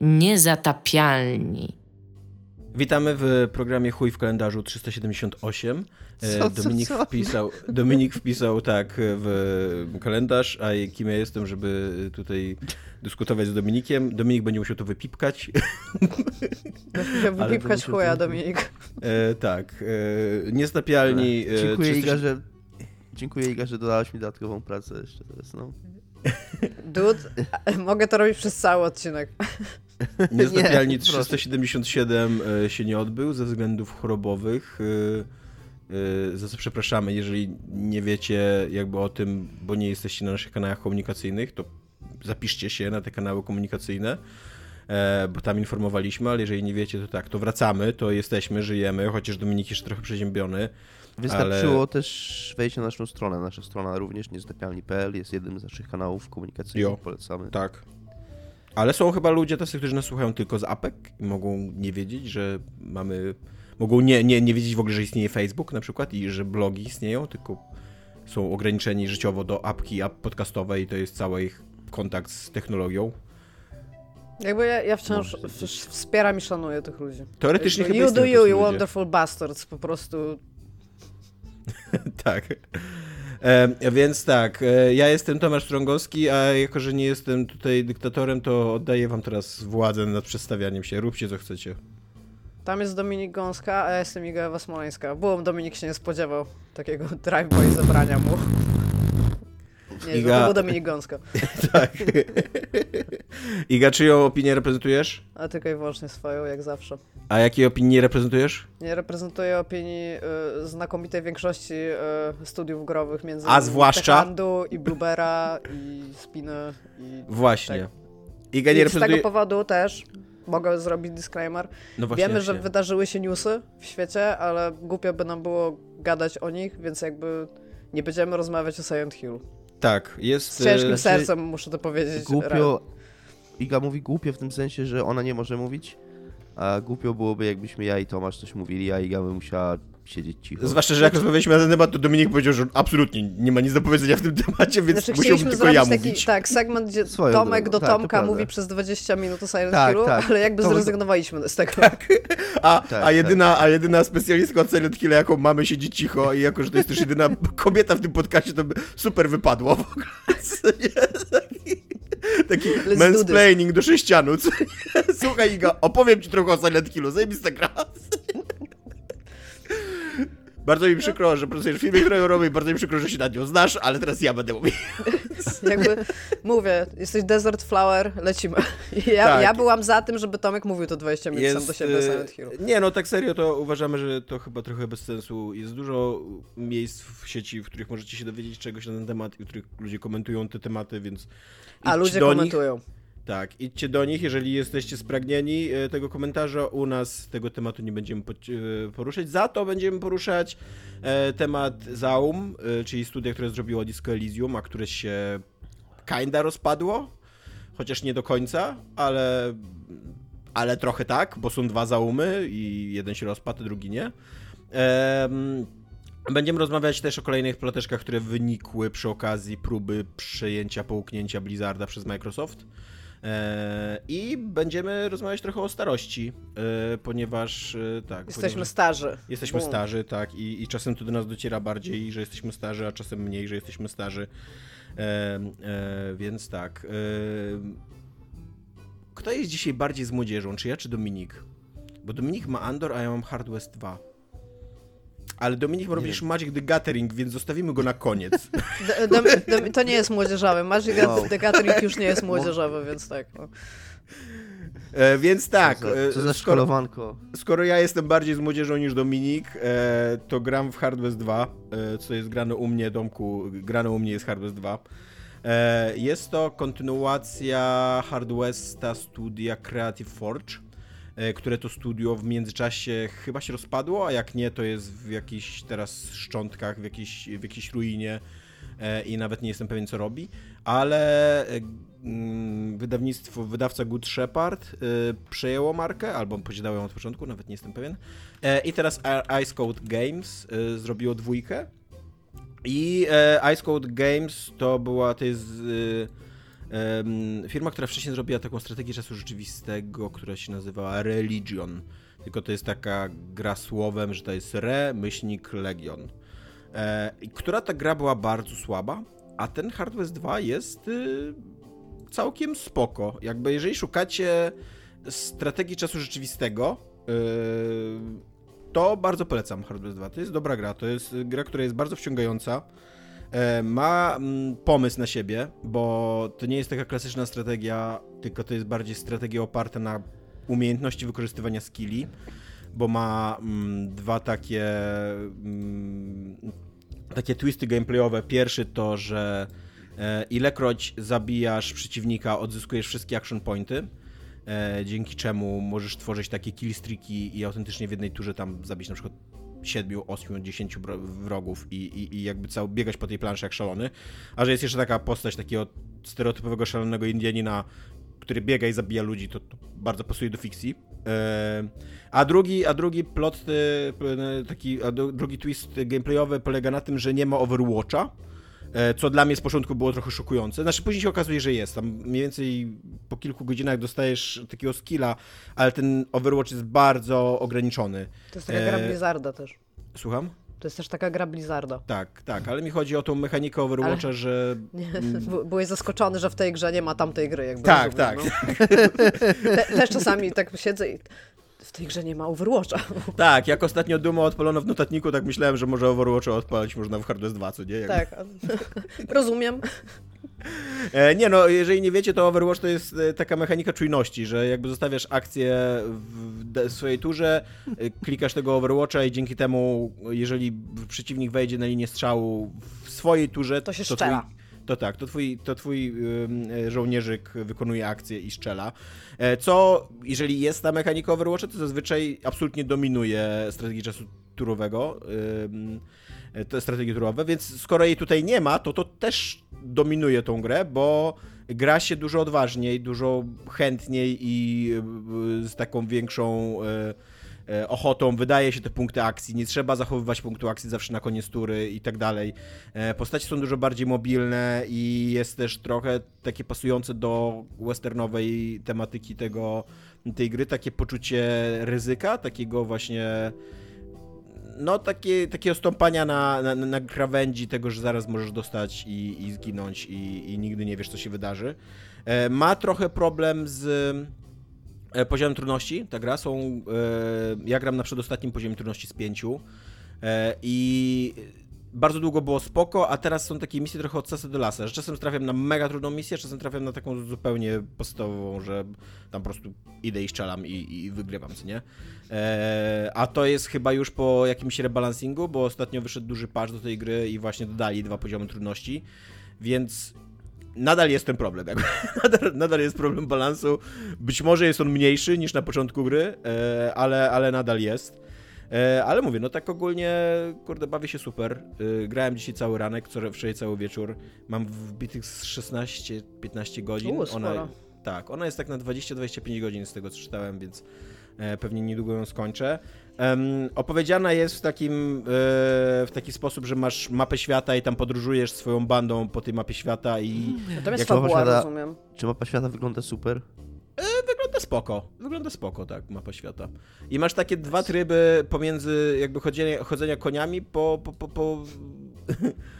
Niezatapialni. Witamy w programie Chuj w kalendarzu 378. E, co, Dominik, co, co? Wpisał, Dominik wpisał tak w kalendarz, a kim ja jestem, żeby tutaj dyskutować z Dominikiem. Dominik będzie musiał to wypipkać. Wypipkać chuja, Dominik. E, tak. E, niestapialni. E, dziękuję, 300... Iga, że, dziękuję Iga, że dodałaś mi dodatkową pracę jeszcze teraz. No. Dude, mogę to robić przez cały odcinek. Niestapialni 377 e, się nie odbył ze względów chorobowych. E, e, za co przepraszamy, jeżeli nie wiecie jakby o tym, bo nie jesteście na naszych kanałach komunikacyjnych, to zapiszcie się na te kanały komunikacyjne, bo tam informowaliśmy, ale jeżeli nie wiecie, to tak, to wracamy, to jesteśmy, żyjemy, chociaż Dominik jeszcze trochę przeziębiony. Wystarczyło ale... też wejść na naszą stronę. Nasza strona również niezatapialni.pl jest jednym z naszych kanałów komunikacyjnych, jo, polecamy. Tak. Ale są chyba ludzie tacy, którzy nas słuchają tylko z apek i mogą nie wiedzieć, że mamy... Mogą nie, nie, nie wiedzieć w ogóle, że istnieje Facebook na przykład i że blogi istnieją, tylko są ograniczeni życiowo do apki app podcastowej i to jest cały ich kontakt z technologią. Jakby ja, ja wciąż wspieram i szanuję tych ludzi. Teoretycznie Jakby, chyba You do you, you wonderful bastards, po prostu. tak. E, więc tak, e, ja jestem Tomasz Strągowski, a jako, że nie jestem tutaj dyktatorem, to oddaję wam teraz władzę nad przedstawianiem się. Róbcie co chcecie. Tam jest Dominik Gąska, a ja jestem Iga Ewa Smoleńska. Dominik się nie spodziewał takiego drive-by zabrania mu. Nie, Iga... to Dominik Gąska. tak. Iga, czyją opinię reprezentujesz? A tylko i wyłącznie swoją, jak zawsze. A jakiej opinii nie reprezentujesz? Nie reprezentuję opinii y, znakomitej większości y, studiów growych między A zwłaszcza? I Bluebera i Spiny i... Właśnie. Tak. Iga nie I reprezentuje... z tego powodu też mogę zrobić disclaimer. No właśnie, Wiemy, że wydarzyły się newsy w świecie, ale głupio by nam było gadać o nich, więc jakby nie będziemy rozmawiać o Silent Hill. Tak, jest... Z ciężkim e, sercem muszę to powiedzieć. Głupio... Iga mówi głupio w tym sensie, że ona nie może mówić, a głupio byłoby jakbyśmy ja i Tomasz coś mówili, a Iga by musiała siedzieć cicho. Zwłaszcza, że jak rozmawialiśmy na ten temat, to Dominik powiedział, że absolutnie nie ma nic do powiedzenia w tym temacie, więc znaczy, musiałbym tylko ja taki, mówić. Tak, segment, gdzie Swoją Tomek do tak, Tomka mówi przez 20 minut o Silent tak, Hillu, tak. ale jakby Tomek... zrezygnowaliśmy z tego. Tak. A, tak, a, jedyna, a jedyna specjalistka od Silent Hill, jaką mamy, siedzi cicho i jako, że to jest też jedyna kobieta w tym podcaście, to by super wypadło w ogóle. Taki Let's mansplaining do sześcianu. Słuchaj Iga, opowiem ci trochę o Silent Hillu, zajebista gra. Bardzo mi przykro, że pracujesz w firmie krojowej, bardzo mi przykro, że się nad nią znasz, ale teraz ja będę mówił. Jakby mówię, jesteś Desert Flower, lecimy. Ja, tak. ja byłam za tym, żeby Tomek mówił to 20 minut Jest, sam do siebie e, Silent Hero. Nie, no tak serio to uważamy, że to chyba trochę bez sensu. Jest dużo miejsc w sieci, w których możecie się dowiedzieć czegoś na ten temat i w których ludzie komentują te tematy, więc A ludzie komentują. Nich. Tak, idźcie do nich, jeżeli jesteście spragnieni e, tego komentarza. U nas tego tematu nie będziemy e, poruszać. Za to będziemy poruszać e, temat Zaum, czyli studia, które zrobiło Disco Elysium, a które się kinda rozpadło, chociaż nie do końca, ale, ale trochę tak, bo są dwa Zaumy i jeden się rozpadł, drugi nie. Będziemy rozmawiać też o kolejnych ploteczkach, które wynikły przy okazji próby przejęcia, połknięcia Blizzarda przez Microsoft. E, I będziemy rozmawiać trochę o starości, e, ponieważ e, tak. Jesteśmy ponieważ starzy. Jesteśmy Bum. starzy, tak, i, i czasem to do nas dociera bardziej, że jesteśmy starzy, a czasem mniej, że jesteśmy starzy. więc tak. kto jest dzisiaj bardziej z młodzieżą, czy ja, czy Dominik? Bo Dominik ma Andor, a ja mam Hard West 2. Ale Dominik ma również Magic the Gathering, więc zostawimy go na koniec. Do, do, do, to nie jest młodzieżowy. Magic wow. the Gathering już nie jest młodzieżowy, więc tak. No. E, więc tak. Co za, e, co za skoro, skoro, ja jestem bardziej z młodzieżą niż Dominik, e, to gram w Hardware 2, e, co jest grane u mnie, domku, grane u mnie jest Hardware 2. E, jest to kontynuacja Hardwesta Studia Creative Forge które to studio w międzyczasie chyba się rozpadło, a jak nie, to jest w jakichś teraz szczątkach, w jakiejś, w jakiejś ruinie e, i nawet nie jestem pewien, co robi, ale e, mm, wydawnictwo, wydawca Good Shepard przejęło markę, albo posiadało ją od początku, nawet nie jestem pewien. I teraz Ice Code Games zrobiło dwójkę. I Ice Code Games to była, to jest Firma, która wcześniej zrobiła taką strategię czasu rzeczywistego, która się nazywała Religion. Tylko to jest taka gra słowem, że to jest Re, myślnik, Legion. E, która ta gra była bardzo słaba, a ten Hardware 2 jest y, całkiem spoko. Jakby jeżeli szukacie strategii czasu rzeczywistego, y, to bardzo polecam Hardware 2. To jest dobra gra, to jest gra, która jest bardzo wciągająca. E, ma mm, pomysł na siebie, bo to nie jest taka klasyczna strategia, tylko to jest bardziej strategia oparta na umiejętności wykorzystywania skilli, bo ma mm, dwa takie mm, takie twisty gameplayowe. Pierwszy to, że e, ilekroć zabijasz przeciwnika, odzyskujesz wszystkie action pointy, e, dzięki czemu możesz tworzyć takie killstreaki i autentycznie w jednej turze tam zabić na przykład 7, 8, 10 wrogów i, i, i jakby cały biegać po tej planszy jak szalony. A że jest jeszcze taka postać takiego stereotypowego szalonego Indianina, który biega i zabija ludzi, to, to bardzo pasuje do fikcji. E, a drugi, a drugi plot, e, taki, a drugi twist gameplayowy polega na tym, że nie ma Overwatcha, e, co dla mnie z początku było trochę szokujące. Znaczy później się okazuje, że jest. Tam mniej więcej po kilku godzinach dostajesz takiego skilla, ale ten Overwatch jest bardzo ograniczony. To jest taka gra Blizzarda też. Słucham? To jest też taka gra Blizzarda. Tak, tak, ale mi chodzi o tą mechanikę Overwatcha, ale... że... Nie, byłeś zaskoczony, że w tej grze nie ma tamtej gry, jakby Tak, tak. No. Te, też czasami tak siedzę i w tej grze nie ma Overwatcha. Tak, jak ostatnio Duma odpalono w notatniku, tak myślałem, że może Overwatcha odpalić można w Hardware 2, co nie? Tak, rozumiem. E, nie no, jeżeli nie wiecie, to Overwatch to jest e, taka mechanika czujności, że jakby zostawiasz akcję w swojej turze, e, klikasz tego Overwatcha i dzięki temu, jeżeli przeciwnik wejdzie na linię strzału w swojej turze, to się to strzela. Twój, to tak, to twój, to twój żołnierzyk wykonuje akcję i strzela. Co, jeżeli jest ta mechanika Overwatcha, to zazwyczaj absolutnie dominuje strategii czasu turowego. Te strategie turowe, więc skoro jej tutaj nie ma, to to też dominuje tą grę, bo gra się dużo odważniej, dużo chętniej i e, z taką większą e, e, ochotą wydaje się te punkty akcji, nie trzeba zachowywać punktu akcji zawsze na koniec tury i tak dalej. Postaci są dużo bardziej mobilne i jest też trochę takie pasujące do westernowej tematyki tego, tej gry, takie poczucie ryzyka, takiego właśnie no takie, takiego stąpania na, na, na krawędzi tego, że zaraz możesz dostać i, i zginąć i, i nigdy nie wiesz, co się wydarzy. E, ma trochę problem z e, poziomem trudności. Ta gra są. E, ja gram na przedostatnim poziomie trudności z pięciu. E, I bardzo długo było spoko, a teraz są takie misje trochę od sasa do lasa, że czasem trafiam na mega trudną misję, czasem trafiam na taką zupełnie podstawową, że tam po prostu idę i strzelam i, i wygrywam, co nie? Eee, a to jest chyba już po jakimś rebalansingu, bo ostatnio wyszedł duży patch do tej gry i właśnie dodali dwa poziomy trudności, więc nadal jest ten problem. nadal, nadal, jest problem balansu. Być może jest on mniejszy niż na początku gry, eee, ale, ale nadal jest. E, ale mówię, no tak ogólnie, kurde, bawię się super. E, grałem dzisiaj cały ranek, wczoraj cały wieczór. Mam wbitych 16-15 godzin. U, ona, tak, ona jest tak na 20-25 godzin z tego, co czytałem, więc e, pewnie niedługo ją skończę. Opowiedziana jest w takim w taki sposób, że masz mapę świata i tam podróżujesz swoją bandą po tej mapie świata i... To jest fabuła, rozumiem. Czy mapa świata wygląda super? wygląda spoko. Wygląda spoko, tak, mapa świata. I masz takie dwa tryby pomiędzy jakby chodzenia, chodzenia koniami po, po, po, po,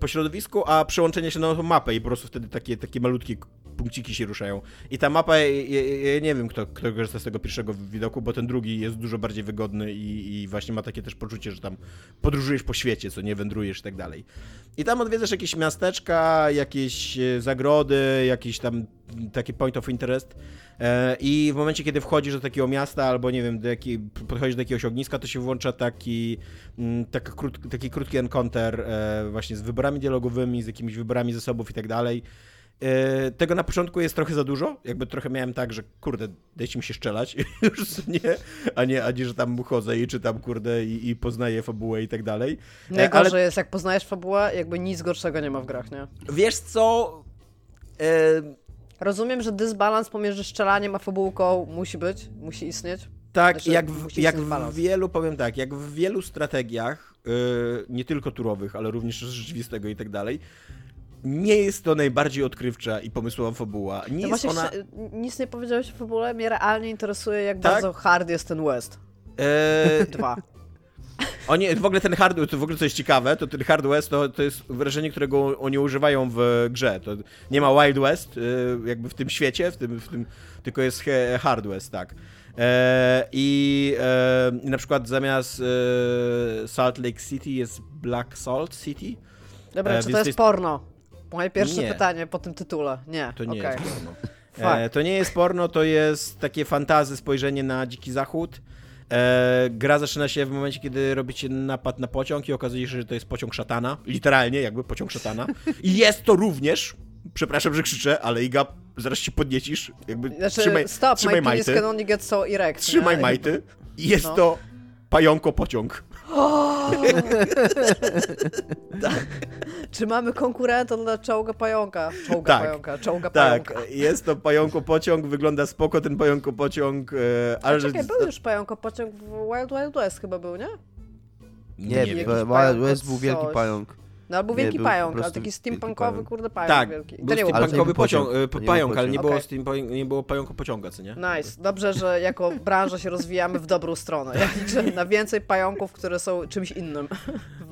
po środowisku, a przełączenie się na mapę i po prostu wtedy takie, takie malutkie punkciki się ruszają. I ta mapa, ja, ja nie wiem, kto, kto korzysta z tego pierwszego widoku, bo ten drugi jest dużo bardziej wygodny i, i, właśnie ma takie też poczucie, że tam podróżujesz po świecie, co nie wędrujesz i tak dalej. I tam odwiedzasz jakieś miasteczka, jakieś e, zagrody, jakieś tam takie point of interest. E, I w momencie, kiedy wchodzisz do takiego miasta, albo nie wiem, do jaki, podchodzisz do jakiegoś ogniska, to się włącza taki, mm, taki, krót, taki krótki encounter e, właśnie z wyborami dialogowymi, z jakimiś wyborami zasobów i tak dalej. E, tego na początku jest trochę za dużo, jakby trochę miałem tak, że kurde, dajcie mi się szczelać, już nie, a nie, a nie, że tam chodzę i czytam, kurde, i, i poznaję fabułę i tak dalej. Najgorzej Ale... jest, jak poznajesz fabułę, jakby nic gorszego nie ma w grach, nie? Wiesz co... E... Rozumiem, że dysbalans pomiędzy szczelaniem a fabułką musi być, musi istnieć. Tak, znaczy, jak, w, jak w wielu, powiem tak, jak w wielu strategiach, yy, nie tylko turowych, ale również rzeczywistego i tak dalej, nie jest to najbardziej odkrywcza i pomysłowa fabuła. Nie no jest ona... Nic nie powiedziałeś o fabule, mnie realnie interesuje, jak tak? bardzo hard jest ten West. Eee... Dwa. Oni, w ogóle ten hard, to w ogóle co jest ciekawe, to ten Hard West to, to jest wrażenie, którego oni używają w grze. To nie ma Wild West y, jakby w tym świecie, w tym, w tym tylko jest Hard West, tak. E, I e, na przykład zamiast e, Salt Lake City jest Black Salt City. Dobra, czy to jest, porno? Moje pierwsze nie. pytanie po tym tytule. Nie. To nie okay. jest porno. To nie jest porno, to jest takie fantazy spojrzenie na Dziki Zachód. E, gra zaczyna się w momencie, kiedy robicie napad na pociąg i okazuje się, że to jest pociąg szatana. Literalnie, jakby pociąg szatana. I jest to również, przepraszam, że krzyczę, ale Iga, zaraz się podniecisz. Jakby znaczy, trzymaj, stop, trzymaj my majty. Can only get so erect, trzymaj nie? majty. Jest no. to pająko pociąg. tak. Czy mamy konkurenta dla czołga pająka? Czołga tak. pająka, czołga tak. pająka. jest to pająko pociąg, wygląda spoko ten pająko pociąg. E, ale... A czekaj, był już pająko pociąg w Wild Wild West chyba był, nie? Nie, nie Wild West był wielki pająk. No albo wielki nie, pająk, ale taki steampunkowy, kurde, pająk tak, wielki. Był steampunkowy pociąg, pociąg, e, pająk, ale nie było, okay. nie było pająku pociąga, co nie? Nice. Dobrze, że jako branża się rozwijamy w dobrą stronę. Ja liczę na więcej pająków, które są czymś innym.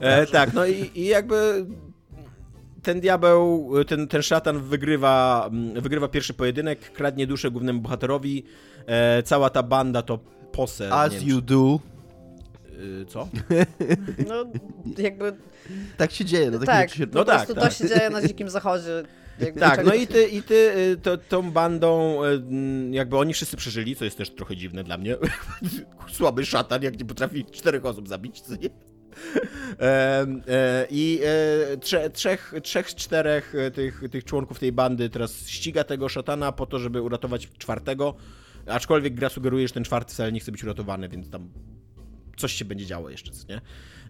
E, tak, no i, i jakby ten diabeł, ten, ten szatan wygrywa, wygrywa pierwszy pojedynek, kradnie duszę głównemu bohaterowi. E, cała ta banda to pose. As you do. Y, co? No, jakby... Tak się dzieje, no, tak, się... no tak, tak. to się dzieje na Dzikim Zachodzie. Jakby tak, no i ty, i ty y, to, tą bandą, y, jakby oni wszyscy przeżyli, co jest też trochę dziwne dla mnie. Słaby szatan, jak nie potrafi czterech osób zabić, co nie? E, e, I e, trze, trzech, trzech z czterech tych, tych członków tej bandy teraz ściga tego szatana po to, żeby uratować czwartego. Aczkolwiek gra sugeruje, że ten czwarty wcale nie chce być uratowany, więc tam coś się będzie działo jeszcze, nie?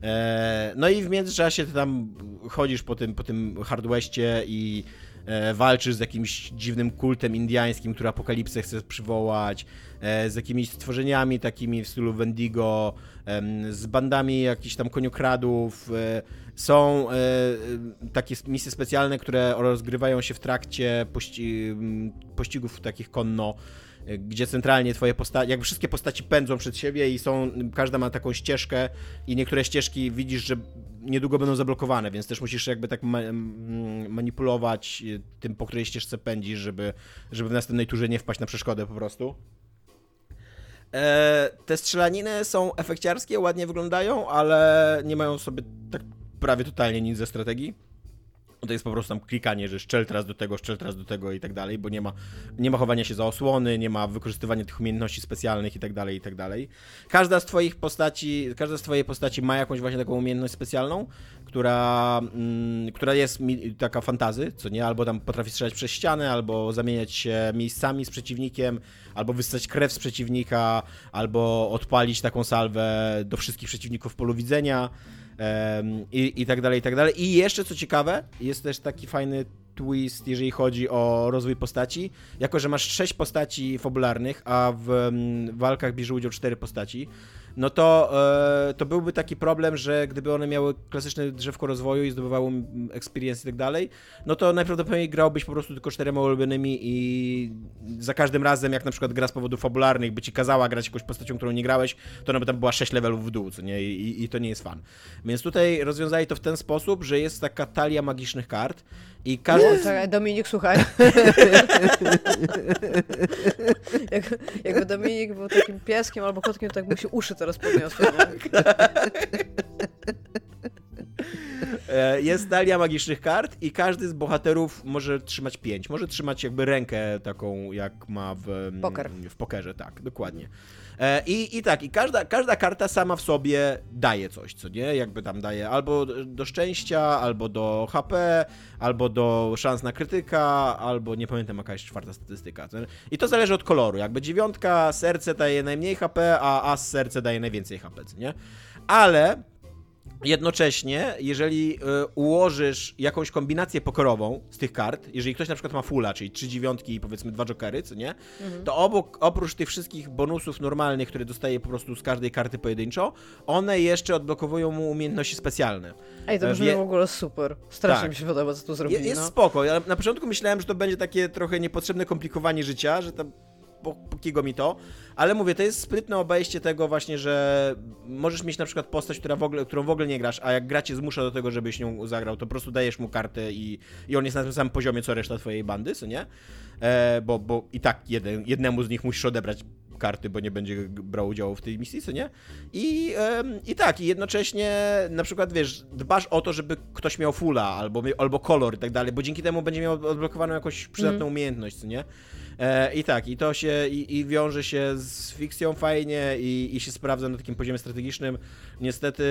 E, no i w międzyczasie ty tam chodzisz po tym, po tym Hardwestie i e, walczysz z jakimś dziwnym kultem indiańskim, który apokalipsę chce przywołać, e, z jakimiś stworzeniami takimi w stylu Wendigo, z bandami jakichś tam koniokradów. Są takie misje specjalne, które rozgrywają się w trakcie pości pościgów takich konno gdzie centralnie twoje postaci, jakby wszystkie postaci pędzą przed siebie i są, każda ma taką ścieżkę i niektóre ścieżki widzisz, że niedługo będą zablokowane, więc też musisz jakby tak ma manipulować tym, po której ścieżce pędzisz, żeby, żeby w następnej turze nie wpaść na przeszkodę po prostu. E, te strzelaniny są efekciarskie, ładnie wyglądają, ale nie mają sobie tak prawie totalnie nic ze strategii to jest po prostu tam klikanie, że szczel teraz do tego, szczel teraz do tego i tak dalej, bo nie ma, nie ma chowania się za osłony, nie ma wykorzystywania tych umiejętności specjalnych i tak dalej, i tak dalej. Każda z twoich postaci, każda z twojej postaci ma jakąś właśnie taką umiejętność specjalną, która, mm, która jest mi, taka fantazy, co nie? Albo tam potrafi strzelać przez ścianę, albo zamieniać się miejscami z przeciwnikiem, albo wystać krew z przeciwnika, albo odpalić taką salwę do wszystkich przeciwników w polu widzenia i, i tak dalej, i tak dalej. I jeszcze co ciekawe, jest też taki fajny twist, jeżeli chodzi o rozwój postaci. Jako, że masz sześć postaci fabularnych, a w walkach bierze udział cztery postaci, no to, e, to byłby taki problem, że gdyby one miały klasyczne drzewko rozwoju i zdobywały experience i tak dalej, no to najprawdopodobniej grałbyś po prostu tylko czterema ulubionymi i za każdym razem, jak na przykład gra z powodów fabularnych by ci kazała grać jakąś postacią, którą nie grałeś, to ona by tam była 6 levelów w dół, co nie? I, i to nie jest fan. Więc tutaj rozwiązali to w ten sposób, że jest taka talia magicznych kart i każdy... Czekaj, Dominik, słuchaj. Jak, jakby Dominik był takim pieskiem albo kotkiem, to tak mu się uszy teraz podniosły. E, jest talia magicznych kart i każdy z bohaterów może trzymać pięć. Może trzymać jakby rękę taką, jak ma w, Poker. w pokerze, tak, dokładnie. E, I, I tak, i każda, każda karta sama w sobie daje coś, co nie? Jakby tam daje albo do szczęścia, albo do HP, albo do szans na krytyka, albo nie pamiętam jaka jest czwarta statystyka. I to zależy od koloru. Jakby dziewiątka serce daje najmniej HP, a as serce daje najwięcej HP, co nie? Ale jednocześnie, jeżeli y, ułożysz jakąś kombinację pokerową z tych kart, jeżeli ktoś na przykład ma fulla, czyli trzy dziewiątki i powiedzmy dwa jokery, co nie, mhm. to obok, oprócz tych wszystkich bonusów normalnych, które dostaje po prostu z każdej karty pojedynczo, one jeszcze odblokowują mu umiejętności specjalne. Ej, to brzmi Wie... w ogóle super. Strasznie tak. mi się podoba, co tu zrobili. Je, jest no. spoko. Ja na początku myślałem, że to będzie takie trochę niepotrzebne komplikowanie życia, że tam pókiego mi to, ale mówię, to jest sprytne obejście tego właśnie, że możesz mieć na przykład postać, która w ogóle, którą w ogóle nie grasz, a jak gra cię zmusza do tego, żebyś nią zagrał, to po prostu dajesz mu kartę i, i on jest na tym samym poziomie, co reszta twojej bandy, co nie? E, bo, bo i tak jeden, jednemu z nich musisz odebrać karty, bo nie będzie brał udziału w tej misji, co nie? I, i tak, i jednocześnie na przykład, wiesz, dbasz o to, żeby ktoś miał fulla albo, albo kolor i tak dalej, bo dzięki temu będzie miał odblokowaną jakąś przydatną mm. umiejętność, co nie? E, I tak, i to się, i, i wiąże się z fikcją fajnie i, i się sprawdza na takim poziomie strategicznym. Niestety,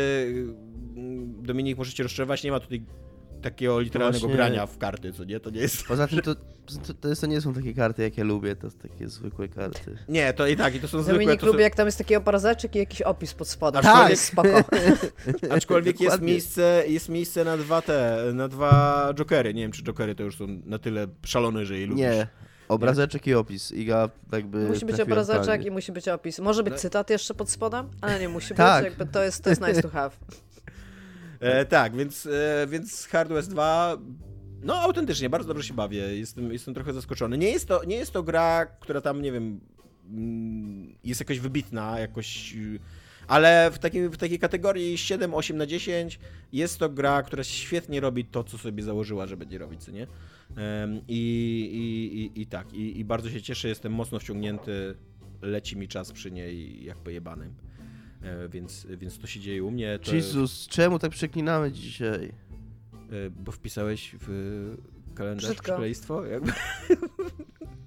mm, Dominik, możecie rozczarować, nie ma tutaj takiego literalnego Właśnie... grania w karty, co nie? To nie jest... Poza tym to, to, to, jest, to nie są takie karty, jakie lubię, to są takie zwykłe karty. Nie, to i tak, i to są Dominik zwykłe... To lubi, są... jak tam jest taki obrazeczek i jakiś opis pod spodem. Tak, jest spoko. Aczkolwiek jest miejsce, jest miejsce na dwa te, na dwa jokery. Nie wiem, czy jokery to już są na tyle szalone, że je lubisz. Nie. Obrazeczek i opis. Iga jakby Musi być obrazeczek i musi być opis. Może być no. cytat jeszcze pod spodem, ale nie musi tak. być. Jakby to jest, to jest nice to have. E, tak, więc, e, więc Hard West 2 no autentycznie, bardzo dobrze się bawię. Jestem, jestem trochę zaskoczony. Nie jest, to, nie jest to gra, która tam, nie wiem, mm, jest jakoś wybitna, jakoś... Ale w, takim, w takiej kategorii 7, 8 na 10 jest to gra, która świetnie robi to, co sobie założyła, że będzie robić, co nie? I, i, i, i tak, i, i bardzo się cieszę, jestem mocno wciągnięty, leci mi czas przy niej jak pojebanym. E, więc, więc to się dzieje u mnie. To... Jezus, czemu tak przeklinamy dzisiaj? E, bo wpisałeś w kalendarz Brzydko. przekleństwo? Jakby.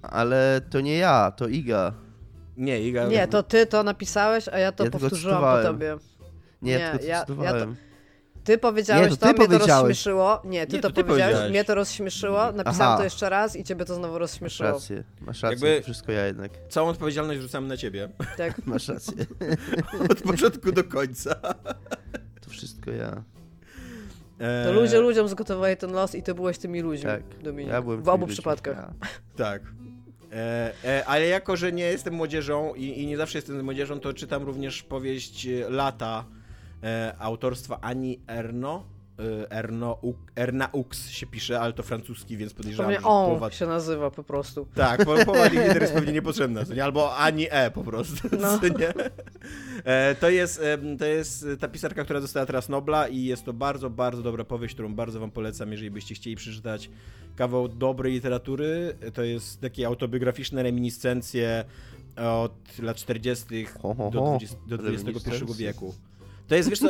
Ale to nie ja, to Iga. Nie, Iga. Nie, to ty to napisałeś, a ja to ja powtórzyłam po tobie. Nie, nie tylko ja, ja to, ty powiedziałeś nie, to, to ty mnie to rozśmieszyło. Nie, ty nie, to, to ty powiedziałeś, mnie to rozśmieszyło, napisałam Aha. to jeszcze raz i ciebie to znowu rozśmieszyło. Masz rację, masz rację, Jakby wszystko ja jednak. Całą odpowiedzialność rzucam na ciebie. Tak. masz rację. Od początku do końca. To wszystko ja. To ludzie ludziom zgotowali ten los i ty byłeś tymi ludźmi, tak, Dominik. Ja byłem w obu przypadkach. Ja. Tak. E, e, ale jako, że nie jestem młodzieżą i, i, nie zawsze jestem młodzieżą, to czytam również powieść Lata e, autorstwa Ani Erno. E, Erno, Erna Ux się pisze, ale to francuski, więc podejrzewam, że on połowa... się nazywa po prostu. Tak, połowa liter jest pewnie niepotrzebna, nie? albo Ani E po prostu, no. nie? E, to, jest, to jest ta pisarka, która dostała teraz Nobla i jest to bardzo, bardzo dobra powieść, którą bardzo wam polecam, jeżeli byście chcieli przeczytać kawał dobrej literatury. To jest takie autobiograficzne reminiscencje od lat 40. Ho, ho, ho. do, 20, do XXI wieku. To jest, wiesz co,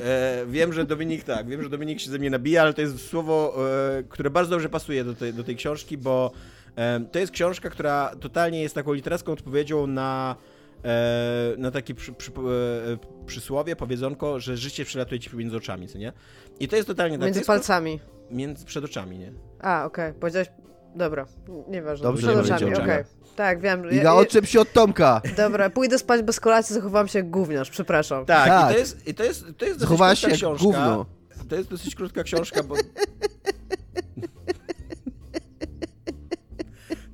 e, wiem, że Dominik, tak, wiem, że Dominik się ze mnie nabija, ale to jest słowo, e, które bardzo dobrze pasuje do tej, do tej książki, bo e, to jest książka, która totalnie jest taką literacką odpowiedzią na e, na takie przy, przy, e, przysłowie, powiedzonko, że życie przelatuje ci pomiędzy oczami, co nie? I to jest totalnie tak. Między palcami. Między przed oczami, nie? A, okej. Okay. Powiedziałeś Dobra, nieważne. Dobrze, Przed oczami, okej. Okay. Tak, wiem. Iga, ja, odczep się od Tomka. Dobra, pójdę spać bez kolacji, zachowam się jak gówniarz, przepraszam. Tak, tak. I, to jest, i to jest, to jest dosyć krótka się książka. Gówno. To jest dosyć krótka książka, bo...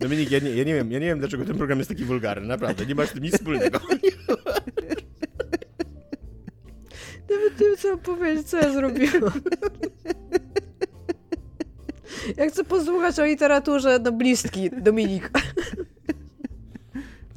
Dominik, ja nie, ja nie wiem, ja nie wiem, dlaczego ten program jest taki wulgarny, naprawdę, nie ma z tym nic wspólnego. Nawet nie wiem, co powiedzieć, co ja zrobiłam. Ja chcę posłuchać o literaturze noblistki, Dominik.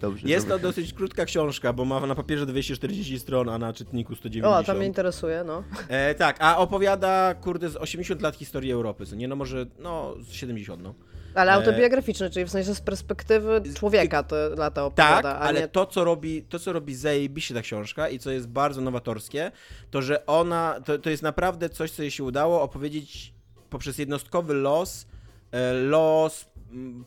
Dobrze, jest dobrze. to dosyć krótka książka, bo ma na papierze 240 stron, a na czytniku 190. O, to mnie interesuje, no. E, tak, a opowiada, kurde, z 80 lat historii Europy, co nie, no może, no, z 70, no. Ale e, autobiograficzne, czyli w sensie z perspektywy człowieka te lata opowiada. Tak, ale nie... to, co robi, to, co robi zajebiście ta książka i co jest bardzo nowatorskie, to, że ona, to, to jest naprawdę coś, co jej się udało opowiedzieć poprzez jednostkowy los, e, los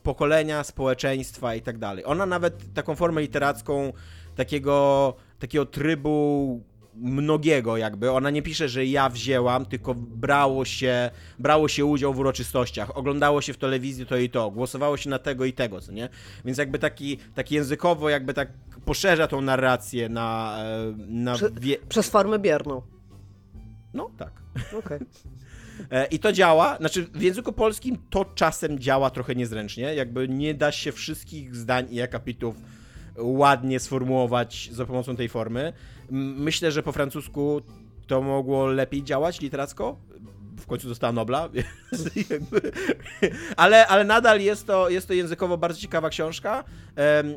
pokolenia, społeczeństwa i tak dalej. Ona nawet taką formę literacką takiego, takiego trybu mnogiego jakby. Ona nie pisze, że ja wzięłam, tylko brało się, brało się udział w uroczystościach, oglądało się w telewizji to i to, głosowało się na tego i tego, co nie? Więc jakby taki, taki językowo jakby tak poszerza tą narrację na... E, na Prze. Przez formę bierną. No, tak. Okej. Okay. E, I to działa, znaczy w języku polskim to czasem działa trochę niezręcznie, jakby nie da się wszystkich zdań i akapitów ładnie sformułować za pomocą tej formy. Myślę, że po francusku to mogło lepiej działać literacko, w końcu dostała Nobla, ale, ale nadal jest to, jest to językowo bardzo ciekawa książka.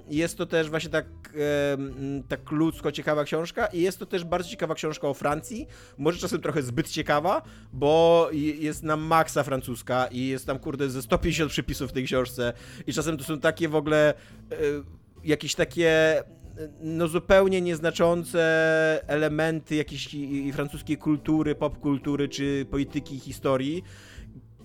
Jest to też właśnie tak, tak ludzko ciekawa książka i jest to też bardzo ciekawa książka o Francji. Może czasem trochę zbyt ciekawa, bo jest na maksa francuska i jest tam, kurde, ze 150 przypisów w tej książce i czasem to są takie w ogóle e, jakieś takie no zupełnie nieznaczące elementy jakiejś francuskiej kultury, popkultury czy polityki historii,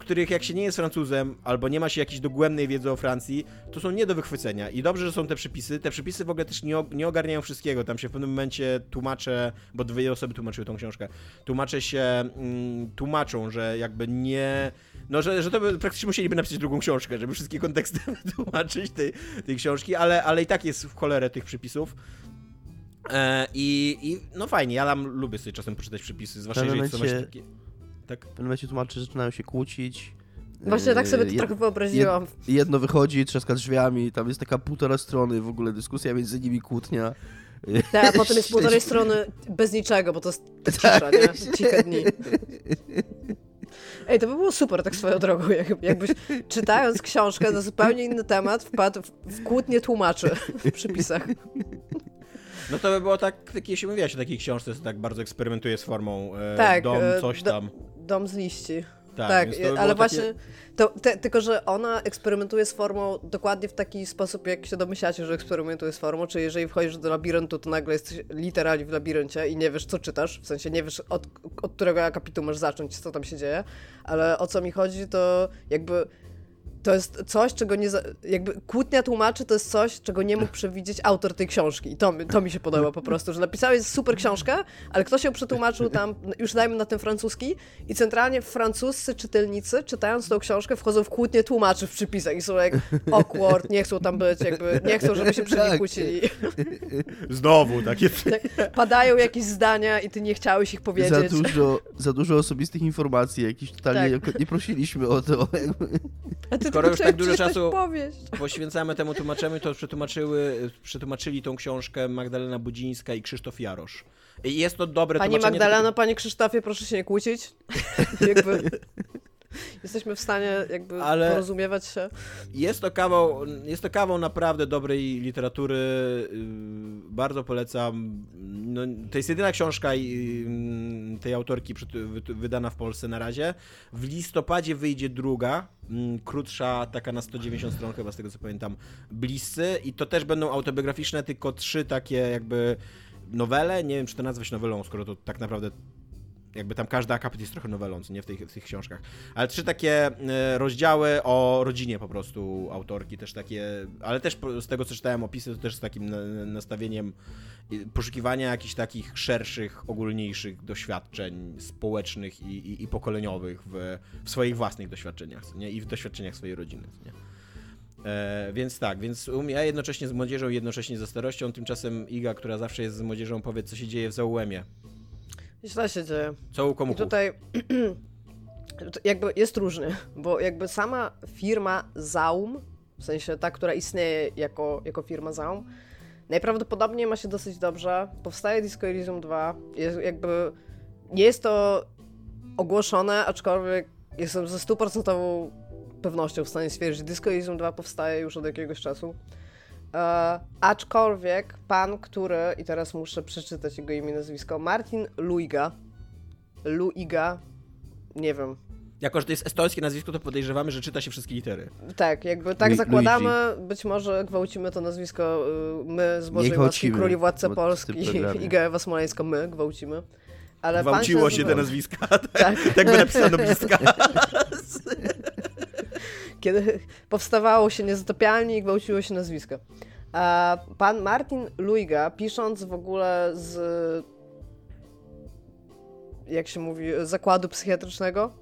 których jak się nie jest Francuzem albo nie ma się jakiejś dogłębnej wiedzy o Francji, to są nie do wychwycenia. I dobrze, że są te przepisy. Te przepisy w ogóle też nie, nie ogarniają wszystkiego. Tam się w pewnym momencie tłumaczę, bo dwie osoby tłumaczyły tą książkę, tłumacze się mm, tłumaczą, że jakby nie no, że, że to by praktycznie musieliby napisać drugą książkę, żeby wszystkie konteksty wytłumaczyć tej, tej książki, ale, ale i tak jest w cholerę tych przypisów. E, i, I no fajnie, ja tam lubię sobie czasem poczytać przepisy, zwłaszcza jeżeli są właśnie takie... Tak? W pewnym momencie tłumaczy, że zaczynają się kłócić. Właśnie tak sobie to trochę wyobraziłam. Jedno wychodzi, trzaska drzwiami, tam jest taka półtora strony w ogóle dyskusja między nimi, kłótnia. Tak, a potem jest półtorej strony bez niczego, bo to jest cisza, tak. nie? Ciche dni. Ej, to by było super tak swoją drogą, jakbyś czytając książkę na zupełnie inny temat wpadł w kłótnie tłumaczy w przypisach. No to by było tak, jeśli mówiłaś o takiej książce, to tak bardzo eksperymentuje z formą e, tak, dom, e, coś tam. dom z liści. Tak, tak ale właśnie, to, te, tylko że ona eksperymentuje z formą dokładnie w taki sposób, jak się domyślacie, że eksperymentuje z formą, czyli jeżeli wchodzisz do labiryntu, to nagle jesteś literalnie w labiryncie i nie wiesz, co czytasz, w sensie nie wiesz, od, od którego akapitu masz zacząć, co tam się dzieje, ale o co mi chodzi, to jakby to jest coś, czego nie. Jakby kłótnia tłumaczy to jest coś, czego nie mógł przewidzieć autor tej książki. I to, to mi się podoba po prostu, że napisałeś super książkę, ale ktoś ją przetłumaczył tam, już dajmy na ten francuski, i centralnie francuscy czytelnicy, czytając tą książkę, wchodzą w kłótnię tłumaczy w przypisach i są jak awkward, nie chcą tam być, jakby nie chcą, żeby się przy nich tak. kłócili. Znowu takie. Tak, padają jakieś zdania i ty nie chciałeś ich powiedzieć. Za dużo, za dużo osobistych informacji, jakieś totalnie tak. nie prosiliśmy o to. A ty skoro już tak dużo czasu poświęcamy temu tłumaczeniu, to przetłumaczyły, przetłumaczyli tą książkę Magdalena Budzińska i Krzysztof Jarosz. I jest to dobre. Pani Magdaleno, Panie Krzysztofie, proszę się nie kłócić. Jakby... Jesteśmy w stanie jakby Ale porozumiewać się. Jest to kawał, jest to kawał naprawdę dobrej literatury. Y, bardzo polecam. No, to jest jedyna książka y, tej autorki wydana w Polsce na razie. W listopadzie wyjdzie druga, mm, krótsza, taka na 190 stron chyba z tego co pamiętam, Bliscy i to też będą autobiograficzne, tylko trzy takie jakby nowele. Nie wiem, czy to nazwać nowelą, skoro to tak naprawdę jakby tam każdy akapit jest trochę nowelą, nie w tych, w tych książkach. Ale trzy takie e, rozdziały o rodzinie po prostu autorki, też takie, ale też z tego co czytałem opisy, to też z takim nastawieniem poszukiwania jakichś takich szerszych, ogólniejszych doświadczeń społecznych i, i, i pokoleniowych w, w, swoich własnych doświadczeniach, nie? I w doświadczeniach swojej rodziny, nie? E, więc tak, więc ja jednocześnie z młodzieżą, jednocześnie ze starością, tymczasem Iga, która zawsze jest z młodzieżą, powie, co się dzieje w Zaułemie. Źle się dzieje. Co u komu? tutaj jakby jest różnie, bo jakby sama firma Zaum, w sensie ta, która istnieje jako, jako firma Zaum, najprawdopodobniej ma się dosyć dobrze. Powstaje Disco Elysium 2, jest jakby nie jest to ogłoszone, aczkolwiek jestem ze stuprocentową pewnością w stanie stwierdzić, że Disco Elysium 2 powstaje już od jakiegoś czasu. E, aczkolwiek pan, który, i teraz muszę przeczytać jego imię i nazwisko, Martin Luiga. Luiga, nie wiem. Jako, że to jest estońskie nazwisko, to podejrzewamy, że czyta się wszystkie litery. Tak, jakby tak Lu zakładamy. Luigi. Być może gwałcimy to nazwisko y, my z Bożej Łaski, Króli Władca Polski, Iga Ewa Smoleńska, my gwałcimy. Ale Gwałciło się, się te nazwiska. tak, tak by napisano bliska. kiedy powstawało się niezatopialnie i gwałciło się nazwisko. A pan Martin Luiga, pisząc w ogóle z jak się mówi, zakładu psychiatrycznego,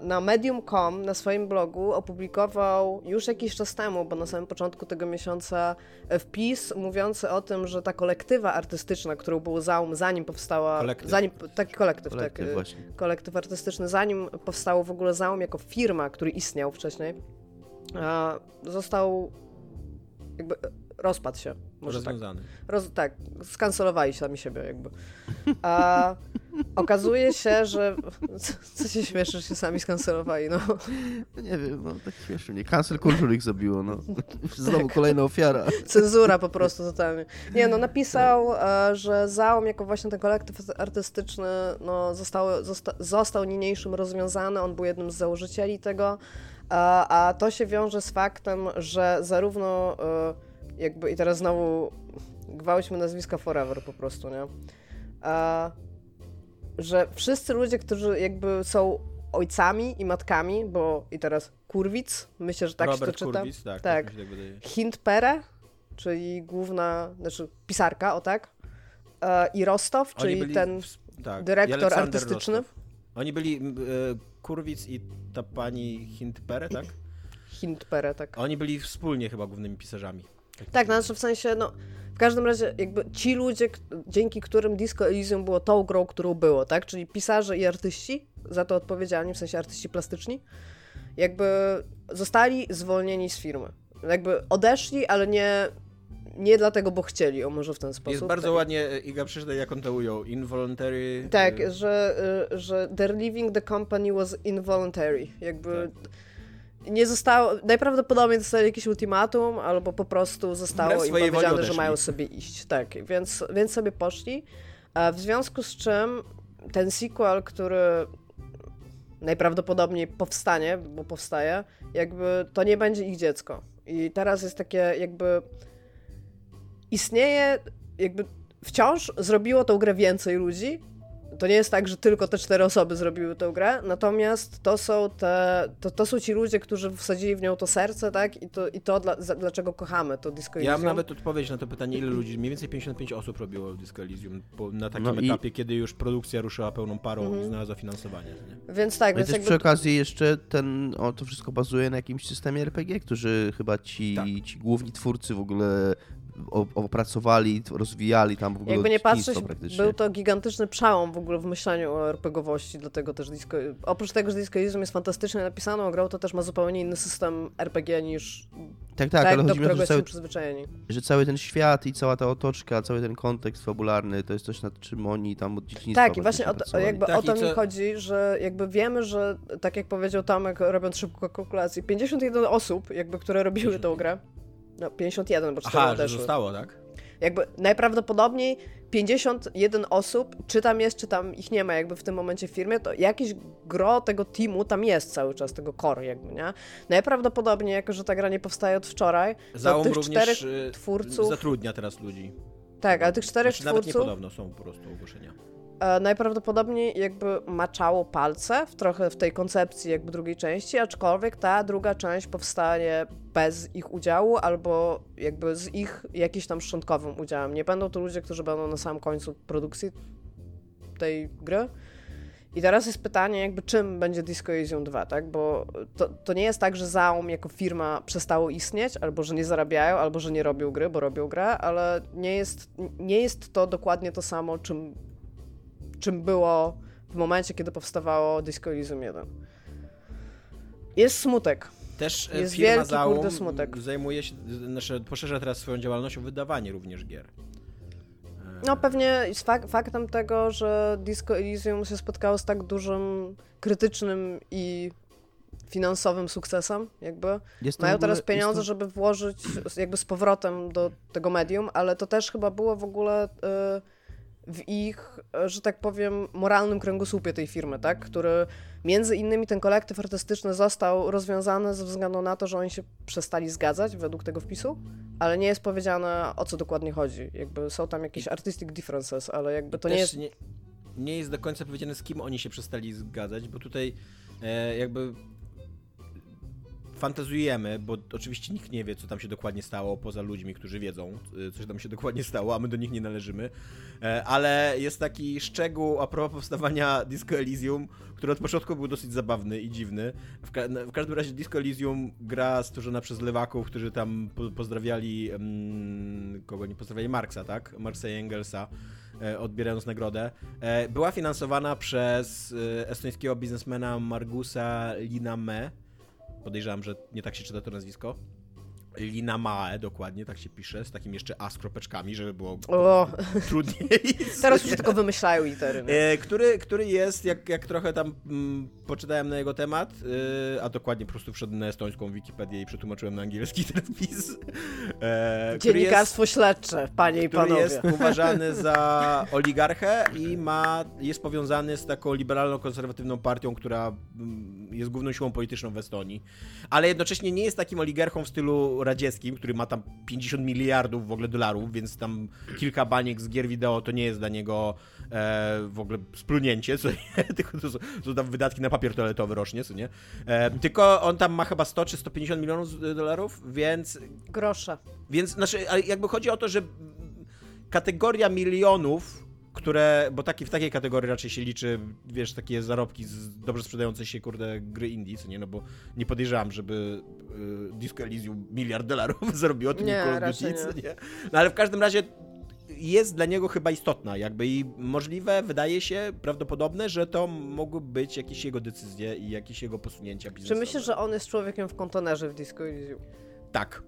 na medium.com na swoim blogu opublikował już jakiś czas temu, bo na samym początku tego miesiąca wpis mówiący o tym, że ta kolektywa artystyczna, którą był Zaum, zanim powstała... Kolektyw. Zanim, taki kolektyw, kolektyw tak. Właśnie. Kolektyw artystyczny, zanim powstało w ogóle Zaum jako firma, który istniał wcześniej, został jakby rozpadł się. Może tak. Rozwiązany. Tak, roz, tak, skancelowali sami siebie jakby. A okazuje się, że... Co, co się śmieszy, że się sami skancelowali, no. no. Nie wiem, no tak śmieszy mnie. Cancel culture ich zabiło, no. Znowu kolejna ofiara. Cenzura po prostu totalnie. Nie, no napisał, e, że Zaum jako właśnie ten kolektyw artystyczny no, został, zosta, został niniejszym rozwiązany. On był jednym z założycieli tego. A, a to się wiąże z faktem, że zarówno e, jakby i teraz znowu gwałćmy nazwiska forever po prostu, nie? A, że wszyscy ludzie, którzy jakby są ojcami i matkami, bo i teraz Kurwic, myślę, że tak Robert się to czyta. Kurwic, tak. tak. tak Hintpere, czyli główna, znaczy pisarka, o tak, e, i Rostow, czyli ten w, tak. dyrektor artystyczny. Rostow. Oni byli e, Kurwic i ta pani Hintpere, tak? Hintpere, tak. Oni byli wspólnie chyba głównymi pisarzami. Tak, no, znaczy w sensie, no, w każdym razie jakby ci ludzie, dzięki którym Disco Elysium było tą grą, którą było, tak, czyli pisarze i artyści, za to odpowiedzialni, w sensie artyści plastyczni, jakby zostali zwolnieni z firmy. Jakby odeszli, ale nie, nie dlatego, bo chcieli, o może w ten sposób. Jest bardzo tak. ładnie, e, Iga przeczytaj, jak on to ujął. Involuntary... Tak, y że, y że their leaving the company was involuntary. Jakby... Tak nie zostało, najprawdopodobniej dostali jakieś ultimatum, albo po prostu zostało im powiedziane, że mają sobie iść. Tak, więc, więc sobie poszli. W związku z czym ten sequel, który najprawdopodobniej powstanie, bo powstaje, jakby to nie będzie ich dziecko. I teraz jest takie jakby istnieje, jakby wciąż zrobiło tą grę więcej ludzi, to nie jest tak, że tylko te cztery osoby zrobiły tę grę, natomiast to są te, to, to są ci ludzie, którzy wsadzili w nią to serce, tak? I to, i to dla, za, dlaczego kochamy to Disco Elysium. Ja mam nawet odpowiedź na to pytanie, ile ludzi, mniej więcej 55 osób robiło Disco Elysium na takim no etapie, i... kiedy już produkcja ruszyła pełną parą -hmm. i znalazła finansowanie. Nie? Więc tak, no więc też jakby... przy okazji jeszcze ten, o, to wszystko bazuje na jakimś systemie RPG, którzy chyba ci, tak. ci główni twórcy w ogóle opracowali, rozwijali tam w ogóle Jakby nie patrzeć, był to gigantyczny przełom w ogóle w myśleniu o RPGowości, dlatego też Disco... Oprócz tego, że Disco Elysium jest fantastycznie napisane, grą to też ma zupełnie inny system RPG niż tak, tak, tak ale do którego jesteśmy przyzwyczajeni. Że cały ten świat i cała ta otoczka, cały ten kontekst fabularny, to jest coś, nad czym oni tam od dzieciństwa Tak, i właśnie o to, jakby tak, o to mi co... chodzi, że jakby wiemy, że tak jak powiedział Tomek, robiąc szybko kalkulację, 51 osób, jakby, które robiły tę grę, no, 51, bo 4 Aha, odeszły. że zostało, tak? Jakby najprawdopodobniej 51 osób, czy tam jest, czy tam ich nie ma jakby w tym momencie w firmie, to jakiś gro tego teamu tam jest cały czas, tego core jakby, nie? Najprawdopodobniej, jako że ta gra nie powstaje od wczoraj, to Zaum tych czterech y, twórców... zatrudnia teraz ludzi. Tak, ale tych czterech znaczy, twórców... Nawet niepodobno są po prostu ogłoszenia. E, najprawdopodobniej jakby maczało palce w trochę w tej koncepcji jakby drugiej części, aczkolwiek ta druga część powstanie bez ich udziału albo jakby z ich jakimś tam szczątkowym udziałem. Nie będą to ludzie, którzy będą na samym końcu produkcji tej gry. I teraz jest pytanie, jakby czym będzie Disco Elysium 2, tak? Bo to, to nie jest tak, że Zaum jako firma przestało istnieć, albo że nie zarabiają, albo że nie robią gry, bo robią grę, ale nie jest, nie jest to dokładnie to samo, czym czym było w momencie, kiedy powstawało Disco Elysium 1. Jest smutek. Też e, jest firma wielki, Zaum kurde smutek. zajmuje się, znaczy poszerza teraz swoją działalność o wydawanie również gier. E, no pewnie z fak faktem tego, że Disco Elysium się spotkało z tak dużym krytycznym i finansowym sukcesem, jakby. Mają teraz pieniądze, to... żeby włożyć jakby z powrotem do tego medium, ale to też chyba było w ogóle... Yy, w ich, że tak powiem, moralnym kręgosłupie tej firmy, tak? Który między innymi ten kolektyw artystyczny został rozwiązany ze względu na to, że oni się przestali zgadzać według tego wpisu, ale nie jest powiedziane o co dokładnie chodzi. Jakby są tam jakieś artistic differences, ale jakby to nie jest... Nie, nie jest do końca powiedziane z kim oni się przestali zgadzać, bo tutaj e, jakby fantazujemy, bo oczywiście nikt nie wie, co tam się dokładnie stało, poza ludźmi, którzy wiedzą, co się tam się dokładnie stało, a my do nich nie należymy. Ale jest taki szczegół a propos powstawania Disco Elysium, który od początku był dosyć zabawny i dziwny. W, ka w każdym razie Disco Elysium gra stworzona przez lewaków, którzy tam po pozdrawiali, um, kogo nie pozdrawiali, Marksa, tak? Marksa i Engelsa e, odbierając nagrodę. E, była finansowana przez e, estońskiego biznesmena Margusa Liname. Podejrzewam, że nie tak się czyta to nazwisko. Lina Mae, dokładnie, tak się pisze, z takim jeszcze A z kropeczkami, żeby było o. trudniej. Teraz już tylko wymyślają litery. E, który, który jest, jak, jak trochę tam mm, poczytałem na jego temat, e, a dokładnie po prostu wszedłem na estońską Wikipedię i przetłumaczyłem na angielski ten wpis. E, Dziennikarstwo jest, śledcze, panie i panowie. jest uważany za oligarchę i ma, jest powiązany z taką liberalno-konserwatywną partią, która mm, jest główną siłą polityczną w Estonii, ale jednocześnie nie jest takim oligarchą w stylu radzieckim, który ma tam 50 miliardów w ogóle dolarów, więc tam kilka baniek z gier wideo to nie jest dla niego e, w ogóle splunięcie, co nie? tylko to są, to tam wydatki na papier toaletowy rocznie, co nie? E, tylko on tam ma chyba 100 czy 150 milionów dolarów, więc... Grosza. Więc, znaczy, jakby chodzi o to, że kategoria milionów które, bo taki, w takiej kategorii raczej się liczy, wiesz, takie zarobki z dobrze sprzedające się, kurde, gry indie, co nie, no bo nie podejrzewam, żeby y, Disco Elysium miliard dolarów zarobiło tym nie, Duty, nie. nie. No ale w każdym razie jest dla niego chyba istotna, jakby i możliwe, wydaje się, prawdopodobne, że to mogły być jakieś jego decyzje i jakieś jego posunięcia biznesowe. Czy myślisz, że on jest człowiekiem w kontenerze w Disco Elysium? Tak.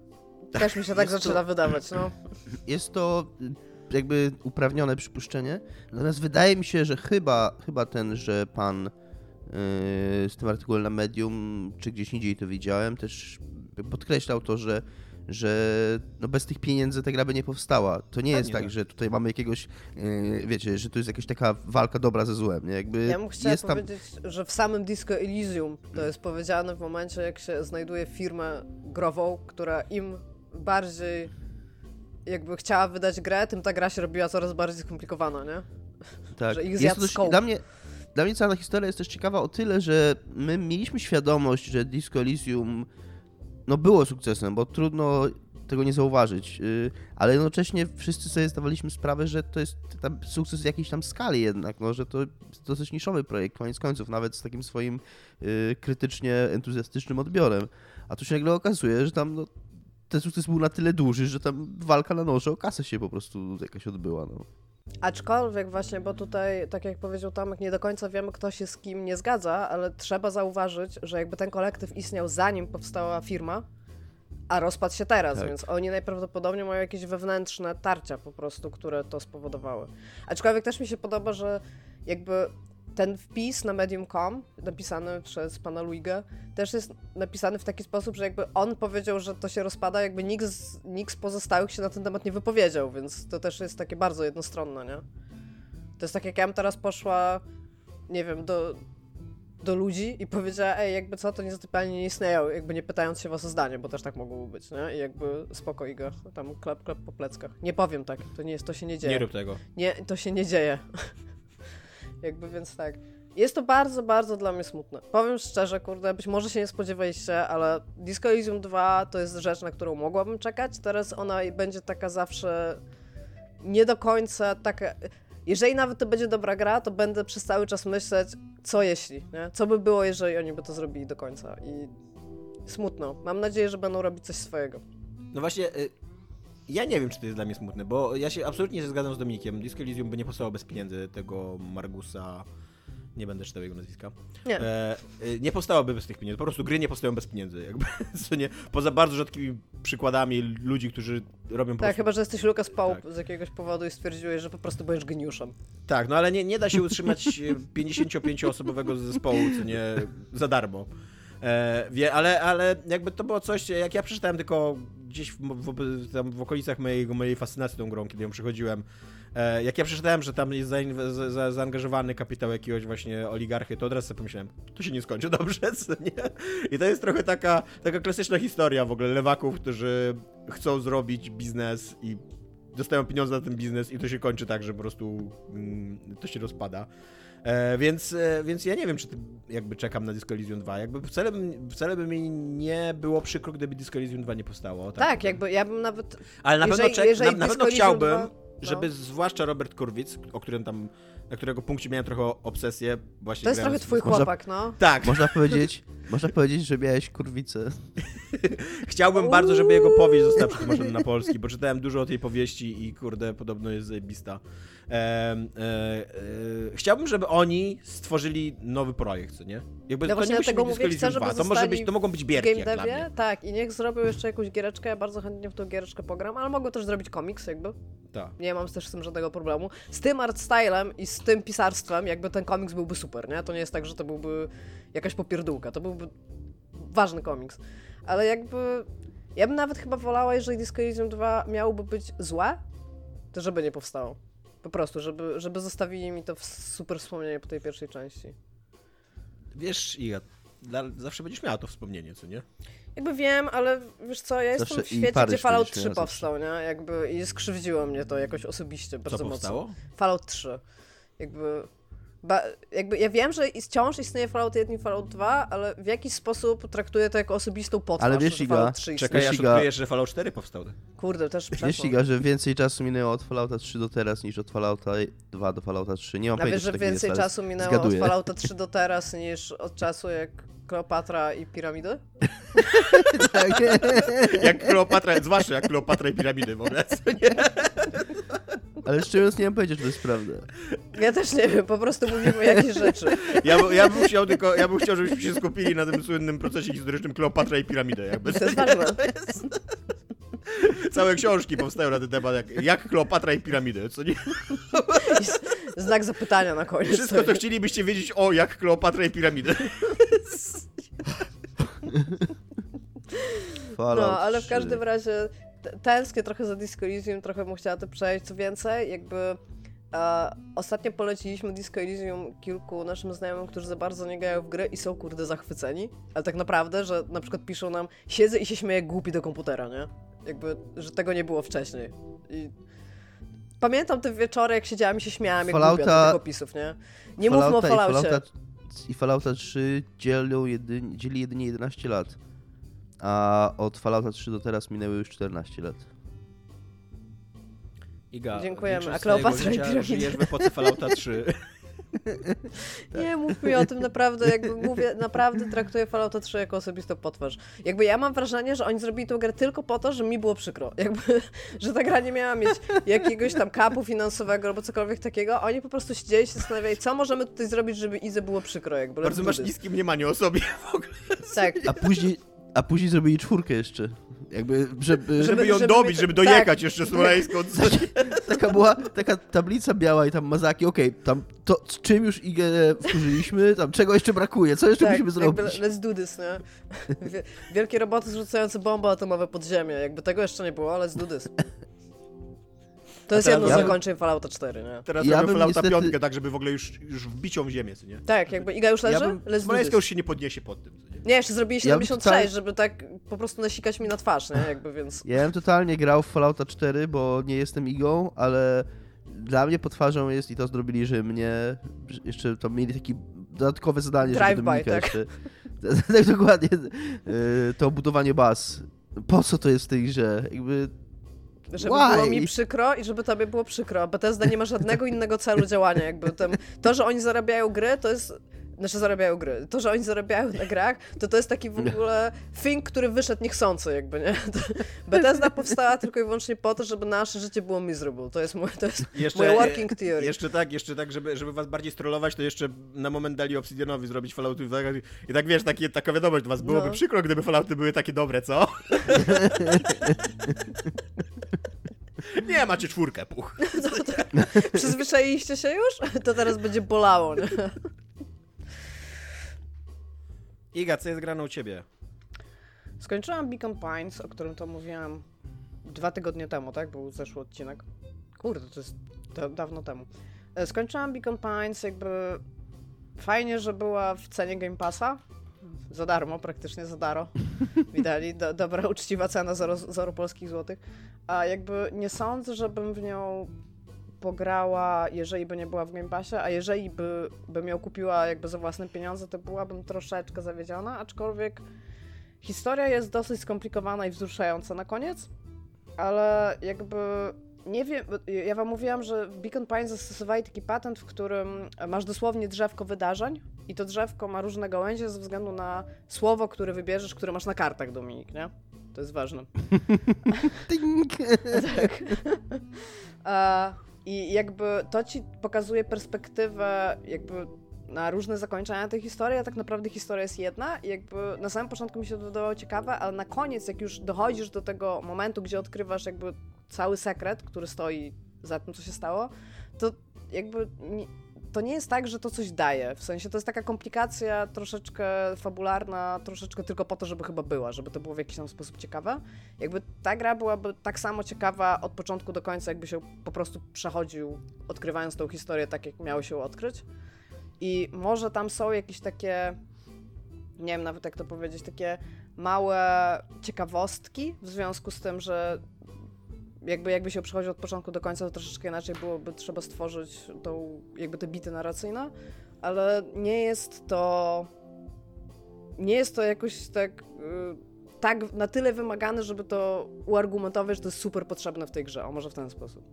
Też mi się tak zaczyna to... wydawać, no. Jest to jakby uprawnione przypuszczenie. Natomiast wydaje mi się, że chyba, chyba ten, że pan yy, z tym artykułem na Medium, czy gdzieś indziej to widziałem, też podkreślał to, że że no bez tych pieniędzy ta gra by nie powstała. To nie jest tak, tak, że tutaj mamy jakiegoś, yy, wiecie, że to jest jakaś taka walka dobra ze złem. Nie? Jakby ja bym chciała powiedzieć, tam... że w samym Disco Elysium to jest powiedziane w momencie, jak się znajduje firmę grową, która im bardziej jakby chciała wydać grę, tym ta gra się robiła coraz bardziej skomplikowana, nie? Tak. Że ich jest dość, dla mnie dla mnie cała ta historia jest też ciekawa o tyle, że my mieliśmy świadomość, że Disco Elysium no było sukcesem, bo trudno tego nie zauważyć, y, ale jednocześnie wszyscy sobie zdawaliśmy sprawę, że to jest sukces w jakiejś tam skali jednak, no, że to jest dosyć niszowy projekt, koniec końców, nawet z takim swoim y, krytycznie entuzjastycznym odbiorem. A tu się nagle okazuje, że tam no, ten sukces był na tyle duży, że tam walka na noże o kasę się po prostu jakaś odbyła. No. Aczkolwiek właśnie, bo tutaj, tak jak powiedział Tomek, nie do końca wiemy, kto się z kim nie zgadza, ale trzeba zauważyć, że jakby ten kolektyw istniał zanim powstała firma, a rozpadł się teraz, tak. więc oni najprawdopodobniej mają jakieś wewnętrzne tarcia po prostu, które to spowodowały. Aczkolwiek też mi się podoba, że jakby ten wpis na medium.com, napisany przez pana Luiga, też jest napisany w taki sposób, że jakby on powiedział, że to się rozpada, jakby nikt z, nikt z pozostałych się na ten temat nie wypowiedział, więc to też jest takie bardzo jednostronne, nie? To jest tak, jak ja bym teraz poszła, nie wiem, do, do ludzi i powiedziała, ej, jakby co, to niezasypialnie nie istnieją, jakby nie pytając się was o zdanie, bo też tak mogło być, nie? I jakby spoko, tam klep, klep po pleckach. Nie powiem tak, to nie to się nie dzieje. Nie rób tego. Nie, to się nie dzieje. Jakby więc tak. Jest to bardzo, bardzo dla mnie smutne. Powiem szczerze, kurde, być może się nie spodziewaliście, ale Disco Elysium 2 to jest rzecz, na którą mogłabym czekać. Teraz ona będzie taka zawsze nie do końca taka... Jeżeli nawet to będzie dobra gra, to będę przez cały czas myśleć, co jeśli, nie? Co by było, jeżeli oni by to zrobili do końca. I smutno. Mam nadzieję, że będą robić coś swojego. No właśnie, y, ja nie wiem, czy to jest dla mnie smutne, bo ja się absolutnie nie zgadzam z Dominikiem. Disco Elysium by nie powstało bez pieniędzy tego Margusa. Nie będę czytał jego nazwiska. Nie. E, e nie powstałoby bez tych pieniędzy. Po prostu gry nie powstają bez pieniędzy. Jakby, co nie, poza bardzo rzadkimi przykładami ludzi, którzy robią Tak, prostu... chyba, że jesteś Lucas Pope tak. z jakiegoś powodu i stwierdziłeś, że po prostu będziesz geniuszem. Tak, no ale nie, nie da się utrzymać 55-osobowego zespołu, co nie, za darmo. E, wie, ale, ale jakby to było coś, jak ja przeczytałem tylko gdzieś w, w, tam w okolicach mojej, mojej fascynacji tą grą, kiedy ją przychodziłem, e, jak ja przeczytałem, że tam jest za, za, zaangażowany kapitał jakiegoś właśnie oligarchy, to od razu sobie pomyślałem, to się nie skończy dobrze, nie? I to jest trochę taka, taka klasyczna historia w ogóle lewaków, którzy chcą zrobić biznes i dostają pieniądze na ten biznes i to się kończy tak, że po prostu mm, to się rozpada. E, więc, e, więc ja nie wiem, czy jakby czekam na Disco Elysium 2. Jakby wcale, wcale by mi nie było przykro, gdyby Disco Elysium 2 nie powstało. Tak, tak jakby ja bym nawet... Ale na jeżeli, pewno, czek, na, na pewno chciałbym, 2, no. żeby zwłaszcza Robert Kurwic, o którym tam na którego punkcie miałem trochę obsesję. Właśnie to jest trochę twój chłopak, no. Tak. Można powiedzieć, można powiedzieć, że miałeś kurwicę. Chciałbym bardzo, żeby jego powieść została przetłumaczona na polski, bo czytałem dużo o tej powieści i kurde, podobno jest zajebista. E, chciałbym, żeby oni stworzyli nowy projekt, co nie? Jakby no to nie musi być mówię, chcę, 2, to, może być, to mogą być bierki game devie, Tak, i niech zrobią jeszcze jakąś giereczkę, ja bardzo chętnie w tą giereczkę pogram, ale mogą też zrobić komiks jakby. Tak. Nie mam też z tym żadnego problemu. Z tym art stylem i z tym pisarstwem jakby ten komiks byłby super, nie? To nie jest tak, że to byłby jakaś popierdółka, to byłby ważny komiks. Ale jakby ja bym nawet chyba wolała, jeżeli Disco Elysium 2 miałoby być złe, to żeby nie powstało. Po prostu, żeby, żeby zostawili mi to w super wspomnienie po tej pierwszej części. Wiesz, Iga, zawsze będziesz miała to wspomnienie, co nie? Jakby wiem, ale wiesz co, ja jestem w świecie, gdzie Fallout 3 powstał, nie? Jakby i skrzywdziło mnie to jakoś osobiście bardzo co powstało? mocno. Fallout 3. Jakby Ba, jakby ja wiem, że wciąż istnieje Fallout 1 i Fallout 2, ale w jakiś sposób traktuję to jako osobistą potwarz, ale wiesz, 3 Czekaj, ja odkryjesz, że Fallout 4 powstał. Kurde, też Wiesz, Iga, że więcej czasu minęło od Fallouta 3 do teraz niż od Fallouta 2 do Fallouta 3. Nie mam A wiesz, że więcej jest, czasu minęło zgaduję. od Fallouta 3 do teraz niż od czasu jak Kleopatra i piramidy? tak. jak Kleopatra, zwłaszcza jak Kleopatra i piramidy w ogóle, nie? Ale szczerze nie mam powiedzieć, że to jest prawda. Ja też nie wiem, po prostu mówimy o jakichś rzeczy. Ja, ja, bym chciał tylko, ja bym chciał, żebyśmy się skupili na tym słynnym procesie historycznym Kleopatra i piramidę. Jakby. To jest ważne. Całe książki powstają na ten temat, jak, jak Kleopatra i piramidy, co nie? Znak zapytania na koniec. Wszystko, co chcielibyście wiedzieć o jak Kleopatra i piramidy. No, ale w każdym razie tęsknię trochę za Disco Elysium, trochę bym chciała to przejść. Co więcej, jakby e, ostatnio poleciliśmy Disco Elysium kilku naszym znajomym, którzy za bardzo nie grają w gry i są kurde zachwyceni. Ale tak naprawdę, że na przykład piszą nam, siedzę i się śmieję głupi do komputera, nie? Jakby, że tego nie było wcześniej. I pamiętam te wieczory, jak siedziałam i się śmiałam, jak Fallouta... głupia do tych opisów, nie? Nie Fallouta mówmy o Falloutie. I Fallouta, i Fallouta 3 dzielą jedynie, dzieli jedynie 11 lat a od Fallouta 3 do teraz minęły już 14 lat. Iga, Dziękujemy. A Kleopatra i piramidy. Żyjesz w epoce Fallouta 3. Nie, mów mi o tym naprawdę, jakby mówię, naprawdę traktuję Fallouta 3 jako osobistą potwarz. Jakby ja mam wrażenie, że oni zrobili tę grę tylko po to, że mi było przykro. Jakby, że ta gra nie miała mieć jakiegoś tam kapu finansowego albo cokolwiek takiego. Oni po prostu siedzieli się zastanawiali, co możemy tutaj zrobić, żeby Ize było przykro. Jakby, Bardzo masz niskie mniemanie o sobie w ogóle. Tak. A później, a później zrobili czwórkę jeszcze. Jakby, żeby, żeby ją żeby dobić, żeby dojechać tak. jeszcze Smoleńską. taka była taka tablica biała i tam mazaki, okej, okay, tam to, z czym już IG wkurzyliśmy, tam czego jeszcze brakuje, co jeszcze tak, musimy zrobić? let's do this, nie? Wielkie roboty zrzucające bomby atomowe pod ziemię, jakby tego jeszcze nie było, let's do this. To jest jedno z ja zakończeń Fallouta 4, nie? Teraz ja robię Fallouta niestety... 5, tak żeby w ogóle już, już wbicią w ziemię, co nie? Tak, jakby Iga już leży? Ja bym... Smoleńska już się nie podniesie pod tym, nie? Nie, jeszcze zrobili 76, ja żeby tak po prostu nasikać mi na twarz, nie? Jakby, więc... Ja bym totalnie grał w Fallouta 4, bo nie jestem Igą, ale dla mnie potwarzą jest, i to zrobili, że mnie jeszcze tam mieli takie dodatkowe zadanie, Drive żeby Dominika by, tak. jeszcze... tak dokładnie. Y, to budowanie baz. Po co to jest w tej grze? Jakby żeby Why? było mi przykro i żeby tobie było przykro. Bethesda nie ma żadnego innego celu działania. Jakby tam, to, że oni zarabiają gry, to jest znaczy zarabiają gry. To, że oni zarabiają na grach, to to jest taki w ogóle thing, który wyszedł niechcący jakby, nie? Bethesda powstała tylko i wyłącznie po to, żeby nasze życie było miserable. To jest mój, to jest jeszcze, moje working theory. Jeszcze tak, jeszcze tak, żeby, żeby was bardziej strollować, to jeszcze na moment dali Obsidianowi zrobić Fallouty i tak wiesz, takie, taka wiadomość do was, byłoby no. przykro, gdyby Fallouty były takie dobre, co? Nie, macie czwórkę, puch. Przyzwyczailiście się już? To teraz będzie bolało, nie? Iga, co jest grane u ciebie? Skończyłam Beacon Pines, o którym to mówiłam dwa tygodnie temu, tak? Był zeszły odcinek. Kurde, to jest da dawno temu. E, skończyłam Beacon Pines, jakby fajnie, że była w cenie Game Passa. Za darmo, praktycznie za daro. Widali, Do, dobra, uczciwa cena, zero, zero polskich złotych. A jakby nie sądzę, żebym w nią pograła, jeżeli by nie była w Game Passie, a jeżeli by, bym ją kupiła jakby za własne pieniądze, to byłabym troszeczkę zawiedziona, aczkolwiek historia jest dosyć skomplikowana i wzruszająca na koniec, ale jakby nie wiem, ja wam mówiłam, że Beacon Pine zastosowali taki patent, w którym masz dosłownie drzewko wydarzeń i to drzewko ma różne gałęzie ze względu na słowo, które wybierzesz, które masz na kartach, Dominik, nie? To jest ważne. tak. I jakby to ci pokazuje perspektywę jakby na różne zakończenia tej historii, a tak naprawdę historia jest jedna i jakby na samym początku mi się to wydawało ciekawe, ale na koniec, jak już dochodzisz do tego momentu, gdzie odkrywasz jakby cały sekret, który stoi za tym, co się stało, to jakby nie, to nie jest tak, że to coś daje. W sensie to jest taka komplikacja troszeczkę fabularna, troszeczkę tylko po to, żeby chyba była, żeby to było w jakiś tam sposób ciekawe. Jakby ta gra byłaby tak samo ciekawa od początku do końca, jakby się po prostu przechodził, odkrywając tą historię tak, jak miało się odkryć. I może tam są jakieś takie, nie wiem nawet jak to powiedzieć, takie małe ciekawostki w związku z tym, że jakby, jakby się przechodził od początku do końca, to troszeczkę inaczej byłoby trzeba stworzyć tą, jakby te bity narracyjne, ale nie jest to nie jest to jakoś tak yy, tak na tyle wymagane, żeby to uargumentować, że to jest super potrzebne w tej grze, o może w ten sposób.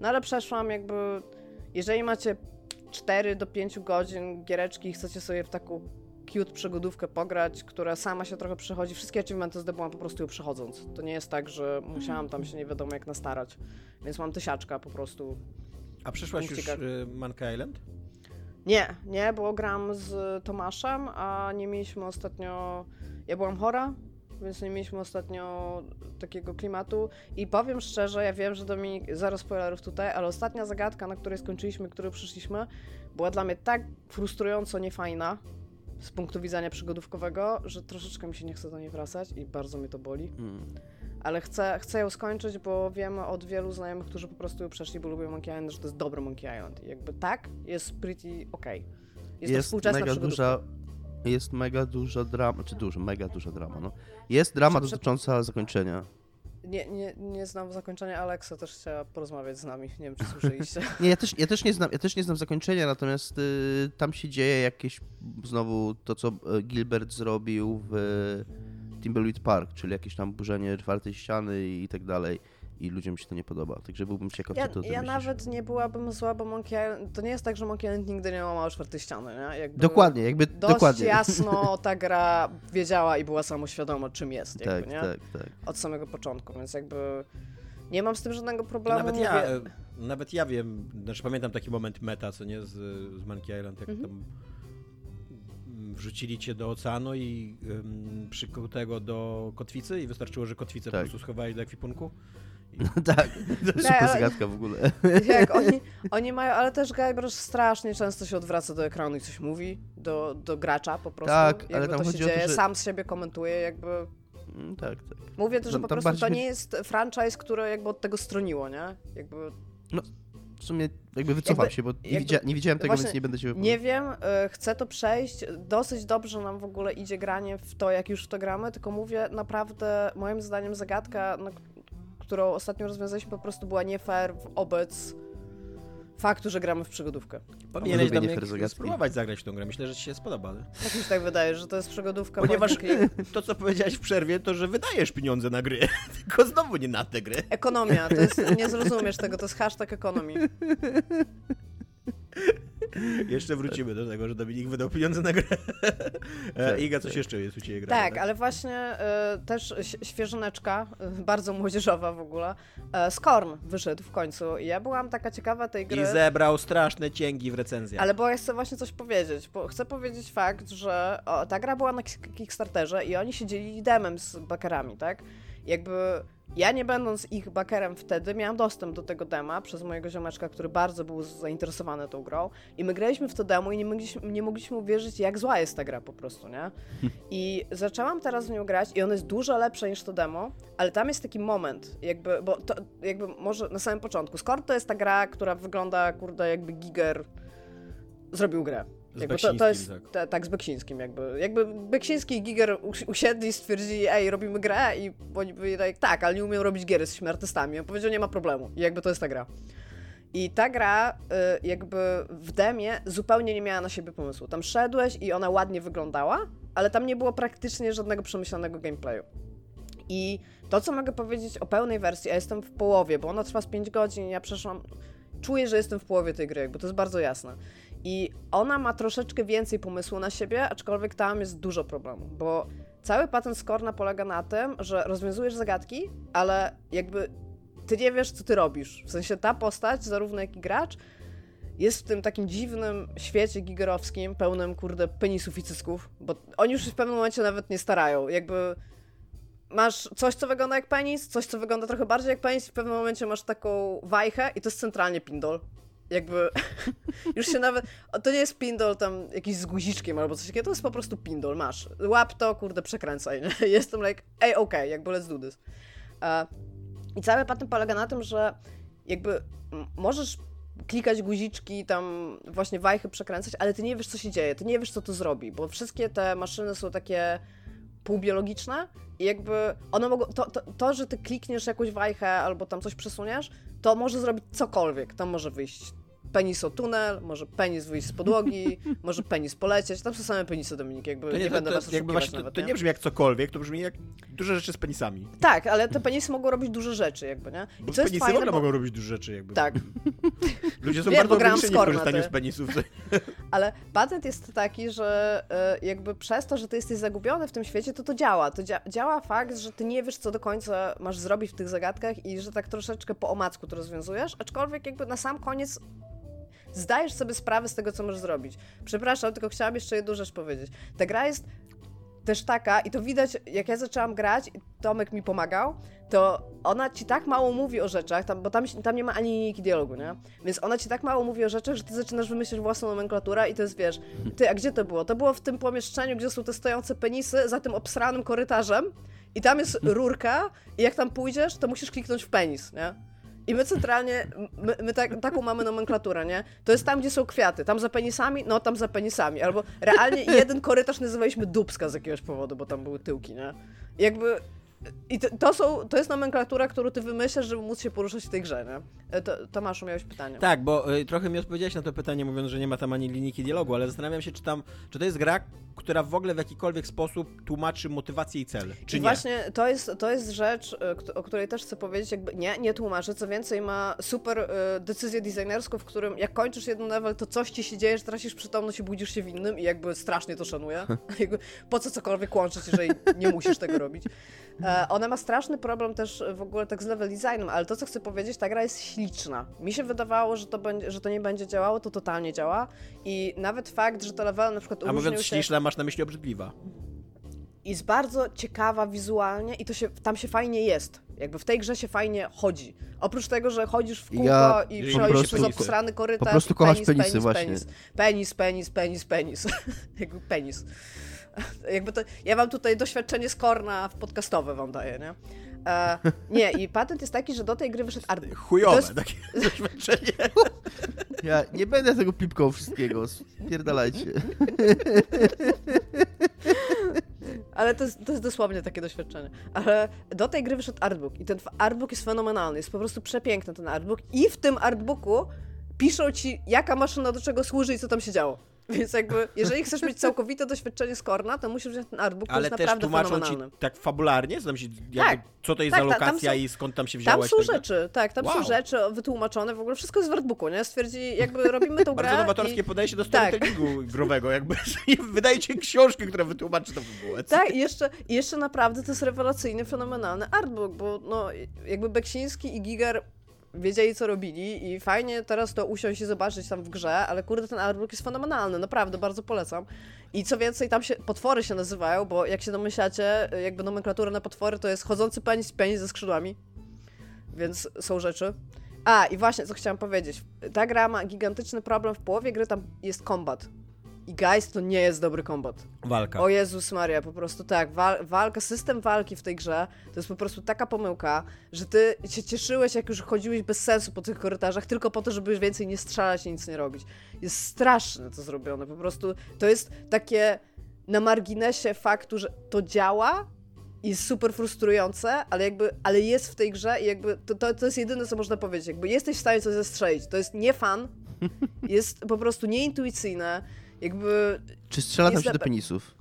No ale przeszłam jakby, jeżeli macie 4 do 5 godzin giereczki i chcecie sobie w taką cute przygodówkę pograć, która sama się trochę przechodzi. Wszystkie achievementy zdobyłam po prostu ją przechodząc. To nie jest tak, że musiałam tam się nie wiadomo jak nastarać. Więc mam tysiaczka po prostu. A przyszłaś już y, Monkey Island? Nie, nie, bo gram z Tomaszem, a nie mieliśmy ostatnio... Ja byłam chora, więc nie mieliśmy ostatnio takiego klimatu. I powiem szczerze, ja wiem, że Dominik, zero spoilerów tutaj, ale ostatnia zagadka, na której skończyliśmy, której przyszliśmy, była dla mnie tak frustrująco niefajna, z punktu widzenia przygodówkowego, że troszeczkę mi się nie chce do niej wracać i bardzo mnie to boli. Mm. Ale chcę, chcę ją skończyć, bo wiemy od wielu znajomych, którzy po prostu ją przeszli, bo lubią Monkey Island, że to jest dobry Monkey Island. I jakby tak, jest pretty okej. Okay. Jest, jest to współczesna mega duża, Jest mega duża drama, czy dużo, mega duża drama, no. Jest drama dotycząca zakończenia. Nie, nie, nie znam zakończenia, Alexa też chciała porozmawiać z nami. Nie wiem, czy słyszeliście. nie, ja też, ja też nie znam, ja też nie znam zakończenia, natomiast y, tam się dzieje jakieś znowu to, co y, Gilbert zrobił w Timbleweed Park, czyli jakieś tam burzenie czwartej ściany i tak dalej i ludziom się to nie podoba. Także byłbym ciekaw, ja, co to Ja nawet nie byłabym zła, bo Monkey Island, to nie jest tak, że Monkey Island nigdy nie łamał czwartej ściany, nie? Jakby dokładnie, jakby dość dokładnie. jasno ta gra wiedziała i była samoświadoma, czym jest, jakby, tak, nie? Tak, tak. Od samego początku, więc jakby nie mam z tym żadnego problemu. Nawet ja, nawet ja wiem, znaczy pamiętam taki moment meta, co nie, z, z Monkey Island, jak mhm. tam wrzucili cię do oceanu i um, przykutego do kotwicy i wystarczyło, że kotwicę tak. po prostu schowałeś do ekwipunku tak, to jest tak, zagadka w ogóle. Jak oni, oni mają, ale też Guybrush strasznie często się odwraca do ekranu i coś mówi do, do gracza po prostu. Tak, jakby ale tam to chodzi się o dzieje, to, że... sam z siebie komentuje, jakby... Mm, tak, tak. Mówię to, że po prostu to nie jest franchise, które jakby od tego stroniło, nie? Jakby... No, w sumie jakby wycofam jakby, się, bo nie, widzia, nie widziałem tego, więc nie będę się Nie wiem, y, chcę to przejść. Dosyć dobrze nam w ogóle idzie granie w to, jak już w to gramy, tylko mówię, naprawdę moim zdaniem zagadka, no, którą ostatnio rozwiązaliśmy, po prostu była nie fair wobec faktu, że gramy w przygodówkę. Powinieneś tam spróbować zagrać w tą grę. Myślę, że ci się spodoba. Tak mi się tak wydaje, że to jest przygodówka. Ponieważ to, co powiedziałeś w przerwie, to, że wydajesz pieniądze na gry, tylko znowu nie na te gry. Ekonomia, to jest, nie zrozumiesz tego, to jest hashtag ekonomii. Jeszcze wrócimy do tego, że Dominik wydał pieniądze na grę. E, tak, Iga, coś tak. jeszcze jest u Ciebie gra? Tak, tak, ale właśnie y, też świeżyneczka, y, bardzo młodzieżowa w ogóle. Y, Skorn wyszedł w końcu i ja byłam taka ciekawa tej gry. I zebrał straszne cięgi w recenzjach. Ale bo ja chcę właśnie coś powiedzieć, bo chcę powiedzieć fakt, że o, ta gra była na Kickstarterze i oni się dzielili demem z bakerami, tak? Jakby ja nie będąc ich bakerem wtedy, miałam dostęp do tego dema przez mojego ziomeczka, który bardzo był zainteresowany tą grą i my graliśmy w to demo i nie mogliśmy, nie mogliśmy uwierzyć, jak zła jest ta gra po prostu, nie? I zaczęłam teraz w nią grać i ona jest dużo lepsza niż to demo, ale tam jest taki moment, jakby, bo to, jakby może na samym początku, Skoro to jest ta gra, która wygląda, kurde, jakby Giger zrobił grę. Jakby to, to jest tak. Ta, tak, z Beksińskim jakby. Jakby Beksiński i Giger usiedli i stwierdzili, ej, robimy grę i oni powiedzieli tak, tak, ale nie umiem robić gier, jesteśmy artystami. On powiedział, nie ma problemu. I jakby to jest ta gra. I ta gra, y, jakby w demie, zupełnie nie miała na siebie pomysłu. Tam szedłeś i ona ładnie wyglądała, ale tam nie było praktycznie żadnego przemyślanego gameplayu. I to, co mogę powiedzieć o pełnej wersji, ja jestem w połowie, bo ona trwa z 5 godzin, ja przeszłam. Czuję, że jestem w połowie tej gry, bo to jest bardzo jasne. I ona ma troszeczkę więcej pomysłu na siebie, aczkolwiek tam jest dużo problemów, bo cały patent Skorna polega na tym, że rozwiązujesz zagadki, ale jakby ty nie wiesz, co ty robisz. W sensie ta postać, zarówno jak i gracz, jest w tym takim dziwnym świecie gigerowskim, pełnym, kurde, penisów i cysków, bo oni już w pewnym momencie nawet nie starają. Jakby masz coś, co wygląda jak penis, coś, co wygląda trochę bardziej jak penis w pewnym momencie masz taką wajchę i to jest centralnie pindol. Jakby już się nawet. To nie jest pindol tam jakiś z guziczkiem albo coś takiego, to jest po prostu pindol. Masz. Łap to, kurde, przekręcaj. Nie? Jestem like, ej, okej, okay, jakby let's do this. Uh, I cały patent polega na tym, że jakby możesz klikać guziczki, tam właśnie wajchy przekręcać, ale ty nie wiesz, co się dzieje, ty nie wiesz, co to zrobi, bo wszystkie te maszyny są takie półbiologiczne i jakby one mogą, to, to, to, że ty klikniesz jakąś wajchę albo tam coś przesuniesz, to może zrobić cokolwiek. Tam może wyjść penis o tunel, może penis wyjść z podłogi, może penis polecieć. Tam są same penisy, Dominik, jakby to nie, nie będę to, was jakby właśnie, nawet, to, to nie? brzmi jak cokolwiek, to brzmi jak duże rzeczy z penisami. Tak, ale te penisy mogą robić duże rzeczy, jakby, nie? I bo co penisy fajne, w ogóle bo... mogą robić duże rzeczy, jakby. Tak. Ludzie są Wiem, bardzo ograniczeni w korzystaniu z penisów. ale patent jest taki, że e, jakby przez to, że ty jesteś zagubiony w tym świecie, to to działa. To dzia działa fakt, że ty nie wiesz, co do końca masz zrobić w tych zagadkach i że tak troszeczkę po omacku to rozwiązujesz, aczkolwiek jakby na sam koniec zdajesz sobie sprawę z tego, co możesz zrobić. Przepraszam, tylko chciałam jeszcze jedną rzecz powiedzieć. Ta gra jest też taka, i to widać, jak ja zaczęłam grać, Tomek mi pomagał, to ona ci tak mało mówi o rzeczach, tam, bo tam, tam nie ma ani linijki dialogu, nie? Więc ona ci tak mało mówi o rzeczach, że ty zaczynasz wymyślać własną nomenklaturę i to jest, wiesz, ty, a gdzie to było? To było w tym pomieszczeniu, gdzie są te stojące penisy, za tym obsranym korytarzem i tam jest rurka i jak tam pójdziesz, to musisz kliknąć w penis, nie? I my centralnie, my, my tak, taką mamy nomenklaturę, nie? To jest tam, gdzie są kwiaty. Tam za penisami, no tam za penisami. Albo realnie jeden korytarz nazywaliśmy Dubska z jakiegoś powodu, bo tam były tyłki, nie? Jakby i to, to, są, to jest nomenklatura, którą ty wymyślasz, żeby móc się poruszać w tej grze, nie? E, to, Tomaszu, miałeś pytanie. Tak, bo y, trochę mi odpowiedziałeś na to pytanie, mówiąc, że nie ma tam ani linijki dialogu, ale zastanawiam się, czy tam, czy to jest gra, która w ogóle w jakikolwiek sposób tłumaczy motywację i cel, czy I nie? właśnie to jest, to jest rzecz, y, o której też chcę powiedzieć, jakby nie, nie tłumaczy, co więcej ma super y, decyzję designerską, w którym jak kończysz jeden level, to coś ci się dzieje, że tracisz przytomność i budzisz się w innym i jakby strasznie to szanuję. po co cokolwiek łączyć, jeżeli nie musisz tego robić. E, ona ma straszny problem też w ogóle tak z level designem, ale to, co chcę powiedzieć, ta gra jest śliczna. Mi się wydawało, że to, będzie, że to nie będzie działało, to totalnie działa i nawet fakt, że te levely na przykład A mówiąc się... śliczna, masz na myśli obrzydliwa. Jest bardzo ciekawa wizualnie i to się, tam się fajnie jest. Jakby w tej grze się fajnie chodzi. Oprócz tego, że chodzisz w kółko ja i przechodzisz przez obsrany korytarz. Po prostu kochasz penis, penisy penis, właśnie. Penis, penis, penis, penis. Jakby penis. Jakby to, ja wam tutaj doświadczenie z Korna w podcastowe wam daję, nie? E, nie, i patent jest taki, że do tej gry wyszedł artbook. Chujowe jest... takie doświadczenie. Ja nie będę tego pipką wszystkiego, spierdalajcie. Ale to jest, to jest dosłownie takie doświadczenie. Ale do tej gry wyszedł artbook i ten artbook jest fenomenalny, jest po prostu przepiękny ten artbook i w tym artbooku piszą ci, jaka maszyna do czego służy i co tam się działo. Więc jakby, jeżeli chcesz mieć całkowite doświadczenie z Korna, to musisz wziąć ten artbook, Ale jest naprawdę fenomenalny. ci tak fabularnie? Co, się, tak. co to jest tak, za lokacja i skąd tam się wzięłaś? Tam są rzeczy, tak, tam wow. są rzeczy wytłumaczone, w ogóle wszystko jest w artbooku, nie? Stwierdzi, jakby robimy tą grę Bardzo nowatorskie i... podejście do storytellingu tak. growego, jakby wydajecie książkę, która wytłumaczy to fabułę. Tak, i jeszcze, jeszcze naprawdę to jest rewelacyjny, fenomenalny artbook, bo no, jakby Beksiński i Giger wiedzieli, co robili i fajnie teraz to usiąść i zobaczyć tam w grze, ale kurde, ten artbook jest fenomenalny, naprawdę, bardzo polecam. I co więcej, tam się potwory się nazywają, bo jak się domyślacie, jakby nomenklatura na potwory to jest chodzący penis, penis ze skrzydłami, więc są rzeczy. A, i właśnie, co chciałam powiedzieć. Ta gra ma gigantyczny problem, w połowie gry tam jest kombat. I guys, to nie jest dobry kombat. Walka. O Jezus Maria, po prostu tak. Wal walka, system walki w tej grze to jest po prostu taka pomyłka, że ty się cieszyłeś, jak już chodziłeś bez sensu po tych korytarzach, tylko po to, żeby już więcej nie strzelać i nic nie robić. Jest straszne to zrobione. Po prostu to jest takie na marginesie faktu, że to działa, jest super frustrujące, ale jakby, ale jest w tej grze i jakby to, to, to jest jedyne, co można powiedzieć. Jakby jesteś w stanie coś zestrzelić. To jest nie fan, jest po prostu nieintuicyjne, jakby... Czy strzela tam się do penisów?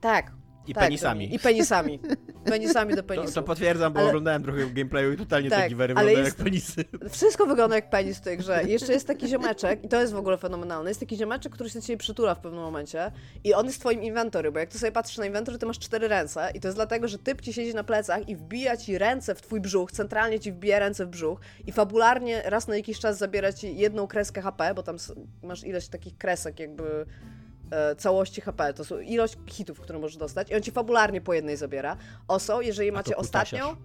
Tak, i tak, penisami. I penisami. Penisami do penisów. To, to potwierdzam, bo ale... oglądałem trochę gameplayu i totalnie tak, te giwery wyglądają jest... jak penisy. Wszystko wygląda jak penis w tej grze. I jeszcze jest taki ziomeczek, i to jest w ogóle fenomenalne, jest taki ziomeczek, który się do ciebie przytula w pewnym momencie i on jest twoim inwentory, bo jak ty sobie patrzysz na inwentory, ty masz cztery ręce i to jest dlatego, że typ ci siedzi na plecach i wbija ci ręce w twój brzuch, centralnie ci wbija ręce w brzuch i fabularnie raz na jakiś czas zabiera ci jedną kreskę HP, bo tam masz ileś takich kresek jakby całości HP. To są ilość hitów, które możesz dostać i on ci fabularnie po jednej zabiera. Oso, jeżeli macie ostatnią...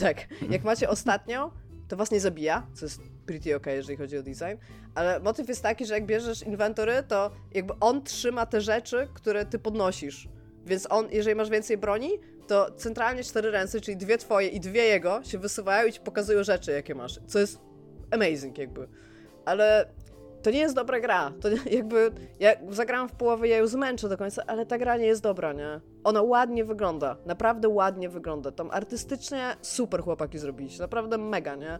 Tak, jak macie ostatnią, to was nie zabija, co jest pretty ok, jeżeli chodzi o design, ale motyw jest taki, że jak bierzesz inwentory, to jakby on trzyma te rzeczy, które ty podnosisz. Więc on, jeżeli masz więcej broni, to centralnie cztery ręce, czyli dwie twoje i dwie jego, się wysuwają i ci pokazują rzeczy, jakie masz. Co jest amazing jakby. Ale to nie jest dobra gra. To jakby, ja zagrałam w połowie, ja ją zmęczę do końca, ale ta gra nie jest dobra, nie? Ona ładnie wygląda, naprawdę ładnie wygląda. Tam artystycznie super chłopaki zrobiliście, naprawdę mega, nie?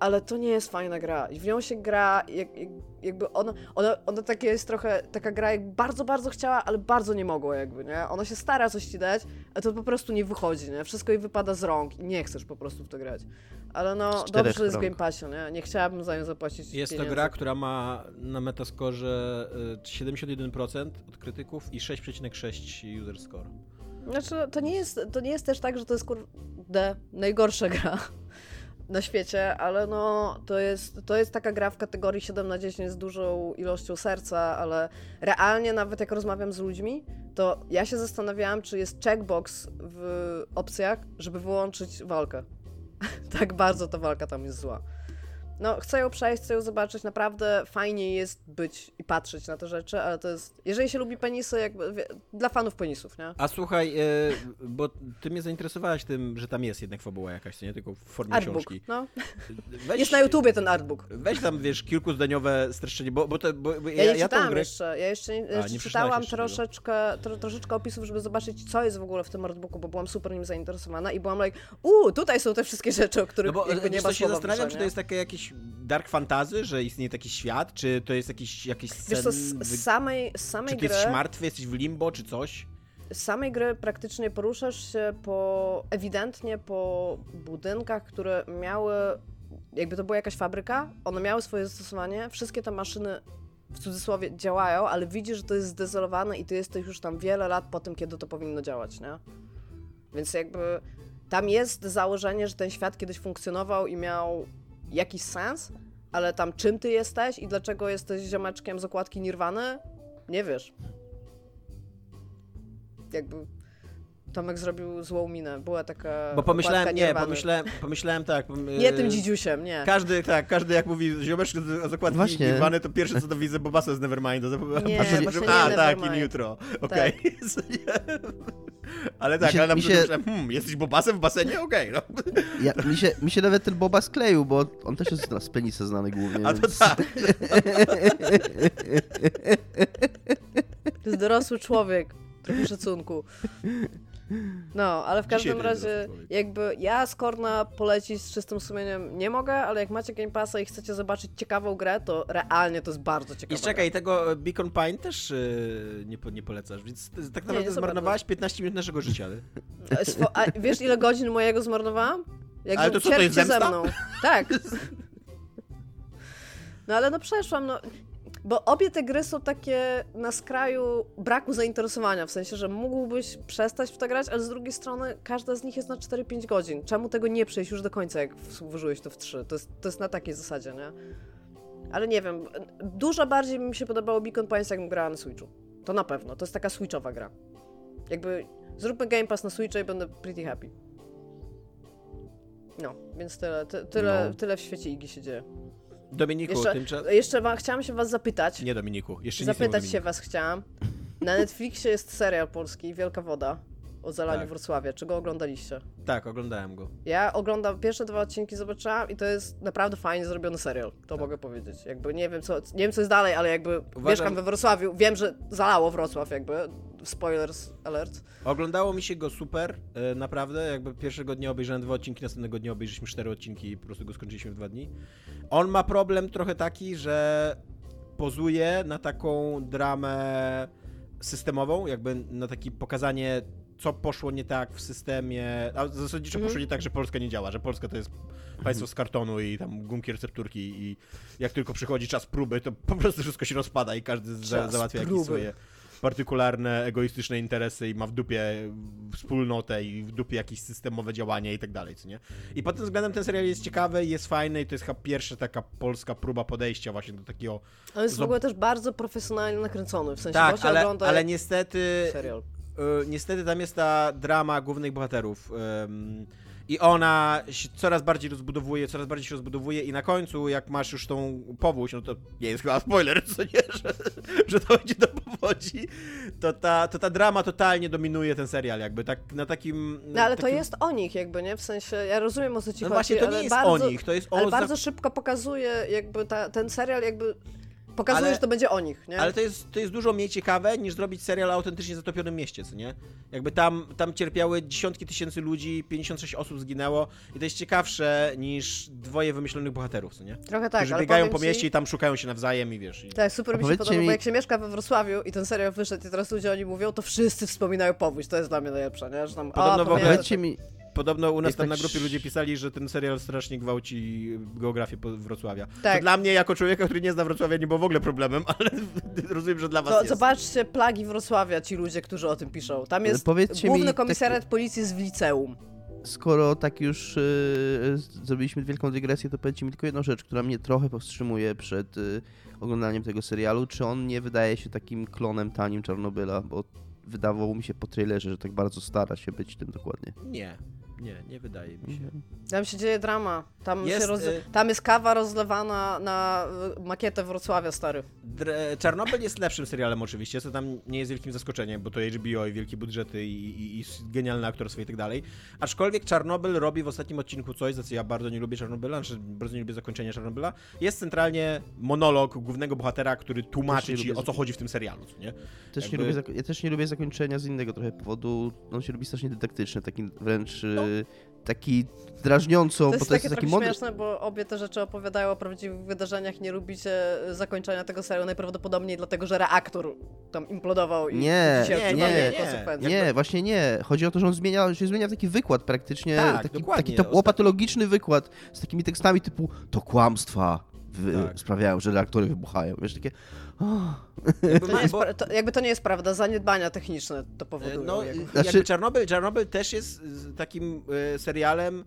Ale to nie jest fajna gra. I w nią się gra, jak, jak, jakby ona, ona, ona takie jest trochę, taka gra, jak bardzo, bardzo chciała, ale bardzo nie mogła jakby, nie? Ona się stara coś ci dać, a to po prostu nie wychodzi, nie? Wszystko jej wypada z rąk i nie chcesz po prostu w to grać. Ale no, dobrze, że jest w Game Passie, nie? Nie chciałabym za nią zapłacić Jest pieniędzy. to gra, która ma na metaskorze 71% y, od krytyków i 6,6 user score. Znaczy, to nie, jest, to nie jest też tak, że to jest kurde najgorsza gra na świecie, ale no to jest, to jest taka gra w kategorii 7 na 10 z dużą ilością serca, ale realnie nawet jak rozmawiam z ludźmi, to ja się zastanawiałam, czy jest checkbox w opcjach, żeby wyłączyć walkę. tak bardzo ta walka tam jest zła no, chcę ją przejść, chcę ją zobaczyć, naprawdę fajnie jest być i patrzeć na te rzeczy, ale to jest, jeżeli się lubi penisy, jakby, wie, dla fanów penisów, nie? A słuchaj, e, bo ty mnie zainteresowałaś tym, że tam jest jednak fabuła jakaś, nie tylko w formie artbook, książki. no. Weź, jest na YouTubie ten artbook. Weź tam, wiesz, kilkuzdaniowe streszczenie, bo, bo, to, bo, bo ja, ja, nie czytałam grę... jeszcze, ja jeszcze, A, nie czytałam troszeczkę, tro, troszeczkę opisów, żeby zobaczyć, co jest w ogóle w tym artbooku, bo byłam super nim zainteresowana i byłam like, uuu, tutaj są te wszystkie rzeczy, o których no bo, jakby nie ma się zastanawiam, czy to jest takie jakieś dark fantazy, że istnieje taki świat, czy to jest jakiś, jakiś sen... Wiesz co, z samej, z samej Czy ty gry... jesteś martwy, jesteś w limbo, czy coś? Z samej gry praktycznie poruszasz się po, ewidentnie po budynkach, które miały, jakby to była jakaś fabryka, one miały swoje zastosowanie, wszystkie te maszyny w cudzysłowie działają, ale widzisz, że to jest zdezolowane i ty jesteś już tam wiele lat po tym, kiedy to powinno działać, nie? Więc jakby tam jest założenie, że ten świat kiedyś funkcjonował i miał jakiś sens, ale tam czym ty jesteś i dlaczego jesteś ziomeczkiem z okładki Nirwany? Nie wiesz. Jakby Tomek zrobił złą minę. Była taka. Bo pomyślałem, nie, pomyślałem, pomyślałem tak. Nie tym dzidziusiem, nie. Każdy, tak, każdy jak mówi ziomeczek z okładki właśnie. Nirwany, to pierwsze co to widzę, Bobaso z Nevermind. Nie, właśnie nie A, tak, in jutro. Okej. Okay. Tak. ale tak, się, ale na się... hmm, jesteś Bobasem w basenie? Okej, okay, no. Ja, mi, się, mi się nawet ten Boba skleił, bo on też jest z penisa znany głównie. A to więc... tak. To jest dorosły człowiek. Trochę szacunku. No, ale w każdym razie, jakby ja Skorna polecić z czystym sumieniem nie mogę, ale jak macie Game Passa i chcecie zobaczyć ciekawą grę, to realnie to jest bardzo ciekawe. I czekaj, tego Beacon Pine też yy, nie, nie polecasz, więc tak naprawdę nie, zmarnowałaś 15 minut naszego życia. Swo a wiesz ile godzin mojego zmarnowałam? Jak ale to co, to jest zemsta? ze mną. Tak. No ale no przeszłam, no bo obie te gry są takie na skraju braku zainteresowania, w sensie, że mógłbyś przestać w to grać, ale z drugiej strony każda z nich jest na 4-5 godzin. Czemu tego nie przejść już do końca, jak włożyłeś to w 3? To jest, to jest na takiej zasadzie, nie? Ale nie wiem, dużo bardziej mi się podobało Beacon Pines, jakbym grała na Switchu. To na pewno, to jest taka Switchowa gra. Jakby zróbmy Game Pass na Switcha i będę pretty happy. No, więc tyle, ty, tyle, no. tyle w świecie Igi się dzieje. Dominiku, jeszcze, tymczasem... Jeszcze wam, chciałam się was zapytać. Nie Dominiku, jeszcze Zapytać się was chciałam. Na Netflixie jest serial polski, Wielka Woda. O zalaniu tak. Wrocławia. Czy go oglądaliście? Tak, oglądałem go. Ja oglądam pierwsze dwa odcinki, zobaczyłam i to jest naprawdę fajnie zrobiony serial. To tak. mogę powiedzieć. Jakby nie wiem, co, nie wiem, co jest dalej, ale jakby Uważam... mieszkam we Wrocławiu, wiem, że zalało Wrocław jakby. Spoilers alert. Oglądało mi się go super, e, naprawdę. Jakby pierwszego dnia obejrzałem dwa odcinki, następnego dnia obejrzeliśmy cztery odcinki i po prostu go skończyliśmy w dwa dni. On ma problem trochę taki, że pozuje na taką dramę systemową, jakby na takie pokazanie, co poszło nie tak w systemie, a zasadniczo mm. poszło nie tak, że Polska nie działa, że Polska to jest państwo z kartonu i tam gumki recepturki i jak tylko przychodzi czas próby, to po prostu wszystko się rozpada i każdy za, załatwia jakieś swoje partykularne, egoistyczne interesy i ma w dupie wspólnotę i w dupie jakieś systemowe działania i tak dalej, co nie? I pod tym względem ten serial jest ciekawy, jest fajny i to jest chyba pierwsza taka polska próba podejścia właśnie do takiego... Ale jest w ogóle też bardzo profesjonalnie nakręcony, w sensie tak, ale, ale niestety... Serial. Y, niestety tam jest ta drama głównych bohaterów. I ona się coraz bardziej rozbudowuje, coraz bardziej się rozbudowuje i na końcu, jak masz już tą powódź, no to nie jest chyba spoiler, co nie, że, że dojdzie do powodzi, to ta, to ta drama totalnie dominuje ten serial, jakby tak na takim... No ale takim... to jest o nich jakby, nie? W sensie, ja rozumiem o co ci no chodzi, właśnie, to nie jest bardzo, o nich, to jest o... Ale bardzo szybko pokazuje jakby ta, ten serial jakby Pokazuje, ale, że to będzie o nich, nie? Ale to jest, to jest dużo mniej ciekawe, niż zrobić serial o autentycznie zatopionym mieście, co nie? Jakby tam, tam cierpiały dziesiątki tysięcy ludzi, 56 osób zginęło i to jest ciekawsze niż dwoje wymyślonych bohaterów, co nie? Trochę tak, Którzy biegają po mieście ci... i tam szukają się nawzajem i wiesz. I... Tak, super mi się podoba, mi... bo jak się mieszka we Wrocławiu i ten serial wyszedł i teraz ludzie o nim mówią, to wszyscy wspominają powódź, to jest dla mnie najlepsze, nie? Że tam, Podobno w ogóle... mi, Podobno u nas tam tak na grupie ludzie pisali, że ten serial strasznie gwałci geografię Wrocławia. Tak. To dla mnie, jako człowieka, który nie zna Wrocławia, nie było w ogóle problemem, ale rozumiem, że dla was to, jest. Zobaczcie plagi Wrocławia, ci ludzie, którzy o tym piszą. Tam jest Powiedzcie główny mi, komisariat tak... policji jest w liceum. Skoro tak już yy, zrobiliśmy wielką dygresję, to powiedzcie mi tylko jedną rzecz, która mnie trochę powstrzymuje przed yy, oglądaniem tego serialu. Czy on nie wydaje się takim klonem tanim Czarnobyla? Bo wydawało mi się po trailerze, że tak bardzo stara się być tym dokładnie. Nie. Nie, nie wydaje mi się. Mhm. Tam się dzieje drama. Tam, jest, roz... y... Tam jest kawa rozlewana na y, makietę Wrocławia, stary. Dr Czarnobyl jest lepszym serialem oczywiście, co tam nie jest wielkim zaskoczeniem, bo to HBO i wielkie budżety i, i, i genialne aktorstwo i tak dalej. Aczkolwiek Czarnobyl robi w ostatnim odcinku coś, za co ja bardzo nie lubię Czarnobyla, znaczy bardzo nie lubię zakończenia Czarnobyla. Jest centralnie monolog głównego bohatera, który tłumaczy ci o co chodzi w tym serialu, nie? Też Jakby... nie lubię, ja też nie lubię zakończenia z innego trochę powodu. On się robi strasznie dydaktyczny, taki wręcz... No taki drażniąco, to jest bo to jest taki mądry... śmieszne, bo obie te rzeczy opowiadają o prawdziwych wydarzeniach, nie lubicie zakończenia tego serialu najprawdopodobniej dlatego, że reaktor tam implodował i nie, nie, nie, nie, nie, właśnie nie. Chodzi o to, że on zmienia, się zmienia w taki wykład praktycznie, tak, taki, taki to łopatologiczny wykład z takimi tekstami typu to kłamstwa tak. sprawiają, że reaktory wybuchają. Wiesz, takie jakby, to jest, to, jakby to nie jest prawda, zaniedbania techniczne to powodują. No, jakby znaczy... Czarnobyl, Czarnobyl też jest takim y, serialem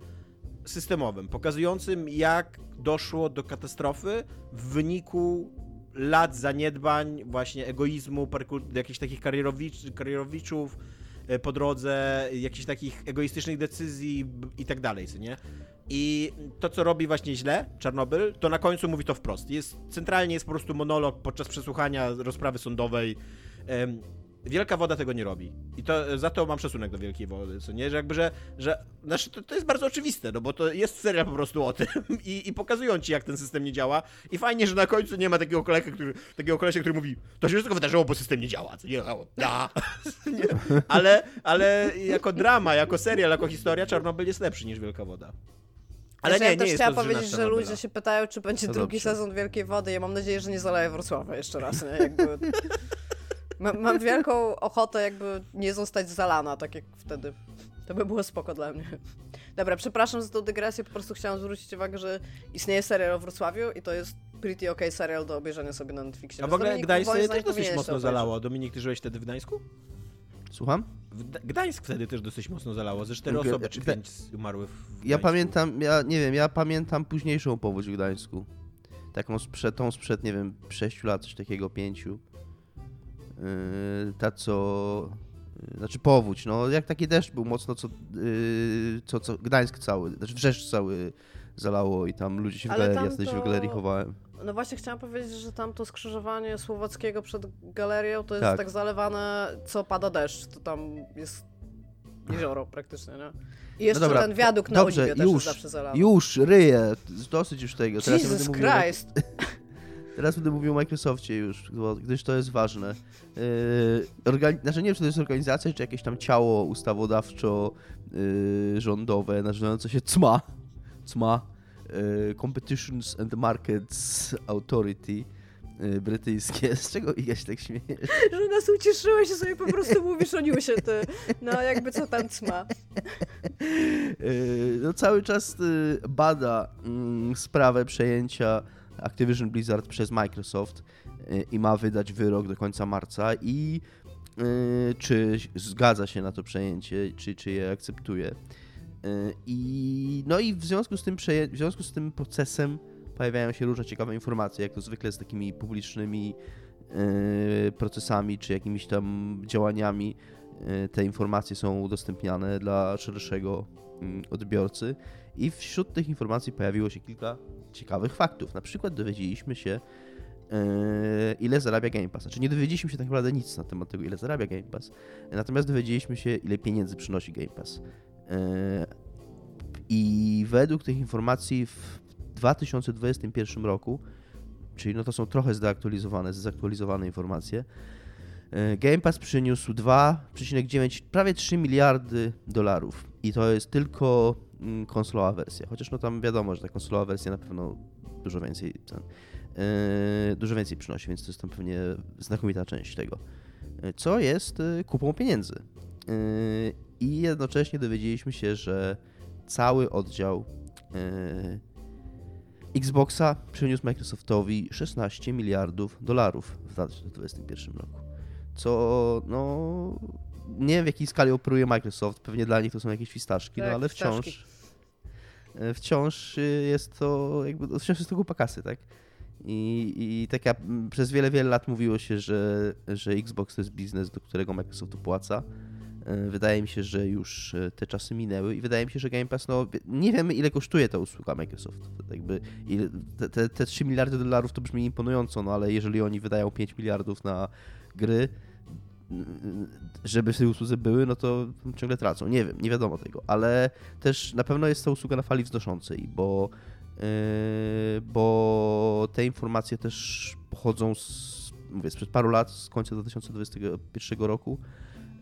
systemowym, pokazującym jak doszło do katastrofy w wyniku lat zaniedbań, właśnie egoizmu, jakichś takich karierowicz, karierowiczów y, po drodze, jakichś takich egoistycznych decyzji i tak dalej, co nie? I to, co robi właśnie źle Czarnobyl, to na końcu mówi to wprost. Jest, centralnie jest po prostu monolog podczas przesłuchania rozprawy sądowej. Wielka woda tego nie robi. I to za to mam szacunek do wielkiej wody, co nie? Że jakby, że, że znaczy to, to jest bardzo oczywiste, no bo to jest serial po prostu o tym i, i pokazują ci, jak ten system nie działa. I fajnie, że na końcu nie ma takiego kolega, który, takiego kolesia, który mówi, to się wszystko wydarzyło, bo system nie działa. Co nie? Da. nie. Ale, ale jako drama, jako serial, jako historia, Czarnobyl jest lepszy niż Wielka Woda. Ale nie, ja też chciałam powiedzieć, że ludzie się pytają, czy będzie to drugi dobrze. sezon Wielkiej Wody. Ja mam nadzieję, że nie zaleje Wrocławia jeszcze raz, nie? Jakby... mam, mam wielką ochotę jakby nie zostać zalana, tak jak wtedy. To by było spoko dla mnie. Dobra, przepraszam za tą dygresję, po prostu chciałam zwrócić uwagę, że istnieje serial o Wrocławiu i to jest pretty ok serial do obejrzenia sobie na Netflixie. A w ogóle Gdańsk też dosyć mocno zalało. Dominik, ty żyłeś wtedy w Gdańsku? Słucham? W Gdańsk wtedy też dosyć mocno zalało. Ze cztery osoby czy pięć umarły w Ja pamiętam, ja nie wiem, ja pamiętam późniejszą powódź w Gdańsku. Taką sprzed, tą sprzed, nie wiem, sześciu lat, coś takiego, pięciu. Yy, ta co... Yy, znaczy powódź, no jak taki deszcz był mocno, co, yy, co, co Gdańsk cały, znaczy Wrzeszcz cały zalało i tam ludzie się w galerii, ja to... w galerii chowałem. No właśnie chciałam powiedzieć, że tam to skrzyżowanie Słowackiego przed galerią to jest tak, tak zalewane, co pada deszcz. To tam jest jezioro praktycznie, nie? I jeszcze no dobra, ten wiadukt na dobrze, Oliwie już, zawsze zalał. Już, ryję, dosyć już tego. Teraz Jesus będę Christ! Mówił, teraz będę mówił o Microsoftie już, gdyż to jest ważne. Yy, organi- znaczy nie wiem, czy to jest organizacja, czy jakieś tam ciało ustawodawczo-rządowe yy, nazywające się CMA. CMA. Yy, Competitions and Markets Authority Y, brytyjskie. Z czego Iga tak śmieje? Że nas ucieszyłeś, że sobie po prostu mówisz o newsie, ty. No jakby co tam cma. Y, no cały czas y, bada mm, sprawę przejęcia Activision Blizzard przez Microsoft i ma wydać wyrok do końca marca i czy zgadza się na to przejęcie, czy, czy je akceptuje. I, no i w związku z tym, w związku z tym procesem pojawiają się różne ciekawe informacje, jak to zwykle z takimi publicznymi e, procesami czy jakimiś tam działaniami e, te informacje są udostępniane dla szerszego mm, odbiorcy. I wśród tych informacji pojawiło się kilka ciekawych faktów. Na przykład dowiedzieliśmy się, ile zarabia Game Pass. Znaczy nie dowiedzieliśmy się tak naprawdę nic na temat tego, ile zarabia Game Pass. Natomiast dowiedzieliśmy się, ile pieniędzy przynosi Game Pass. I według tych informacji w 2021 roku, czyli no to są trochę zdeaktualizowane, zaktualizowane informacje, e, Game Pass przyniósł 2,9, prawie 3 miliardy dolarów. I to jest tylko mm, konsolowa wersja, chociaż no tam wiadomo, że ta konsolowa wersja na pewno dużo więcej ten, yy, dużo więcej przynosi, więc to jest tam pewnie znakomita część tego, e, co jest kupą pieniędzy. I jednocześnie dowiedzieliśmy się, że cały oddział yy, Xboxa przyniósł Microsoftowi 16 miliardów dolarów w 2021 roku. Co, no, nie wiem w jakiej skali operuje Microsoft, pewnie dla nich to są jakieś fistaszki, no tak, no ale wciąż e, wciąż jest to jakby, wciąż jest to kupa kasy, tak? I, I tak ja, przez wiele, wiele lat mówiło się, że, że Xbox to jest biznes, do którego Microsoft opłaca. E, wydaje mi się, że już e, te czasy minęły i wydaje mi się, że Game Pass, no nie wiemy ile kosztuje ta usługa Microsoft. Jakby te, te, te 3 miliardy dolarów to brzmi imponująco, no ale jeżeli oni wydają 5 miliardów na gry, żeby w tej usłudze były, no to ciągle tracą. Nie wiem, nie wiadomo tego, ale też na pewno jest to usługa na fali wznoszącej, bo, yy, bo te informacje też pochodzą z, mówię, sprzed paru lat, z końca 2021 roku,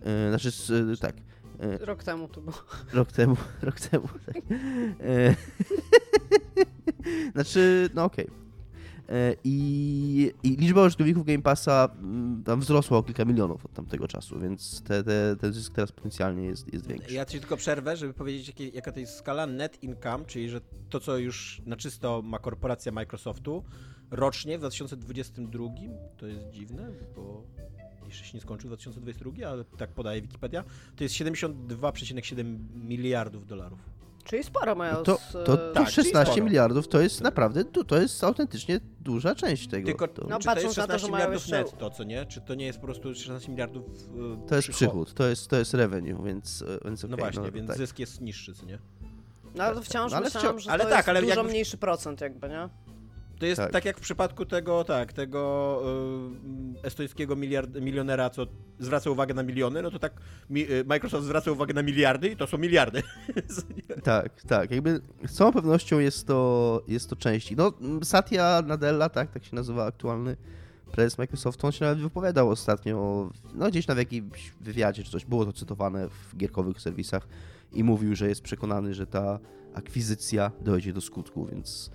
E, znaczy, z, tak. E, rok temu to było. Rok temu, rok temu, tak. E, znaczy, no okej. Okay. I, I, liczba użytkowników Game Passa mm, tam wzrosła o kilka milionów od tamtego czasu, więc te, te, ten zysk teraz potencjalnie jest, jest większy. Ja ci tylko przerwę, żeby powiedzieć, jakie, jaka to jest skala net income, czyli że to, co już na czysto ma korporacja Microsoftu rocznie w 2022, to jest dziwne, bo jeszcze się nie skończył 2022, ale tak podaje Wikipedia, to jest 72,7 miliardów dolarów. Czyli sporo mają. No to, to, to tak, 16 miliardów to jest naprawdę, to jest autentycznie duża część tego. Tylko, to, no, czy to jest 16 to, miliardów jeszcze... netto, co nie? Czy to nie jest po prostu 16 miliardów yy, To jest przychód, to jest, to jest revenue, więc, e, więc okay, No właśnie, no, więc tak. zysk jest niższy, co nie? No ale wciąż no, ale myślałam, wciąż, że ale to tak, jest ale dużo jakby... mniejszy procent jakby, nie? To jest tak. tak. jak w przypadku tego, tak, tego y, estońskiego miliard, milionera, co zwraca uwagę na miliony, no to tak mi, y, Microsoft zwraca uwagę na miliardy i to są miliardy. tak, tak. Jakby z całą pewnością jest to, jest to część. No, Satya Nadella, tak, tak się nazywa aktualny prezes Microsoftu, on się nawet wypowiadał ostatnio, no gdzieś na jakimś wywiadzie czy coś, było to cytowane w gierkowych serwisach i mówił, że jest przekonany, że ta akwizycja dojdzie do skutku, więc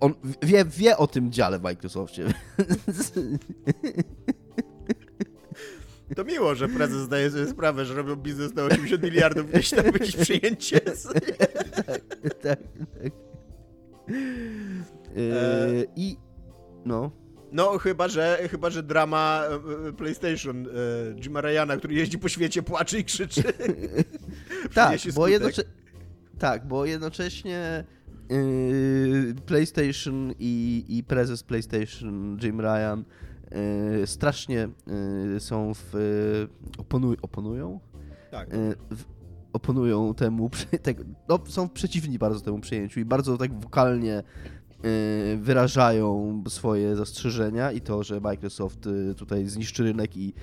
on wie, wie o tym dziale w Microsoftie. To miło, że prezes zdaje sobie sprawę, że robią biznes na 80 miliardów, gdzieś tam jakieś przyjęcie. tak, tak, tak. Yy, I no. No, chyba że, chyba, że drama e, PlayStation e, Jima Ryana, który jeździ po świecie, płacze i krzyczy. tak, bo jednocze... tak, bo jednocześnie PlayStation i, i prezes PlayStation Jim Ryan yy, strasznie yy, są w. Oponuj, oponują? Tak. W, oponują temu. Tak, no, są przeciwni bardzo temu przyjęciu i bardzo tak wokalnie wyrażają swoje zastrzeżenia i to, że Microsoft tutaj zniszczy rynek i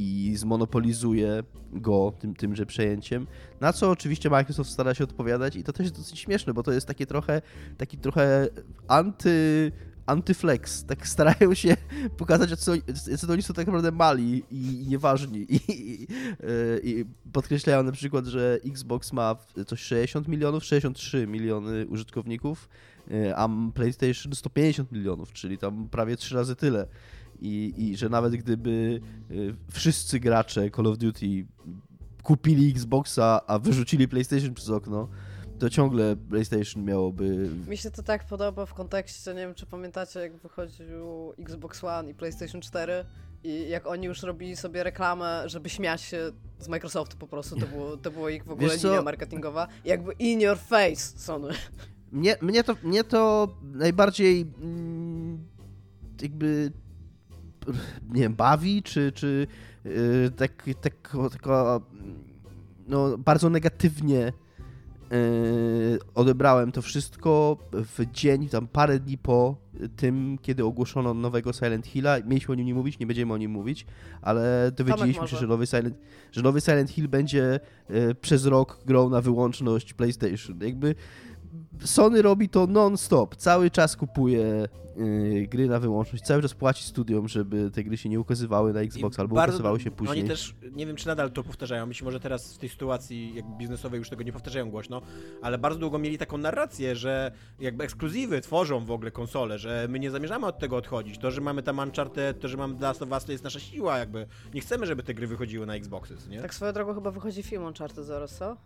i zmonopolizuje go tym, tymże przejęciem. Na co oczywiście Microsoft stara się odpowiadać i to też jest dosyć śmieszne, bo to jest takie trochę, taki trochę anty antyflex. Tak starają się pokazać, co, co oni są tak naprawdę mali i, nieważni. I, i, I, podkreślają na przykład, że Xbox ma coś 60 milionów, 63 miliony użytkowników, e, a PlayStation 150 milionów, czyli tam prawie trzy razy tyle. I, I że nawet gdyby e, wszyscy gracze Call of Duty kupili Xboxa, a wyrzucili PlayStation przez okno, to ciągle PlayStation miałoby... Mi się to tak podoba w kontekście, nie wiem czy pamiętacie jak wychodził Xbox One i PlayStation 4 i jak oni już robili sobie reklamę, żeby śmiać się z Microsoftu po prostu, to było, to było ich w ogóle linia marketingowa. jakby in your face, Sony. Mnie, mnie, to, mnie to najbardziej mm, jakby nie wiem, bawi, czy, czy yy, tak, tak, tak no, bardzo negatywnie Yy, odebrałem to wszystko w dzień, tam parę dni po tym, kiedy ogłoszono nowego Silent Hilla. Mieliśmy o nim nie mówić, nie będziemy o nim mówić, ale dowiedzieliśmy się, że nowy, Silent, że nowy Silent Hill będzie yy, przez rok grał na wyłączność PlayStation. Jakby Sony robi to non-stop, cały czas kupuje yy, gry na wyłączność, cały czas płaci studiom, żeby te gry się nie ukazywały na Xbox I albo bardzo, ukazywały się później. Oni też, nie wiem czy nadal to powtarzają, myślę, może teraz w tej sytuacji jakby biznesowej już tego nie powtarzają głośno, ale bardzo długo mieli taką narrację, że jakby ekskluzywy tworzą w ogóle konsole, że my nie zamierzamy od tego odchodzić. To, że mamy tam Uncharted, to, że mamy Last of Us, to jest nasza siła jakby. Nie chcemy, żeby te gry wychodziły na Xboxy, nie? Tak swoją drogą chyba wychodzi film Uncharted zaraz, co?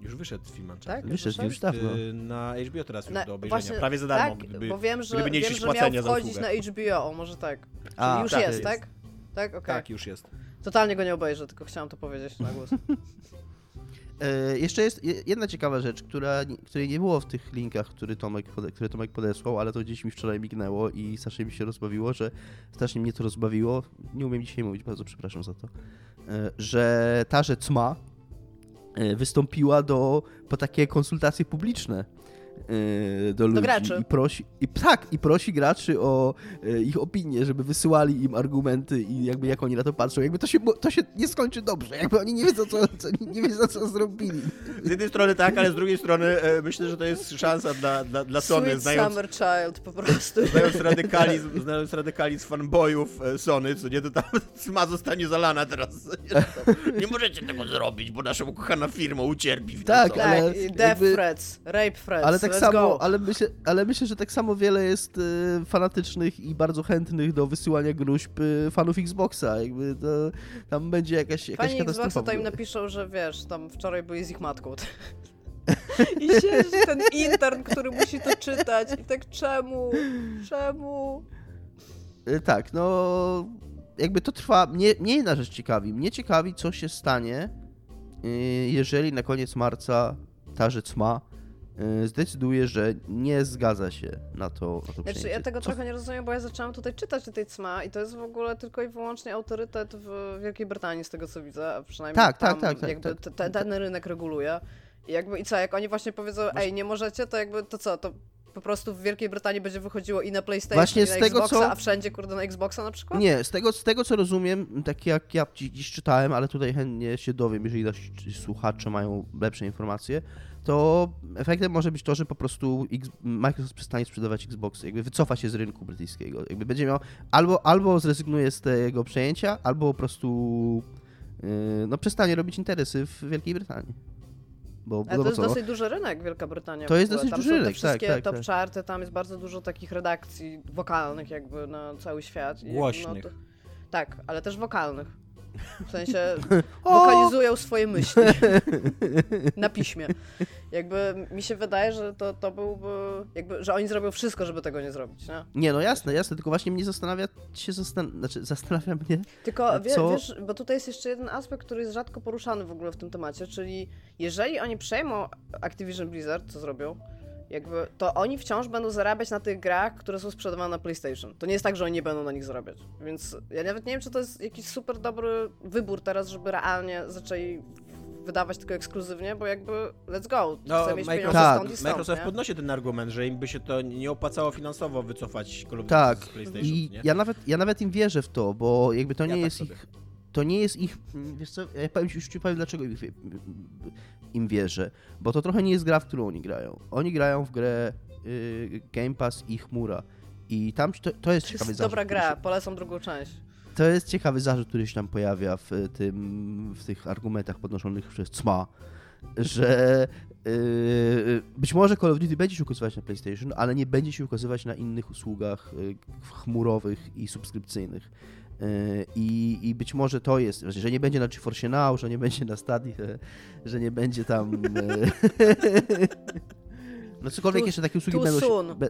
Już wyszedł film Uncharted. Tak? Wyszedł już dawno. Na HBO teraz już na, do obejrzenia. Właśnie, Prawie za darmo. Tak, gdyby, bo wiem, że, gdyby nie wiem, że miał wchodzić na HBO, może tak. A, już tak, jest, jest, tak? Tak, okay. tak, już jest. Totalnie go nie obejrzę, tylko chciałam to powiedzieć na głos. E, jeszcze jest jedna ciekawa rzecz, która, której nie było w tych linkach, który Tomek, które Tomek podesłał, ale to gdzieś mi wczoraj mignęło i strasznie mi się rozbawiło, że strasznie mnie to rozbawiło. Nie umiem dzisiaj mówić, bardzo przepraszam za to. E, że ta rzecz ma wystąpiła do, po takie konsultacje publiczne. e, do ludzi. Do graczy. I prosi, i, tak, i prosi graczy o e, ich opinię, żeby wysyłali im argumenty i jakby jak oni na to patrzą. Jakby to się, to się nie skończy dobrze, jakby oni nie wiedzą, co, co, nie wiedzą, co zrobili. Z jednej strony tak, ale z drugiej strony e, myślę, że to jest szansa dla, dla, dla Sony. Sweet znając, Summer Child po prostu. Znając radykalizm, znając radykalizm fanboyów e, Sony, co nie, to tam sma zostanie zalana teraz. Nie, nie możecie tego zrobić, bo nasza ukochana firma ucierpi. Tak, ale... Tak, death jakby... threats, rape threats, ale tak samo, go. ale myślę, ale myślę, że tak samo wiele jest y, fanatycznych i bardzo chętnych do wysyłania gruźb y, fanów Xboxa. Jakby to, tam będzie jakaś, jakaś Fani katastrofa. Xboxa to im napiszą, że wiesz, tam wczoraj byli z ich matką. I siedzi ten intern, który musi to czytać. I tak czemu? Czemu? Y, tak, no jakby to trwa. Mnie, mnie jedna rzecz ciekawi. Mnie ciekawi, co się stanie, jeżeli na koniec marca ta rzecz ma zdecyduje, że nie zgadza się na to, na to znaczy, Ja tego Co? trochę nie rozumiem, bo ja zaczęłam tutaj czytać tej CMA i to jest w ogóle tylko i wyłącznie autorytet w Wielkiej Brytanii, z tego co widzę, a przynajmniej tak, tak tam tak, tak, jakby tak, ten, ten rynek reguluje. I jakby i co, jak oni właśnie powiedzą, ej, nie możecie, to jakby to co, to po prostu w Wielkiej Brytanii będzie wychodziło i na PlayStation, Właśnie i na z tego, Xboxa, co... a wszędzie, kurde, na Xboxa na przykład? Nie, z tego, z tego co rozumiem, tak jak ja dziś czytałem, ale tutaj chętnie się dowiem, jeżeli nasi słuchacze mają lepsze informacje, to efektem może być to, że po prostu X, Microsoft przestanie sprzedawać Xbox, jakby wycofa się z rynku brytyjskiego. Jakby będzie miał albo, albo zrezygnuje z tego przejęcia, albo po prostu yy, no, przestanie robić interesy w Wielkiej Brytanii. Bo, Ale to jest co? dosyć duży rynek Wielka Brytania. To jest dosyć tam duży rynek, te wszystkie tak, tak, top tak. charty, tam jest bardzo dużo takich redakcji wokalnych jakby na cały świat. Głośnych. No to, tak, ale też wokalnych. W sensie wokalizują swoje myśli na piśmie. Jakby mi się wydaje, że to, to byłby, jakby, że oni zrobią wszystko, żeby tego nie zrobić, nie? Nie, no jasne, jasne, tylko właśnie mnie zastanawia, się zastan znaczy zastanawia mnie, Tylko wie, co... wiesz, bo tutaj jest jeszcze jeden aspekt, który jest rzadko poruszany w ogóle w tym temacie, czyli jeżeli oni przejmą Activision Blizzard, co zrobią, jakby, to oni wciąż będą zarabiać na tych grach, które są sprzedawane na PlayStation. To nie jest tak, że oni nie będą na nich zarabiać. Więc ja nawet nie wiem, czy to jest jakiś super dobry wybór teraz, żeby realnie zaczęli wydawać tylko ekskluzywnie, bo jakby let's go. No, Chcę mieć Microsoft, tak. stąd i stąd, Microsoft nie? podnosi ten argument, że im by się to nie opłacało finansowo wycofać Call of tak. z PlayStation. I nie? ja nawet, ja nawet im wierzę w to, bo jakby to nie ja tak jest tak ich to nie jest ich, wiesz co, ja powiem już ci powiem dlaczego im wierzę, bo to trochę nie jest gra, w którą oni grają. Oni grają w grę y, Game Pass i Chmura i tam to, to jest ciekawy zarzut. dobra gra, się, polecam drugą część. To jest ciekawy zarzut, który się tam pojawia w, tym, w tych argumentach podnoszonych przez CMA, że yy, być może Call of Duty będzie się ukazywać na PlayStation, ale nie będzie się ukazywać na innych usługach yy, chmurowych i subskrypcyjnych. I, I być może to jest, że nie będzie na GeForce Now, że nie będzie na Stadia, że nie będzie tam... Yy, no cokolwiek jeszcze takie usługi będą się, be,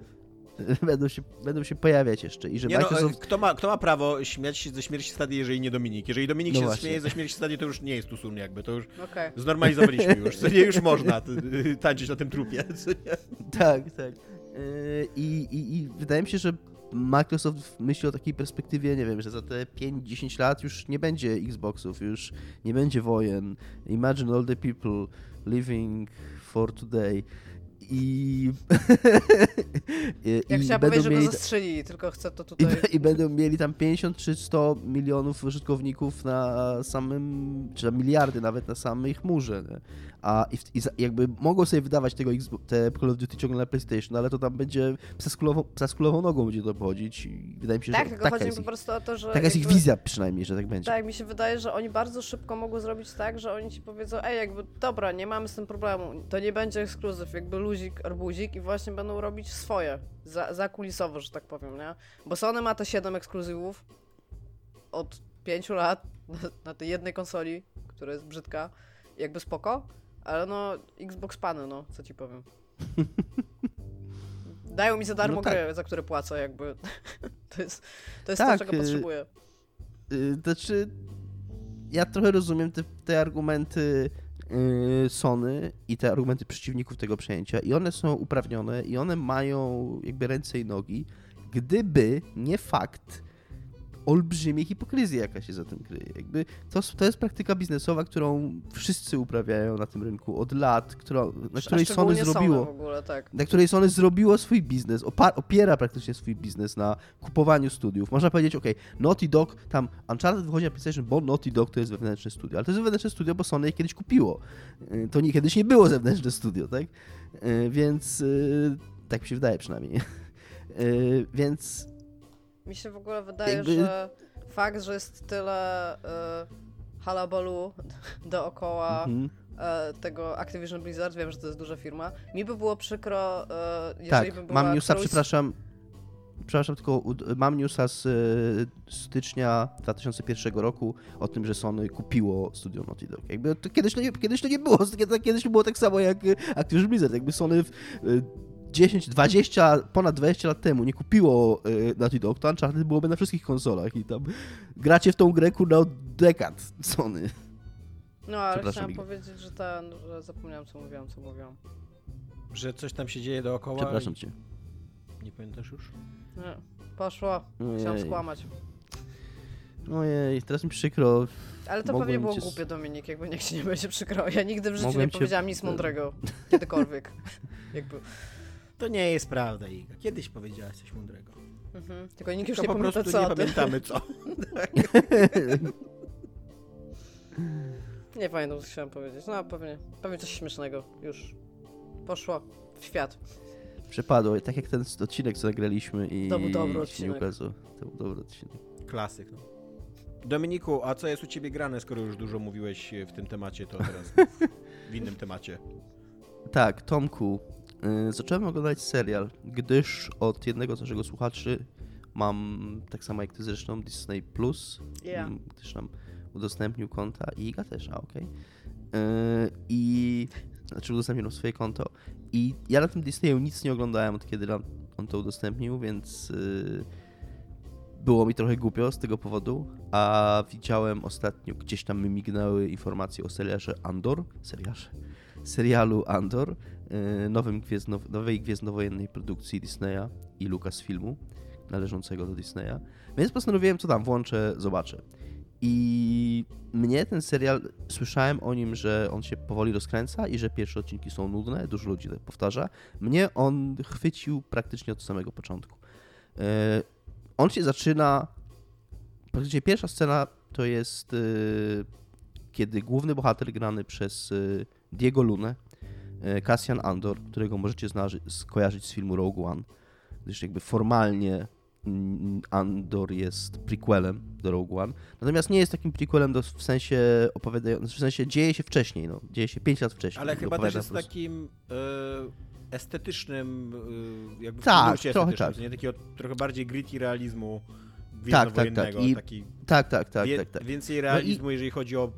będą, się, będą się pojawiać jeszcze. I że nie no, Microsoft... no, kto, ma, kto ma prawo śmiać się ze śmierci Stadii, jeżeli nie Dominik? Jeżeli Dominik no się właśnie. śmieje ze śmierci Stadii, to już nie jest Tusun jakby, to już okay. znormalizowaliśmy już, co nie już można tańczyć na tym trupie. Tak, tak. Yy, I, i, I wydaje mi się, że Microsoft myśli o takiej perspektywie, nie wiem, że za te 5-10 lat już nie będzie Xboxów, już nie będzie wojen. Imagine all the people living for today i... Jak I chciała powiedzieć, żeby zastrzelili, tylko chcę to tutaj... I, I, będą mieli tam 50 czy 100 milionów użytkowników na samym, czy miliardy nawet na samej chmurze, nie? A i, i, jakby mogą sobie wydawać tego te Call of Duty ciągle na PlayStation, ale to tam będzie psa kulową nogą będzie to obchodzić i wydaje mi się, tak, że tylko taka chodzi mi po prostu o to, że... Taka jest ich wizja przynajmniej, że tak będzie. Tak, mi się wydaje, że oni bardzo szybko mogą zrobić tak, że oni ci powiedzą, ej, jakby dobra, nie mamy z tym problemu, to nie będzie ekskluzyw, jakby luzik, arbuzik i właśnie będą robić swoje, za, zakulisowo, że tak powiem, nie? Bo Sony ma te 7 ekskluzywów od 5 lat na, na tej jednej konsoli, która jest brzydka, jakby spoko, ale no, Xbox Pany, no, co ci powiem. Dają mi za darmo no tak. gry, za które płacę, jakby. to jest to, jest tak, to czego y, potrzebuję. Yy, znaczy, ja trochę rozumiem te, te argumenty yy, Sony i te argumenty przeciwników tego przejęcia i one są uprawnione i one mają jakby ręce i nogi, gdyby nie fakt, olbrzymie hipokryzja, jaka się za tym kryje. Jakby to, to jest praktyka biznesowa, którą wszyscy uprawiają na tym rynku od lat, która, na której Sony zrobiło. Sony ogóle, tak. Na której Sony zrobiło swój biznes, opiera praktycznie swój biznes na kupowaniu studiów. Można powiedzieć, ok, Naughty Dog, tam Uncharted wychodzi na PlayStation, bo Naughty Dog to jest wewnętrzne studio, ale to jest wewnętrzne studio, bo Sony je kiedyś kupiło. Y, to nie, kiedyś nie było zewnętrzne studio, tak? Y, więc y, tak mi się wydaje przynajmniej. Więc mi się w ogóle wydaje, Jakby... że fakt, że jest tyle y, halabalu dookoła mhm. y, tego Activision Blizzard, wiem, że to jest duża firma, mi by było przykro, y, jeżeli tak, by była mam newsa, którąś... przepraszam, przepraszam, tylko mam newsa z stycznia 2001 roku o tym, że Sony kupiło studio Naughty Dog. Jakby to kiedyś, to nie, kiedyś to nie było, kiedyś to było tak samo jak Activision Blizzard. Jakby Sony w, 10, 20, ponad 20 lat temu nie kupiło y, Naughty Dog, to Uncharted byłoby na wszystkich konsolach i tam gracie w tą grę kurna od dekad Sony. No, ale chciałam powiedzieć, że ten, że zapomniałem co mówiłam, co mówiłam. Że coś tam się dzieje dookoła. Przepraszam cię. Nie pamiętasz już? Nie, poszło. Chciałam skłamać. Ojej, teraz mi przykro. Ale to Mogłem pewnie było cię... głupie, Dominik, jakby niech się nie będzie przykro. Ja nigdy w życiu Mogłem nie cię... powiedziałam nic mądrego. Kiedykolwiek. jakby... To nie jest prawda, Iga. Kiedyś powiedziałaś coś mądrego. Mhm. Tylko nikt już to nie po pamięta co. nie pamiętamy co. nie pamiętam, co chciałem powiedzieć. No pewnie, pewnie coś śmiesznego. Już poszło w świat. Przepadło, tak jak ten odcinek, co nagraliśmy i to był dobry odcinek. nie ukazał. To był dobry odcinek. Klasyk, no. Dominiku, a co jest u ciebie grane, skoro już dużo mówiłeś w tym temacie, to teraz w innym temacie. Tak, Tomku, zacząłem oglądać serial, gdyż od jednego z naszych słuchaczy mam, tak samo jak ty zresztą, Disney Plus, yeah. Mm, gdyż nam udostępnił konta i Iga też, a okej. Okay. I znaczy udostępnił swoje konto. I ja na tym Disneyu nic nie oglądałem od kiedy on to udostępnił, więc yy, było mi trochę głupio z tego powodu, a widziałem ostatnio, gdzieś tam mi mignęły informacje o serialu Andor, serialu, serialu Andor, Y, nowym gwiezdno, nowej gwiezdnowojennej produkcji Disneya i Lucasfilmu, należącego do Disneya. Więc postanowiłem, co tam włączę, zobaczę. I mnie ten serial, słyszałem o nim, że on się powoli rozkręca i że pierwsze odcinki są nudne, dużo ludzi tak powtarza. Mnie on chwycił praktycznie od samego początku. Y, on się zaczyna, praktycznie pierwsza scena to jest kiedy główny bohater grany przez Diego Lunę, Cassian Andor, którego możecie skojarzyć z filmu Rogue One, gdyż jakby formalnie mm, Andor jest prequelem do Rogue One, natomiast nie jest takim prequelem do, w sensie opowiadającym, w sensie dzieje się wcześniej, no, dzieje się 5 lat wcześniej. Ale chyba też jest takim e, estetycznym, e, jakby tak, trochę tak. nie? Takiego trochę bardziej gritty realizmu tak, tak, tak. I, taki tak, tak, tak, wie, tak, tak. Więcej realizmu, no i... jeżeli chodzi o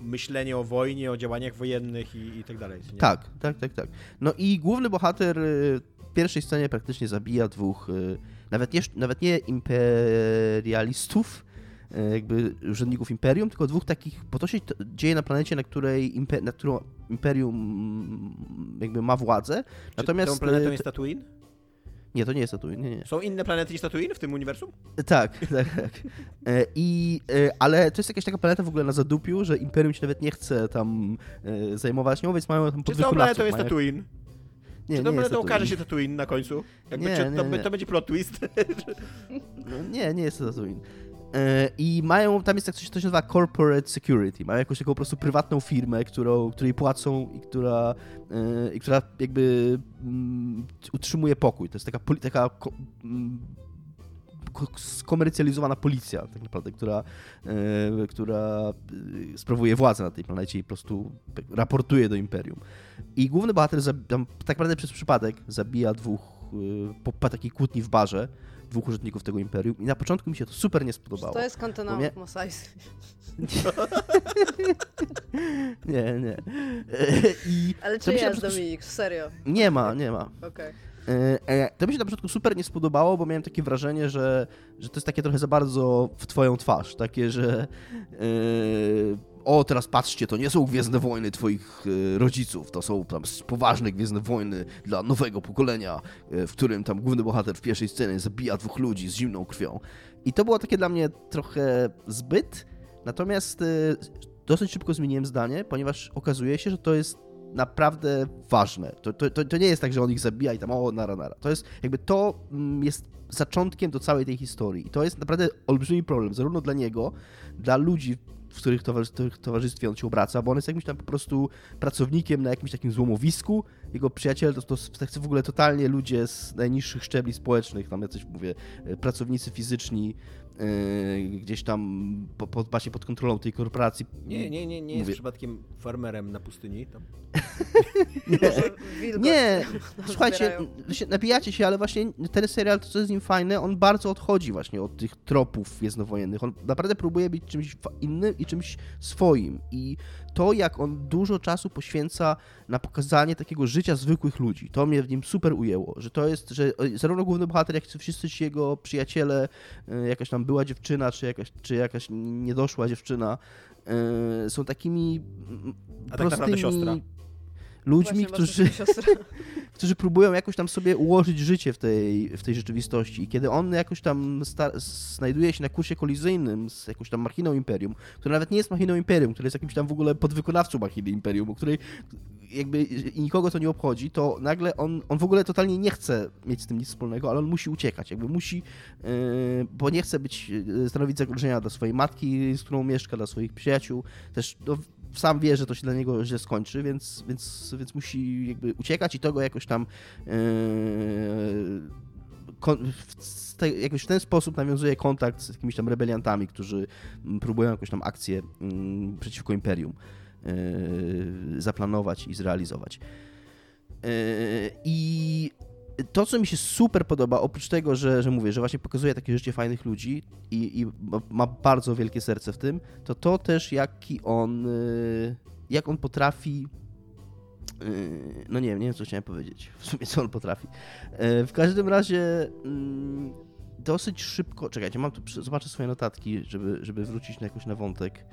myślenie o wojnie, o działaniach wojennych i, i tak dalej. Nie? Tak, tak, tak, tak. No i główny bohater y, w pierwszej scenie praktycznie zabija dwóch, y, nawet nie, nawet nie imperialistów, y, jakby urzędników imperium, tylko dwóch takich, bo to się dzieje na planecie, na której imper, na którą imperium mm, jakby ma władzę. Czy Natomiast tą planetą jest Tatooine? Nie, to nie jest Tatooine. Nie, nie. Są inne planety niż Tatooine w tym uniwersum? Tak, tak, tak. E, I, e, ale to jest jakaś taka planeta w ogóle na zadupiu, że Imperium się nawet nie chce tam e, zajmować nią, więc mają tam Czy tą planetą jest Tatooine? Nie, Czy tą planetą okaże się Tatooine na końcu? Jakby, nie, czy to, nie, to, będzie plot twist? No, nie, nie jest to Tatooine. E, I mają, tam jest tak coś, to się nazywa corporate security. Mają jakąś taką po prostu prywatną firmę, którą, której płacą i która, e, i która jakby um, utrzymuje pokój. To jest taka, taka um, skomercjalizowana policja, tak naprawdę, która, e, która sprawuje władzę na tej planecie i po prostu raportuje do imperium. I główny bohater tam, tak naprawdę przez przypadek zabija dwóch po takiej kłótni w barze dwóch użytkowników tego imperium i na początku mi się to super nie spodobało. To jest kontynuum mnie... Nie, nie. I Ale czy jest, Dominik? Serio? Nie ma, nie ma. Okej. Okay. E, to mi się na początku super nie spodobało, bo miałem takie wrażenie, że, że to jest takie trochę za bardzo w twoją twarz. Takie, że yy, o, teraz patrzcie, to nie są Gwiezdne Wojny twoich e, rodziców, to są tam poważne Gwiezdne Wojny dla nowego pokolenia, e, w którym tam główny bohater w pierwszej scenie zabija dwóch ludzi z zimną krwią. I to było takie dla mnie trochę zbyt, natomiast e, dosyć szybko zmieniłem zdanie, ponieważ okazuje się, że to jest naprawdę ważne. To, to, to, nie jest tak, że on ich zabija i tam o, nara, nara. To jest jakby to mm, jest zaczątkiem do całej tej historii. I to jest naprawdę olbrzymi problem, zarówno dla niego, dla ludzi w których, towarzystwie on się obraca, bo on jest jakimś tam po prostu pracownikiem na jakimś takim złomowisku. Jego przyjaciel to, to, to w ogóle totalnie ludzie z najniższych szczebli społecznych, tam jacyś mówię, e, pracownicy fizyczni, gdzieś tam po, po, właśnie pod kontrolą tej korporacji. Nie, nie, nie, nie jest przypadkiem farmerem na pustyni? Tam. nie, nie. słuchajcie, napijacie się, ale właśnie ten serial, to co jest z nim fajne, on bardzo odchodzi właśnie od tych tropów gwiezdnowojennych. On naprawdę próbuje być czymś innym i czymś swoim i to, jak on dużo czasu poświęca na pokazanie takiego życia zwykłych ludzi. To mnie w nim super ujęło, że to jest, że zarówno główny bohater, jak i wszyscy ci jego przyjaciele, e, jakaś tam była dziewczyna, czy jakaś, czy jakaś niedoszła dziewczyna, e, są takimi A prostymi... tak naprawdę siostra ludźmi, którzy, którzy próbują jakoś tam sobie ułożyć życie w tej, w tej rzeczywistości. I kiedy on jakoś tam znajduje się na kursie kolizyjnym z jakąś tam machiną Imperium, która nawet nie jest machiną Imperium, która jest jakimś tam w ogóle podwykonawcą machiny Imperium, o której jakby i nikogo to nie obchodzi, to nagle on, on w ogóle totalnie nie chce mieć z tym nic wspólnego, ale on musi uciekać, jakby musi, yy, bo nie chce być, yy, stanowić zagrożenia dla swojej matki, z którą mieszka, dla swoich przyjaciół, też no, sam wie, że to się dla niego źle skończy, więc, więc, więc musi jakby uciekać i to go jakoś tam yy, w, te, jakoś w ten sposób nawiązuje kontakt z jakimiś tam rebeliantami, którzy mm, próbują jakąś tam akcję yy, przeciwko Imperium yy, zaplanować i zrealizować. Yy, I to, co mi się super podoba, oprócz tego, że, że mówię, że właśnie pokazuje takie życie fajnych ludzi i, i ma bardzo wielkie serce w tym, to to też, jaki on, y, jak on potrafi y, no nie wiem, nie wiem, co chciałem powiedzieć. W sumie, co on potrafi. Y, w każdym razie mm, dosyć szybko... Czekajcie, mam tu... Zobaczę swoje notatki, żeby, żeby wrócić na jakoś na wątek.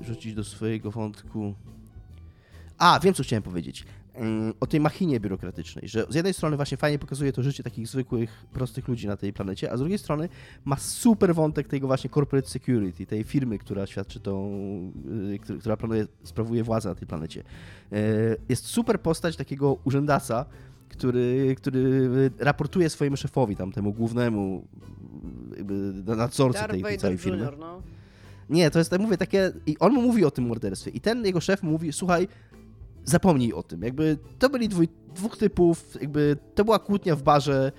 Rzucić do swojego wątku... A, wiem, co chciałem powiedzieć. Mm, o tej machinie biurokratycznej, że z jednej strony właśnie fajnie pokazuje to życie takich zwykłych, prostych ludzi na tej planecie, a z drugiej strony ma super wątek tego właśnie corporate security, tej firmy, która świadczy tą, y, która planuje, sprawuje władzę na tej planecie. E, jest super postać takiego urzędasa, który, który raportuje swojemu szefowi, tam temu głównemu nadzorcy tej, tej całej firmy. Junior, no. Nie, to jest, tak mówię, takie... I on mu mówi o tym morderstwie. I ten jego szef mówi, słuchaj, zapomnij o tym. Jakby to byli dwój, dwóch typów, jakby to była kłótnia w barze,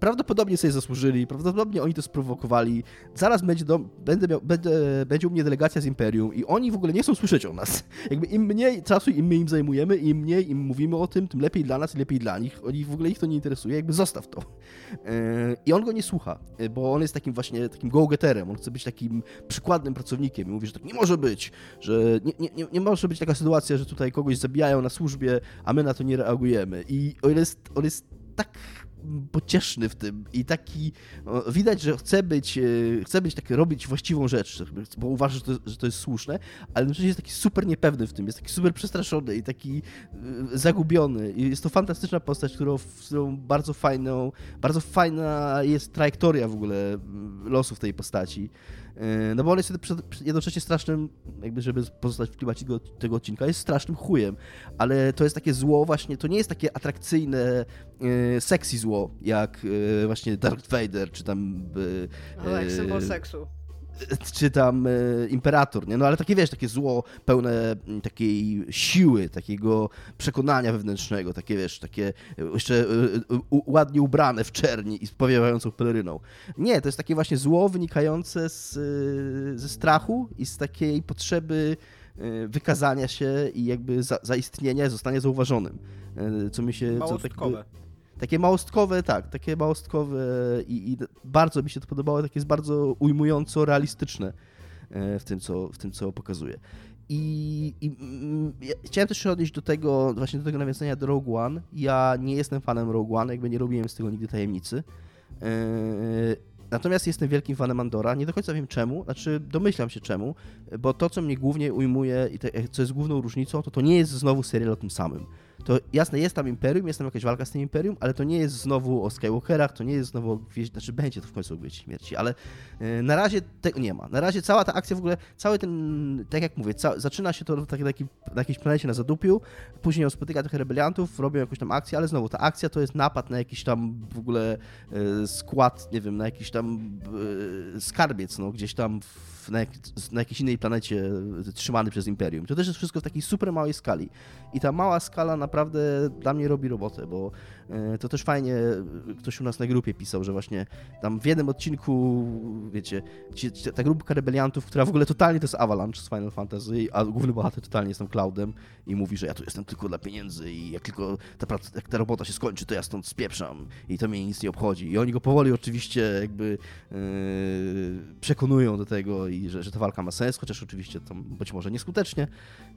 prawdopodobnie sobie zasłużyli, prawdopodobnie oni to sprowokowali. Zaraz będzie, do, będę miał, będę, będzie u mnie delegacja z Imperium i oni w ogóle nie chcą słyszeć o nas. Jakby im mniej czasu im my im zajmujemy, im mniej im mówimy o tym, tym lepiej dla nas i lepiej dla nich. Oni w ogóle ich to nie interesuje, jakby zostaw to. E, I on go nie słucha, e, bo on jest takim właśnie takim go-getterem, on chce być takim przykładnym pracownikiem i mówi, że tak nie może być, że nie, nie, nie może być taka sytuacja, że tutaj kogoś zabijają na służbie, a my na to nie reagujemy. I on jest, on jest tak pocieszny w tym i taki, widać, że chce być, e, chce być taki, robić właściwą rzecz, bo uważa, że to, że to jest słuszne, ale jednocześnie jest taki super niepewny w tym, jest taki super przestraszony i taki e, zagubiony i jest to fantastyczna postać, którą, którą bardzo fajną, bardzo fajna jest trajektoria w ogóle losów tej postaci. E, no bo on jest jednocześnie strasznym, jakby żeby pozostać w klimacie tego, tego, odcinka, jest strasznym chujem, ale to jest takie zło właśnie, to nie jest takie atrakcyjne, e, sexy zło, jak e, właśnie Darth Vader, czy tam... No jak symbol seksu czy tam e, Imperator, nie? No ale takie, wiesz, takie zło pełne takiej siły, takiego przekonania wewnętrznego, takie, wiesz, takie jeszcze ładnie ubrane w czerni i z powiewającą peleryną. Nie, to jest takie właśnie zło wynikające z, ze strachu i z takiej potrzeby e, wykazania się i jakby za, zaistnienia, zostania zauważonym. E, co mi się... Co, tak, takie małostkowe, tak, takie małostkowe i, i, bardzo mi się to podobało, takie jest bardzo ujmująco realistyczne e, w tym, co, w tym, co pokazuje. I, i mm, ja chciałem też się odnieść do tego, właśnie do tego nawiązania do Rogue One. Ja nie jestem fanem Rogue One, jakby nie robiłem z tego nigdy tajemnicy. E, natomiast jestem wielkim fanem Andora. Nie do końca wiem czemu, znaczy domyślam się czemu, bo to, co mnie głównie ujmuje i te, co jest główną różnicą, to to nie jest znowu serial o tym samym to jasne, jest tam Imperium, jest tam jakaś walka z tym Imperium, ale to nie jest znowu o Skywalkerach, to nie jest znowu o Gwieździe, znaczy będzie to w końcu o Gwieździe Śmierci, ale yy, na razie tego nie ma. Na razie cała ta akcja w ogóle, cały ten, tak jak mówię, ca, zaczyna się to taki, taki, na jakiejś planecie na zadupiu, później on spotyka tych rebeliantów, robią jakąś tam akcję, ale znowu ta akcja to jest napad na jakiś tam w ogóle yy, skład, nie wiem, na jakiś tam yy, skarbiec, no, gdzieś tam w na, jak, na jakiejś innej planecie trzymany przez Imperium. To też jest wszystko w takiej super małej skali. I ta mała skala naprawdę dla mnie robi robotę, bo e, to też fajnie ktoś u nas na grupie pisał, że właśnie tam w jednym odcinku, wiecie, ci, ta grupka rebeliantów, która w ogóle totalnie to jest Avalanche z Final Fantasy, a główny bohater totalnie jest tam Cloudem i mówi, że ja tu jestem tylko dla pieniędzy i jak tylko ta, praca, jak ta robota się skończy, to ja stąd spieprzam i to mnie nic nie obchodzi. I oni go powoli oczywiście jakby yy, przekonują do tego i że, że ta walka ma sens, chociaż oczywiście to być może nieskutecznie.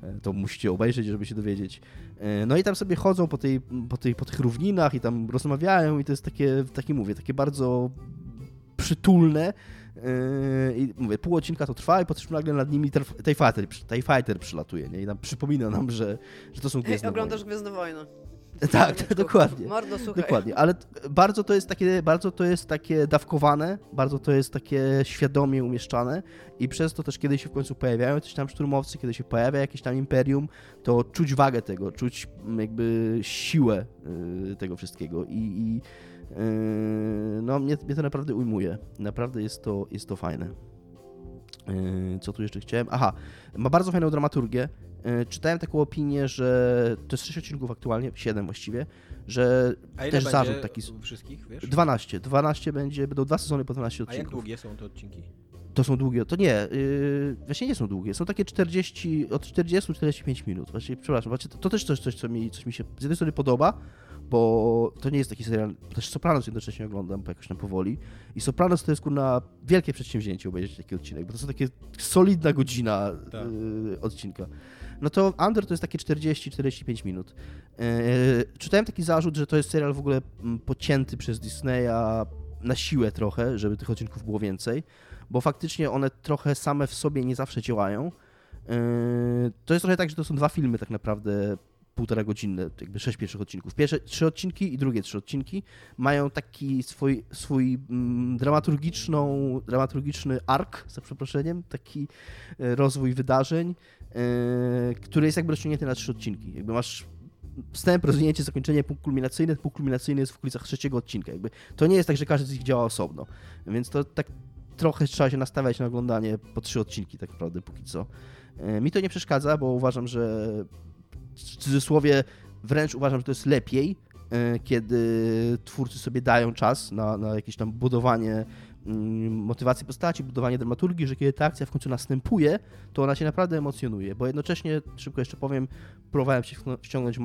E, to musicie obejrzeć, żeby się dowiedzieć. E, no i tam sobie chodzą po, tej, po, tej, po tych równinach i tam rozmawiają i to jest takie, takie mówię, takie bardzo przytulne. E, I mówię, pół odcinka to trwa i potem nagle nad nimi TIE Fighter, TIE Fighter przylatuje, nie? I nam przypomina nam, że, że to są Gwiezdne Oglądasz Gwiezdne Wojny. Tak, dokładnie. Mordo, dokładnie, ale bardzo to jest takie, bardzo to jest takie dawkowane, bardzo to jest takie świadomie umieszczane i przez to też kiedy się w końcu pojawiają coś tam szturmowcy, kiedy się pojawia jakieś tam imperium, to czuć wagę tego, czuć jakby siłę y, tego wszystkiego i, i y, no mnie, mnie to naprawdę ujmuje. Naprawdę jest to, jest to fajne. Y, co tu jeszcze chciałem? Aha, ma bardzo fajną dramaturgię. E, czytałem taką opinię, że to jest 6 odcinków aktualnie, 7 właściwie, że A ile też zarzut taki. wszystkich, wiesz? 12. 12 będzie, będą dwa sezony po 12 odcinków. A jak długie są te odcinki? To są długie, to nie, yy, właśnie nie są długie, są takie 40, od 40-45 minut. Właśnie, przepraszam, właśnie to, to, też coś, coś, co mi, coś mi się z jednej strony podoba, bo to nie jest taki serial, też Sopranos jednocześnie oglądam bo jakoś tam powoli i Sopranos to jest kurna wielkie przedsięwzięcie obejrzeć taki odcinek, bo to są takie solidna godzina tak. yy, odcinka no to Under to jest takie 40-45 minut. E, czytałem taki zarzut, że to jest serial w ogóle mm, pocięty przez Disneya na siłę trochę, żeby tych odcinków było więcej, bo faktycznie one trochę same w sobie nie zawsze działają. E, to jest trochę tak, że to są dwa filmy tak naprawdę półtora godzinne, jakby sześć pierwszych odcinków. Pierwsze trzy odcinki i drugie trzy odcinki mają taki swój, swój mm, dramaturgiczną, dramaturgiczny ark, za przeproszeniem, taki e, rozwój wydarzeń, yy, który jest jakby rozciągnięty na trzy odcinki. Jakby masz wstęp, rozwinięcie, zakończenie, punkt kulminacyjny. Punkt kulminacyjny jest w okolicach trzeciego odcinka. Jakby to nie jest tak, że każdy z nich działa osobno. Więc to tak trochę trzeba się nastawiać na oglądanie po trzy odcinki tak naprawdę póki co. E, mi to nie przeszkadza, bo uważam, że w cudzysłowie wręcz uważam, że to jest lepiej, e, kiedy twórcy sobie dają czas na, na jakieś tam budowanie Mm, motywacji postaci, budowanie dramaturgii, że kiedy ta akcja w końcu następuje, to ona się naprawdę emocjonuje, bo jednocześnie, szybko jeszcze powiem, próbowałem się wciągnąć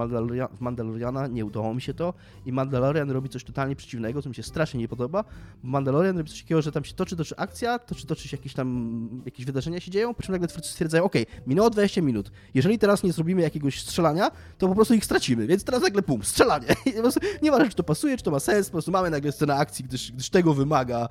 w Mandaloriana, nie udało mi się to i Mandalorian robi coś totalnie przeciwnego, co mi się strasznie nie podoba. Mandalorian robi coś takiego, że tam się toczy, toczy akcja, toczy, toczy się jakieś tam, jakieś wydarzenia się dzieją, po czym nagle twórcy stwierdzają, ok, minęło 20 minut, jeżeli teraz nie zrobimy jakiegoś strzelania, to po prostu ich stracimy, więc teraz nagle pum, strzelanie. nie czy to pasuje, czy to ma sens, po prostu mamy nagle scenę akcji, gdyż, gdyż tego wymaga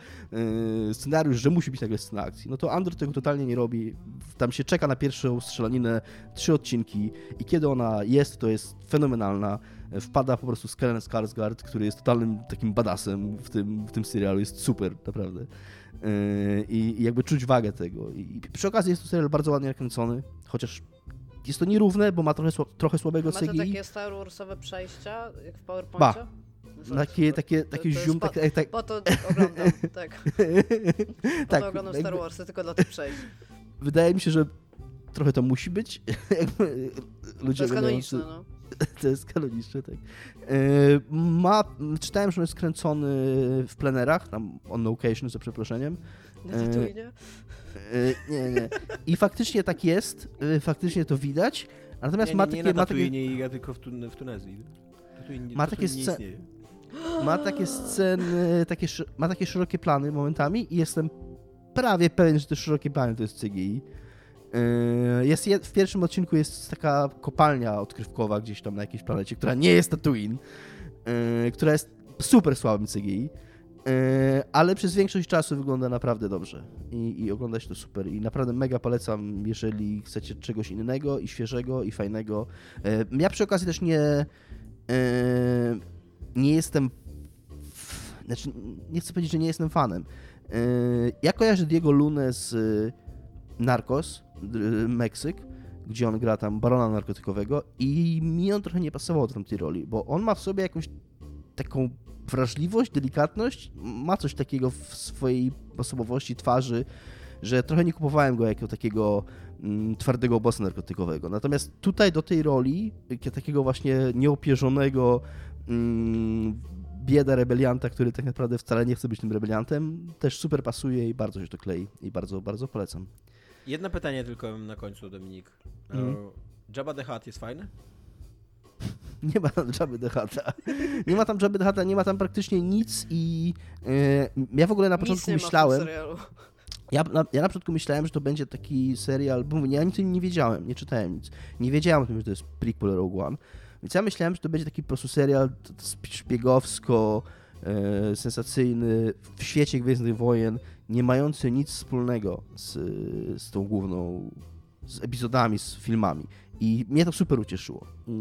scenariusz, że musi być nagle scena akcji. No to Andor tego totalnie nie robi, tam się czeka na pierwszą strzelaninę, trzy odcinki i kiedy ona jest, to jest fenomenalna. Wpada po prostu Skellen Skarsgård, który jest totalnym takim badasem w tym, w tym serialu. Jest super, naprawdę. Yy, I, jakby czuć wagę tego. I przy okazji jest to serial bardzo ładnie nakręcony, chociaż jest to nierówne, bo ma trochę, trochę słabego CGI. Ma to takie Star Warsowe przejścia, jak w PowerPoincie? Ba. Takie, takie, takie to, zium, po, tak, tak. Po to oglądam, tak. Po tak, to oglądam Star Warsy, tylko dla tych przejść. Wydaje mi się, że trochę to musi być. Ludzie to jest kanoniczne, no. To jest kanoniczne, tak. E, ma, czytałem, że on jest kręcony w plenerach, tam on location, za przeproszeniem. Na Tatooine? E, nie, nie. I faktycznie tak jest, e, faktycznie to widać. Natomiast nie, nie, ma takie... Nie na ma takie, tylko w, tun w Tunezji. Tatooine, ma takie sceny... Ma takie sceny, takie, ma takie szerokie plany momentami i jestem prawie pewien, że te szerokie plany to jest CGI. Yy, jest, w pierwszym odcinku jest taka kopalnia odkrywkowa gdzieś tam na jakiejś planecie, która nie jest Tatooine, yy, która jest super słabym CGI, yy, ale przez większość czasu wygląda naprawdę dobrze i, i ogląda się to super i naprawdę mega polecam, jeżeli chcecie czegoś innego i świeżego i fajnego. Ja przy okazji też nie nie jestem znaczy nie chcę powiedzieć, że nie jestem fanem. Ja kojarzę Diego Lunę z Narcos, Meksyk, gdzie on gra tam barona narkotykowego i mi on trochę nie pasował do tamtej roli, bo on ma w sobie jakąś taką wrażliwość, delikatność, ma coś takiego w swojej osobowości, twarzy, że trochę nie kupowałem go jako takiego twardego bossa narkotykowego. Natomiast tutaj do tej roli, takiego właśnie nieopierzonego mm, bieda rebelianta, który tak naprawdę wcale nie chce być tym rebeliantem, też super pasuje i bardzo się to klei i bardzo, bardzo polecam. Jedno pytanie tylko na końcu, Dominik. Mm. Jabba the Hutt jest fajny? Nie ma tam Jabby the Hutta. Nie ma tam Jabby the Hutta, nie ma tam praktycznie nic i yy, ja w ogóle na początku myślałem... Ja na, ja na początku myślałem, że to będzie taki serial, bo ja nic nie wiedziałem, nie czytałem nic. Nie wiedziałem o tym, że to jest prequel Rogue One. Więc ja myślałem, że to będzie taki po prostu serial szpiegowsko, e, sensacyjny w świecie Gwiezdnych Wojen, nie mający nic wspólnego z, z tą główną, z epizodami, z filmami. I mnie to super ucieszyło. I,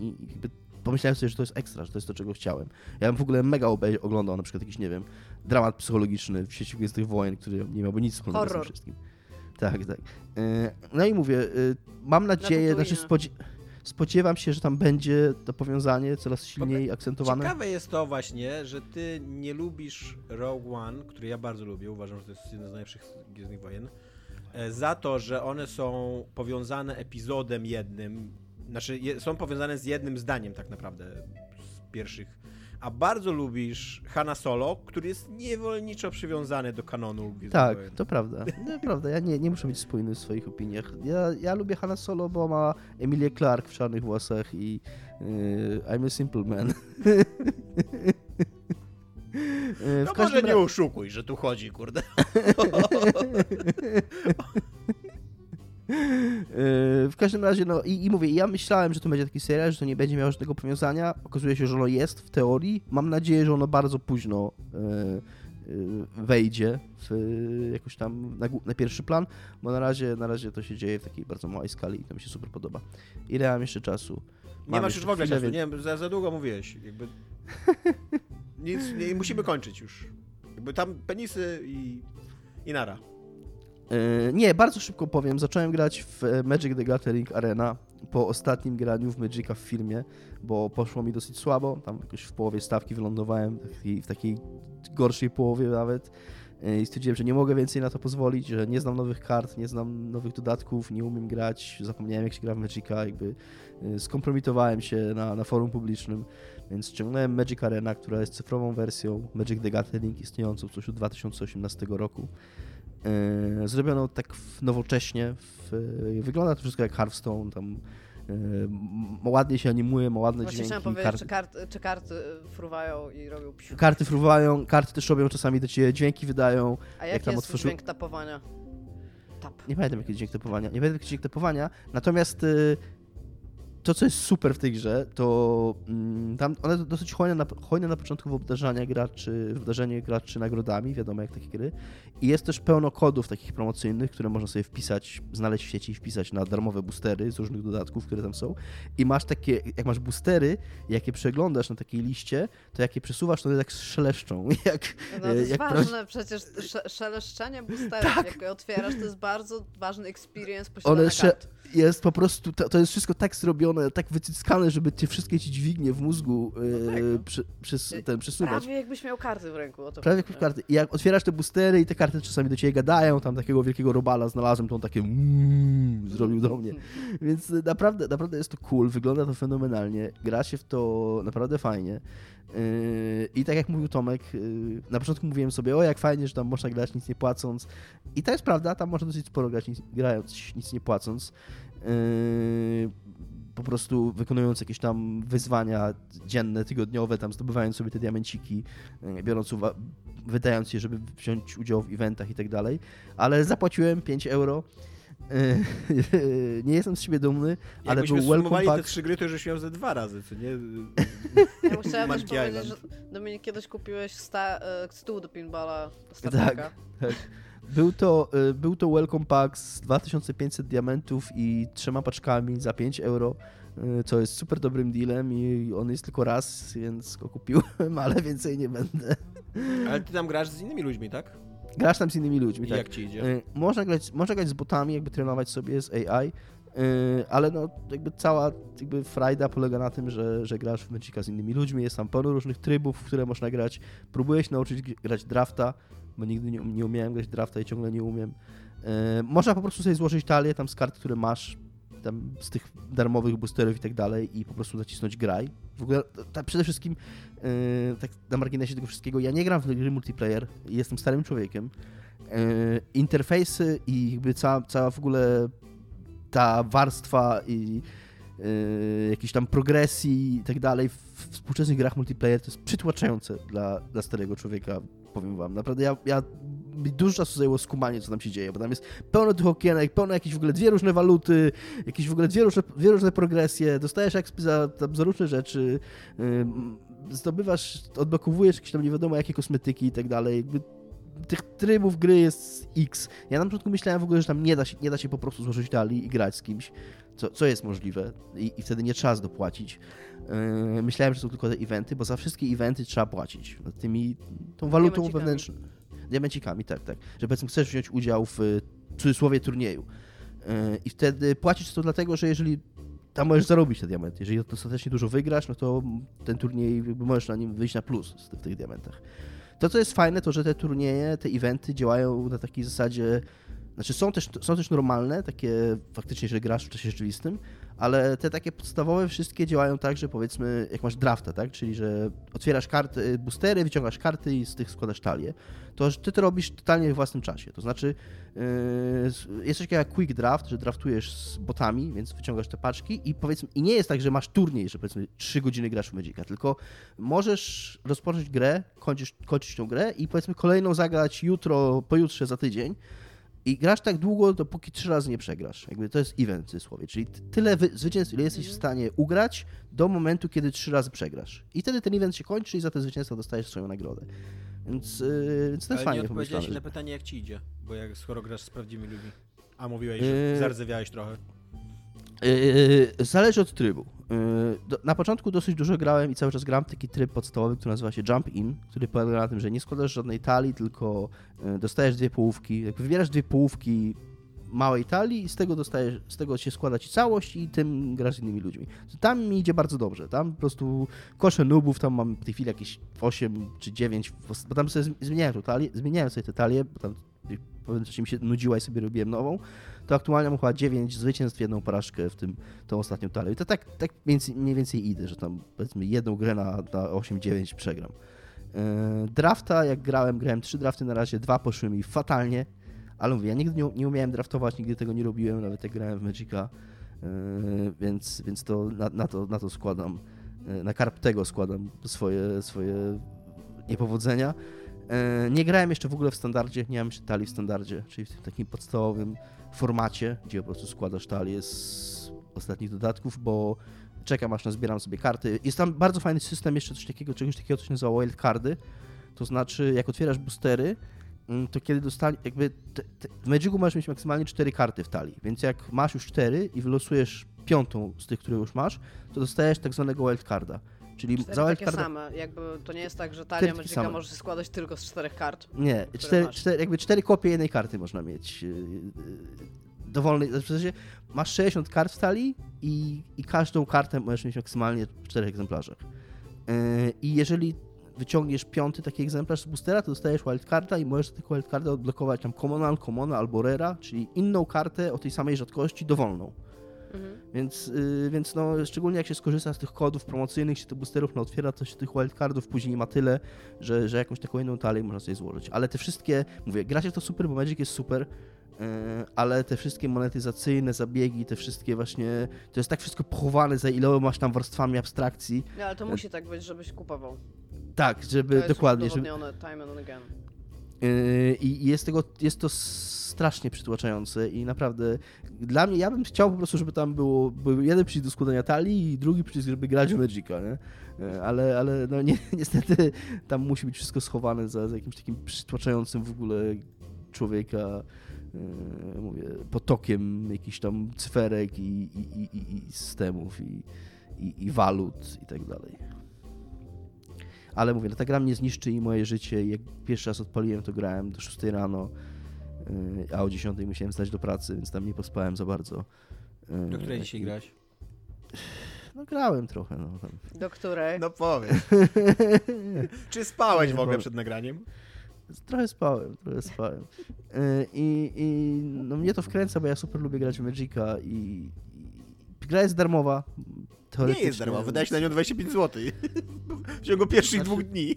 i, i pomyślałem sobie, że to jest ekstra, że to jest to, czego chciałem. Ja bym w ogóle mega oglądał na przykład jakiś, nie wiem, dramat psychologiczny w sieci Gwiezdnych Wojen, który nie miałby nic wspólnego Horror. z tym wszystkim. Tak, tak. E, no i mówię, e, mam nadzieję, znaczy spodziewam spodziewam się, że tam będzie to powiązanie coraz silniej akcentowane. Ciekawe jest to właśnie, że ty nie lubisz Rogue One, który ja bardzo lubię, uważam, że to jest jeden z najlepszych Gwiezdnych Wojen, e, za to, że one są powiązane epizodem jednym, znaczy są powiązane z jednym zdaniem tak naprawdę z pierwszych a bardzo lubisz Hanna Solo, który jest niewolniczo przywiązany do kanonu. Tak, to prawda. No, prawda, ja nie, nie muszę być spójny w swoich opiniach. Ja, ja lubię Hanna Solo, bo ma Emilię Clark w czarnych włosach i yy, I'm a simple man. Yy, no może nie oszukuj, że tu chodzi, kurde. Yy, w każdym razie, no i, i, mówię, ja myślałem, że to będzie taki serial, że to nie będzie miało żadnego powiązania. Okazuje się, że ono jest w teorii. Mam nadzieję, że ono bardzo późno yy, yy, wejdzie w, jakoś tam na, na, pierwszy plan, bo na razie, na razie to się dzieje w takiej bardzo małej skali i to mi się super podoba. Ile mam jeszcze czasu? Mam nie masz już w ogóle czasu, nie za, za długo mówiłeś. Jakby... Nic, nie, musimy kończyć już. Jakby tam penisy i, i nara. E, nie, bardzo szybko powiem. Zacząłem grać w Magic the Gathering Arena po ostatnim graniu w Magica w filmie, bo poszło mi dosyć słabo. Tam jakoś w połowie stawki wylądowałem, w takiej gorszej połowie nawet. i stwierdziłem, że nie mogę więcej na to pozwolić, że nie znam nowych kart, nie znam nowych dodatków, nie umiem grać, zapomniałem jak się gra w Magica, jakby skompromitowałem się na, na forum publicznym, więc ściągnąłem Magic Arena, która jest cyfrową wersją Magic the Gathering istniejącą coś od 2018 roku. E, zrobiono tak nowocześnie. W, wygląda to wszystko jak Hearthstone, tam e, ładnie się animuje, ma ładne Właśnie dźwięki. Chciałem karty... Czy, kart, czy, karty fruwają i robią psiu. Karty fruwają, karty też robią czasami do ciebie, dźwięki wydają. A jaki jak tam jest otworzył... dźwięk tapowania? Tap. Nie pamiętam jaki dźwięk tapowania, nie pamiętam jaki dźwięk tapowania, natomiast to, co jest super w tej grze, to mm, tam one dosyć hojne na, hojne na początku w obdarzanie graczy, w obdarzenie graczy nagrodami, wiadomo jak takie gry. I jest też pełno kodów takich promocyjnych, które można sobie wpisać, znaleźć w sieci i wpisać na darmowe boostery z różnych dodatków, które tam są. I masz takie, jak masz boostery, jakie przeglądasz na takiej liście, to jakie przesuwasz, to one tak szeleszczą. Jak, no to jest jak ważne, przecież szeleszczenie boosterów, tak. jak je otwierasz, to jest bardzo ważny experience posiadania one kart. Jest po prostu, to, to jest wszystko tak zrobione, tak wycyckane, żeby te wszystkie ci dźwignie w mózgu no tak, no. przy, przys, ten, przesuwać. Prawie jakbyś miał karty w ręku. Prawie jak karty. I jak otwierasz te boostery i te karty czasami do ciebie gadają, tam takiego wielkiego robala znalazłem, to on takie mm, zrobił do mnie. Więc naprawdę, naprawdę jest to cool, wygląda to fenomenalnie, gra się w to naprawdę fajnie. Yy, I tak jak mówił Tomek, na początku mówiłem sobie, o jak fajnie, że tam można grać nic nie płacąc. I to jest prawda, tam można dosyć sporo grać nic, grając nic nie płacąc. Yy, po prostu wykonując jakieś tam wyzwania dzienne, tygodniowe, tam zdobywając sobie te diamenciki, e, biorąc uwagę, wydając je, żeby wziąć udział w eventach i tak dalej, ale zapłaciłem 5 euro. E, nie jestem z siebie dumny, ale był welcome pack. te trzy gry, to już miał ze dwa razy, co nie? Ja chciałem też powiedzieć, że Dominik kiedyś kupiłeś sta, stół do pinballa Tak, tak. Był to, y, był to welcome pack z 2500 diamentów i trzema paczkami za 5 euro, y, co jest super dobrym dealem i on jest tylko raz, więc go kupiłem, ale więcej nie będę. Ale ty tam grasz z innymi ludźmi, tak? Grasz tam z innymi ludźmi, I tak. jak ci idzie? Y, można grać, można grać z botami, jakby trenować sobie z AI, ale no jakby cała jakby frajda polega na tym, że, że grasz w Magica z innymi ludźmi, jest tam pełno różnych trybów, w które można grać. Próbuję się nauczyć grać drafta, bo nigdy nie, nie umiałem grać drafta i ciągle nie umiem. E, można po prostu sobie złożyć talię tam z kart, które masz, tam z tych darmowych boosterów i tak dalej i po prostu nacisnąć graj. W ogóle tak przede wszystkim e, tak na marginesie tego wszystkiego, ja nie gram w gry multiplayer, jestem starym człowiekiem. E, interfejsy i jakby cała, cała w ogóle ta warstwa i Yy, jakiejś tam progresji i tak dalej w współczesnych grach multiplayer to jest przytłaczające dla, dla starego człowieka, powiem wam. Naprawdę ja, ja mi dużo czasu zajęło skumanie, co tam się dzieje, bo tam jest pełno tych okienek, pełno jakieś w ogóle dwie różne waluty, jakieś w ogóle dwie różne, dwie różne progresje, dostajesz jak za, za różne rzeczy, yy, zdobywasz, odblokowujesz jakieś tam nie wiadomo jakie kosmetyki i tak dalej, tych trybów gry jest X. Ja na początku myślałem w ogóle, że tam nie da się, nie da się po prostu złożyć talii i grać z kimś, co, co jest możliwe i, i wtedy nie trzeba dopłacić. Yy, myślałem, że są tylko te eventy, bo za wszystkie eventy trzeba płacić. Tymi, tą walutą wewnętrzną. Diamencikami, tak, tak. Że powiedzmy chcesz wziąć udział w cudzysłowie turnieju. Yy, I wtedy płacisz to dlatego, że jeżeli tam możesz zarobić te diamenty. Jeżeli dostatecznie dużo wygrasz, no to ten turniej możesz na nim wyjść na plus w tych diamentach. To, co jest fajne, to że te turnieje, te eventy działają na takiej zasadzie, znaczy są też, są też normalne, takie faktycznie, że grasz w czasie rzeczywistym, ale te takie podstawowe wszystkie działają tak, że powiedzmy, jak masz drafta, tak? Czyli, że otwierasz karty, boostery, wyciągasz karty i z tych składasz talię. To ty to robisz totalnie w własnym czasie. To znaczy, yy, jest coś takiego jak quick draft, że draftujesz z botami, więc wyciągasz te paczki i powiedzmy, i nie jest tak, że masz turniej, że powiedzmy 3 godziny grasz w Magica, tylko możesz rozpocząć grę, kończysz, kończyć tą grę i powiedzmy kolejną zagrać jutro, pojutrze, za tydzień i grasz tak długo, dopóki trzy razy nie przegrasz. Jakby to jest event w cudzysłowie. Czyli tyle zwycięstw, ile jesteś w stanie ugrać do momentu, kiedy trzy razy przegrasz. I wtedy ten event się kończy i za te zwycięstwo dostajesz swoją nagrodę. Więc, yy, więc to jest Ale fajnie nie odpowiedziałeś na pytanie, jak ci idzie. Bo jak skoro grasz z prawdziwymi ludźmi. A mówiłeś, że yy... zardzewiałeś trochę. Yy, zależy od trybu. Yy, na początku dosyć dużo grałem i cały czas gram taki tryb podstawowy, który nazywa się Jump In, który polega na tym, że nie składasz żadnej talii, tylko yy, dostajesz dwie połówki. Jak wybierasz dwie połówki małej talii i z tego dostajesz, z tego się składa ci całość i tym grasz z innymi ludźmi. Tam mi idzie bardzo dobrze, tam po prostu kosze nubów, tam mam w tej chwili jakieś 8 czy 9, bo tam sobie zmieniałem, talię, zmieniałem sobie te talie, bo tam w pewnym czasie mi się nudziła i sobie robiłem nową, to aktualnie mam chyba 9 zwycięstw, jedną porażkę w tym, tą ostatnią talię. I to tak, tak mniej więcej idę, że tam powiedzmy jedną grę na, na 8-9 przegram. Yy, drafta, jak grałem, grałem trzy drafty na razie, dwa poszły mi fatalnie, ale mówię, ja nigdy nie, nie umiałem draftować, nigdy tego nie robiłem, nawet jak grałem w Magica, yy, więc, więc to na, na, to, na to składam, yy, na karp tego składam swoje, swoje niepowodzenia. Nie grałem jeszcze w ogóle w standardzie, nie mam jeszcze talii w standardzie, czyli w tym takim podstawowym formacie, gdzie po prostu składasz talię z ostatnich dodatków, bo czekam aż nazbieram sobie karty. Jest tam bardzo fajny system jeszcze coś takiego, czegoś takiego, co się nazywa wildcardy. To znaczy, jak otwierasz boostery, mm, to kiedy dostaniesz, jakby te, te, w Magicu możesz mieć maksymalnie 4 karty w talii, więc jak masz już 4 i wylosujesz piątą z tych, które już masz, to dostajesz tak zwanego wildcarda. Czyli cztery takie same, jakby to nie jest tak, że talia Magica może się składać tylko z czterech kart. Nie, cztery, cztery, jakby cztery kopie jednej karty można mieć. Y, y, dowolnej, w sensie masz 60 kart w talii i, i każdą kartę możesz mieć maksymalnie w czterech egzemplarzach. Y, I jeżeli wyciągniesz piąty taki egzemplarz z boostera, to dostajesz wildcarda i możesz tego wildcarda odblokować tam Common, Commona albo Rera, czyli inną kartę o tej samej rzadkości dowolną. Mhm. Więc, yy, więc no, szczególnie jak się skorzysta z tych kodów promocyjnych, się tych boosterów no, otwiera, to się tych wildcardów później ma tyle, że, że jakąś taką inną talię można sobie złożyć. Ale te wszystkie, mówię, gracie to super, bo Magic jest super, yy, ale te wszystkie monetyzacyjne zabiegi, te wszystkie właśnie, to jest tak wszystko pochowane za iloma tam warstwami abstrakcji. No, ale to musi tak być, żebyś kupował. Tak, żeby, dokładnie. Żeby... time and again. Yy, I jest, tego, jest to strasznie przytłaczające i naprawdę dla mnie, ja bym chciał po prostu, żeby tam było, był jeden przycisk do składania talii i drugi przycisk, żeby grać w Magica, nie? Yy, ale, ale no nie, niestety tam musi być wszystko schowane za, za jakimś takim przytłaczającym w ogóle człowieka yy, mówię, potokiem jakichś tam cyferek i, i, i, i systemów i, i, i walut i tak dalej ale mówię, no ta gra mnie zniszczy i moje życie. Jak pierwszy raz odpaliłem, to grałem do 6 rano, y, a o 10 musiałem stać do pracy, więc tam nie pospałem za bardzo. Y, do której dzisiaj grać? No grałem trochę. No, tam. Do której? No powiem. Czy spałeś w ogóle przed nagraniem? Trochę spałem, trochę spałem. Y, I, i no mnie to wkręca, bo ja super lubię grać w Magica i, i gra jest darmowa, nie jest darmo, wydałeś na nią 25 zł. w ciągu pierwszych znaczy, dwóch dni.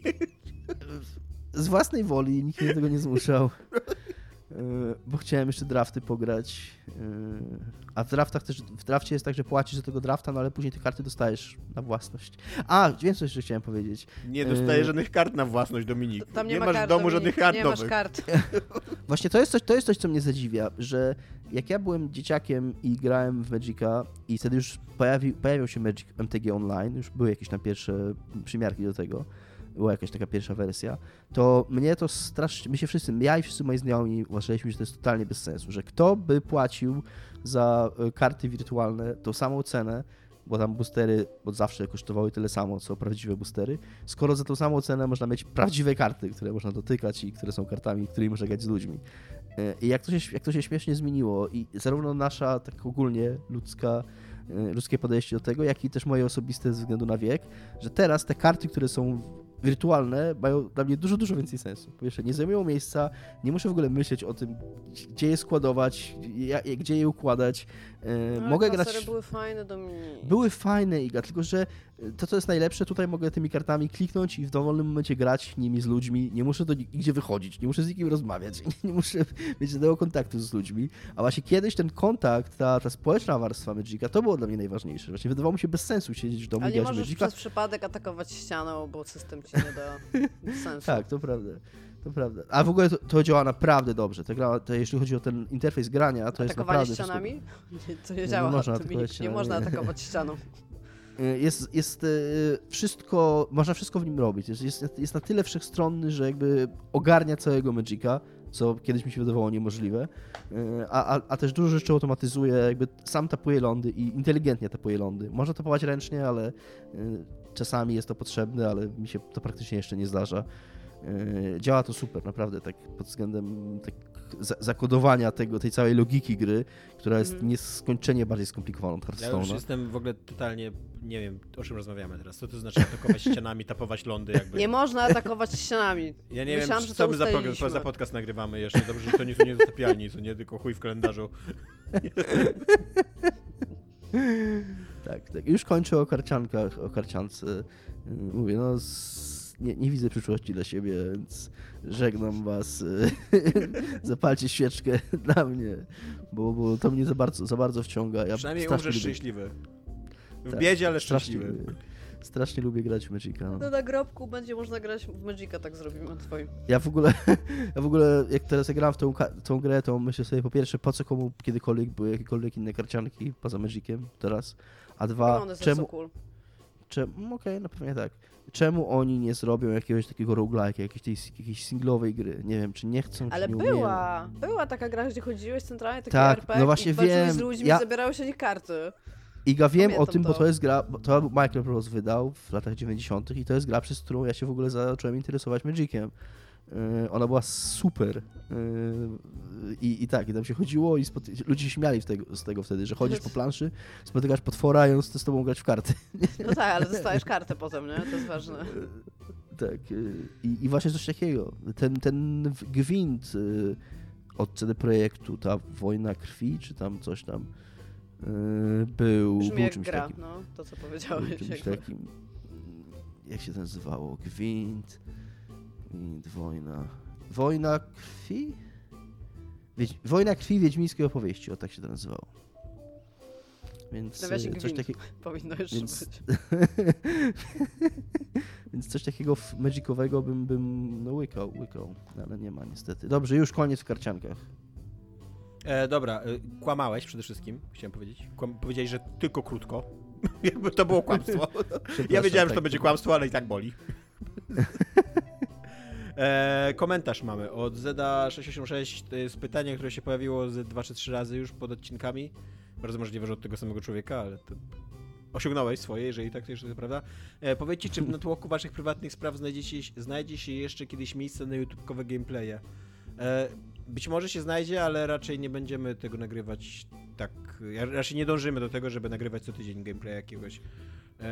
Z własnej woli, nikt mnie tego nie zmuszał. E, bo chciałem jeszcze drafty pograć. E, a w draftach też, w drafcie jest tak, że płacisz za tego drafta, no ale później te karty dostajesz na własność. A, wiem coś jeszcze chciałem powiedzieć. Nie dostajesz e, żadnych kart na własność, Dominik. Tam nie, nie ma masz w domu Dominik, żadnych kart nie nowych. Masz kart. Właśnie to jest, coś, to jest coś, co mnie zadziwia, że jak ja byłem dzieciakiem i grałem w Magica i wtedy już pojawi, pojawiał się Magic MTG Online, już były jakieś tam pierwsze przymiarki do tego, była jakaś taka pierwsza wersja, to mnie to strasznie, my się wszyscy, ja i wszyscy moi znajomi uważaliśmy, że to jest totalnie bez sensu, że kto by płacił za e, karty wirtualne tą samą cenę, bo tam boostery bo zawsze kosztowały tyle samo, co prawdziwe boostery, skoro za tą samą cenę można mieć prawdziwe karty, które można dotykać i które są kartami, którymi można grać z ludźmi. E, I jak to się, jak to się śmiesznie zmieniło i zarówno nasza tak ogólnie ludzka e, ludzkie podejście do tego, jak i też moje osobiste ze względu na wiek, że teraz te karty, które są wirtualne mają dla mnie dużo, dużo więcej sensu. Po pierwsze, nie zajmują miejsca, nie muszę w ogóle myśleć o tym, gdzie je składować, gdzie je układać. E, no, mogę grać. były fajne do mnie. Były fajne, Iga, tylko że to, co jest najlepsze, tutaj mogę tymi kartami kliknąć i w dowolnym momencie grać nimi z ludźmi. Nie muszę do nigdzie wychodzić, nie muszę z nikim rozmawiać, nie muszę mieć żadnego kontaktu z ludźmi. A właśnie kiedyś ten kontakt, ta, ta społeczna warstwa Magica, to było dla mnie najważniejsze. Właśnie wydawało mi się bez sensu siedzieć w domu i grać Magica. nie możesz przez przypadek atakować ścianą, bo system ci nie da sensu. tak, to prawda. To prawda. A w ogóle to, to działa naprawdę dobrze. To gra, to jeśli chodzi o ten interfejs grania, to jest naprawdę... ścianami? To nie działa. Nie, nie można, atakować, nie można atakować ścianą. Y, jest, jest y, wszystko, można wszystko w nim robić. Jest, jest, jest na tyle wszechstronny, że jakby ogarnia całego Magica, co kiedyś mi się wydawało niemożliwe, y, a, a, a też dużo rzeczy automatyzuje, jakby sam tapuje lądy i inteligentnie tapuje lądy. Można tapować ręcznie, ale czasami jest to potrzebne, ale mi się to praktycznie jeszcze nie zdarza. Działa to super, naprawdę, tak pod względem tak zakodowania tego, tej całej logiki gry, która jest mm. nieskończenie bardziej skomplikowana od Hearthstone'a. Ja już jestem w ogóle totalnie, nie wiem, o czym rozmawiamy teraz. Co to znaczy atakować ścianami, tapować lądy? Jakby. Nie można atakować ścianami. Ja nie Myślałam, wiem, co my za, podcast, za podcast nagrywamy jeszcze. Dobrze, że to nie są niezatapialni, co nie tylko chuj w kalendarzu. tak, tak. Już kończę o karciankach, o karciance. Mówię, no nie, nie widzę przyszłości dla siebie, więc żegnam was. Zapalcie świeczkę dla mnie, bo, bo to mnie za bardzo, za bardzo wciąga. Ja Przynajmniej umrzesz lubię... szczęśliwy. W tak, biedzie, ale szczęśliwy. Strasznie, strasznie lubię grać w Magica. No. no na grobku będzie można grać w Magica, tak zrobimy twoim. Ja w ogóle, ja w ogóle jak teraz ja gram w tą, tą grę, to myślę sobie po pierwsze, po co komu kiedykolwiek były jakiekolwiek inne karcianki poza Magiciem teraz, a dwa, no czemu... Cool. Czemu, okej, okay, no pewnie tak czemu oni nie zrobią jakiegoś takiego roguelike, jakiejś, tej, jakiejś singlowej gry? Nie wiem, czy nie chcą, Ale czy nie była, umieją. była taka gra, gdzie chodziłeś centralnie, taki tak, RPG no właśnie i wiem. z ludźmi ja... zabierały się nie karty. I ja wiem Pamiętam o tym, to. bo to jest gra, to Michael Bros wydał w latach 90. i to jest gra, przez którą ja się w ogóle zacząłem interesować Magiciem. Yy, ona była super. Yy, i, I tak, i tam się chodziło i ludzie się śmiali z tego, z tego wtedy, że chodzisz po planszy, spotykasz potwora i on chce z tobą grać w karty. No tak, ale dostajesz kartę potem, nie? To jest ważne. Tak. I, i właśnie coś takiego. Ten, ten gwint od CD Projektu, ta wojna krwi, czy tam coś tam był, Brzmi był jak czymś gra, takim. no, to co powiedziałeś. Czymś takim, jak się to nazywało? Gwint. Gwint, wojna. Wojna krwi? Wiedź... Wojna krwi wiedźmińskiej opowieści, o tak się to nazywało. Więc Nawiasie coś takiego. Powinno jeszcze Więc... być. Więc coś takiego magicowego bym, bym no, łykał, łykał, ale nie ma niestety. Dobrze, już koniec w karciankach. E, dobra, e, kłamałeś przede wszystkim, chciałem powiedzieć. Kłam, powiedziałeś, że tylko krótko. Jakby to było kłamstwo. ja wiedziałem, tak, że to będzie kłamstwo, ale i tak boli. E, komentarz mamy od Zeda686. To jest pytanie, które się pojawiło z 2 czy 3 razy już pod odcinkami. Bardzo możliwe, że od tego samego człowieka, ale to osiągnąłeś swoje, jeżeli tak to jest prawda. E, powiedzcie, czy w natłoku waszych prywatnych spraw znajdziecie, znajdzie się jeszcze kiedyś miejsce na YouTube'kowe gameplaye? E, być może się znajdzie, ale raczej nie będziemy tego nagrywać tak. Raczej nie dążymy do tego, żeby nagrywać co tydzień gameplay jakiegoś. E,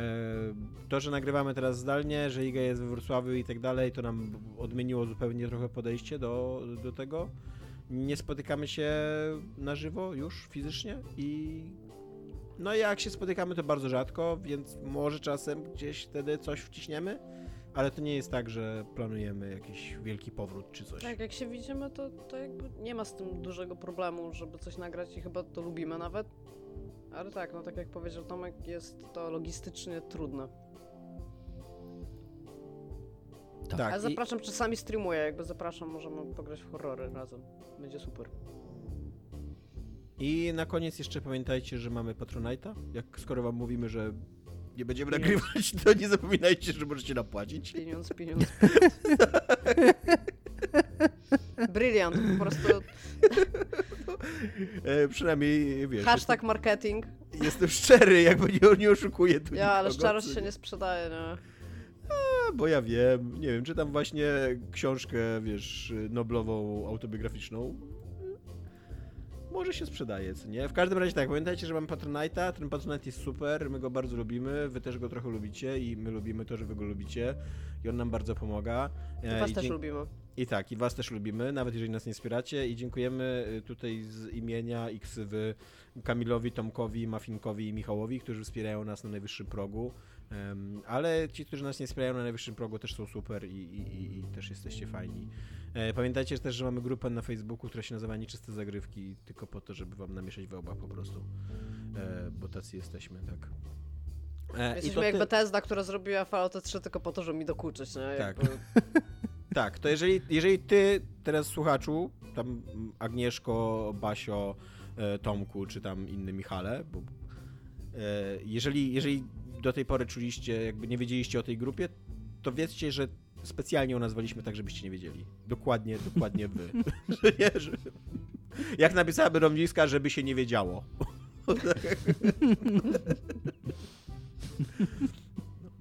to, że nagrywamy teraz zdalnie, że Iga jest we Wrocławiu i tak dalej, to nam odmieniło zupełnie trochę podejście do, do tego. Nie spotykamy się na żywo już fizycznie i no jak się spotykamy to bardzo rzadko, więc może czasem gdzieś wtedy coś wciśniemy, ale to nie jest tak, że planujemy jakiś wielki powrót czy coś. Tak, jak się widzimy, to, to jakby nie ma z tym dużego problemu, żeby coś nagrać i chyba to lubimy nawet. Ale tak, no tak jak powiedział Tomek, jest to logistycznie trudne. Tak. Ale zapraszam, i... czasami streamuję, jakby zapraszam, możemy pograć w horrory razem. Będzie super. I na koniec jeszcze pamiętajcie, że mamy Patronite'a. Jak skoro wam mówimy, że nie będziemy pieniądz. nagrywać, to nie zapominajcie, że możecie napłacić. Pieniądz, pieniądz. Bryliant, po prostu. E, przynajmniej wiesz. Hashtag marketing. Jestem szczery, jakby nie, nie oszukuję tu. Ja, ale szczerość się nie sprzedaje, no. A, bo ja wiem, nie wiem, czytam właśnie książkę, wiesz, noblową, autobiograficzną może się sprzedaje, co nie? W każdym razie tak, pamiętajcie, że mam Patronite'a, ten Patronite jest super, my go bardzo lubimy, wy też go trochę lubicie i my lubimy to, że wy go lubicie i on nam bardzo pomaga. I was I też lubimy. I tak, i was też lubimy, nawet jeżeli nas nie wspieracie i dziękujemy y, tutaj z imienia i ksywy Kamilowi, Tomkowi, Mafinkowi i Michałowi, którzy wspierają nas na najwyższym progu. Um, ale ci, którzy nas nie wspierają na najwyższym progu też są super i, i, i też jesteście fajni. E, pamiętajcie też, że mamy grupę na Facebooku, która się nazywa Nieczyste Zagrywki, tylko po to, żeby wam namieszać we łbach po prostu. E, bo tacy jesteśmy, tak. E, Jesteśmy jak ty... Bethesda, która zrobiła Fallout 3 tylko po to, żeby mi dokuczyć, nie? Tak. tak, to jeżeli, jeżeli ty teraz słuchaczu, tam Agnieszko, Basio, e, Tomku, czy tam inny Michale, bo e, jeżeli, jeżeli do tej pory czuliście, jakby nie wiedzieliście o tej grupie, to wiedzcie, że specjalnie ją nazwaliśmy tak, żebyście nie wiedzieli. Dokładnie, dokładnie wy. że nie, że... Jak napisałaby Romniska, żeby się nie wiedziało.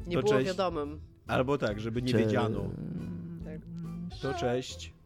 nie to było cześć. wiadomym. Albo tak, żeby nie Cze... wiedziano. To cześć.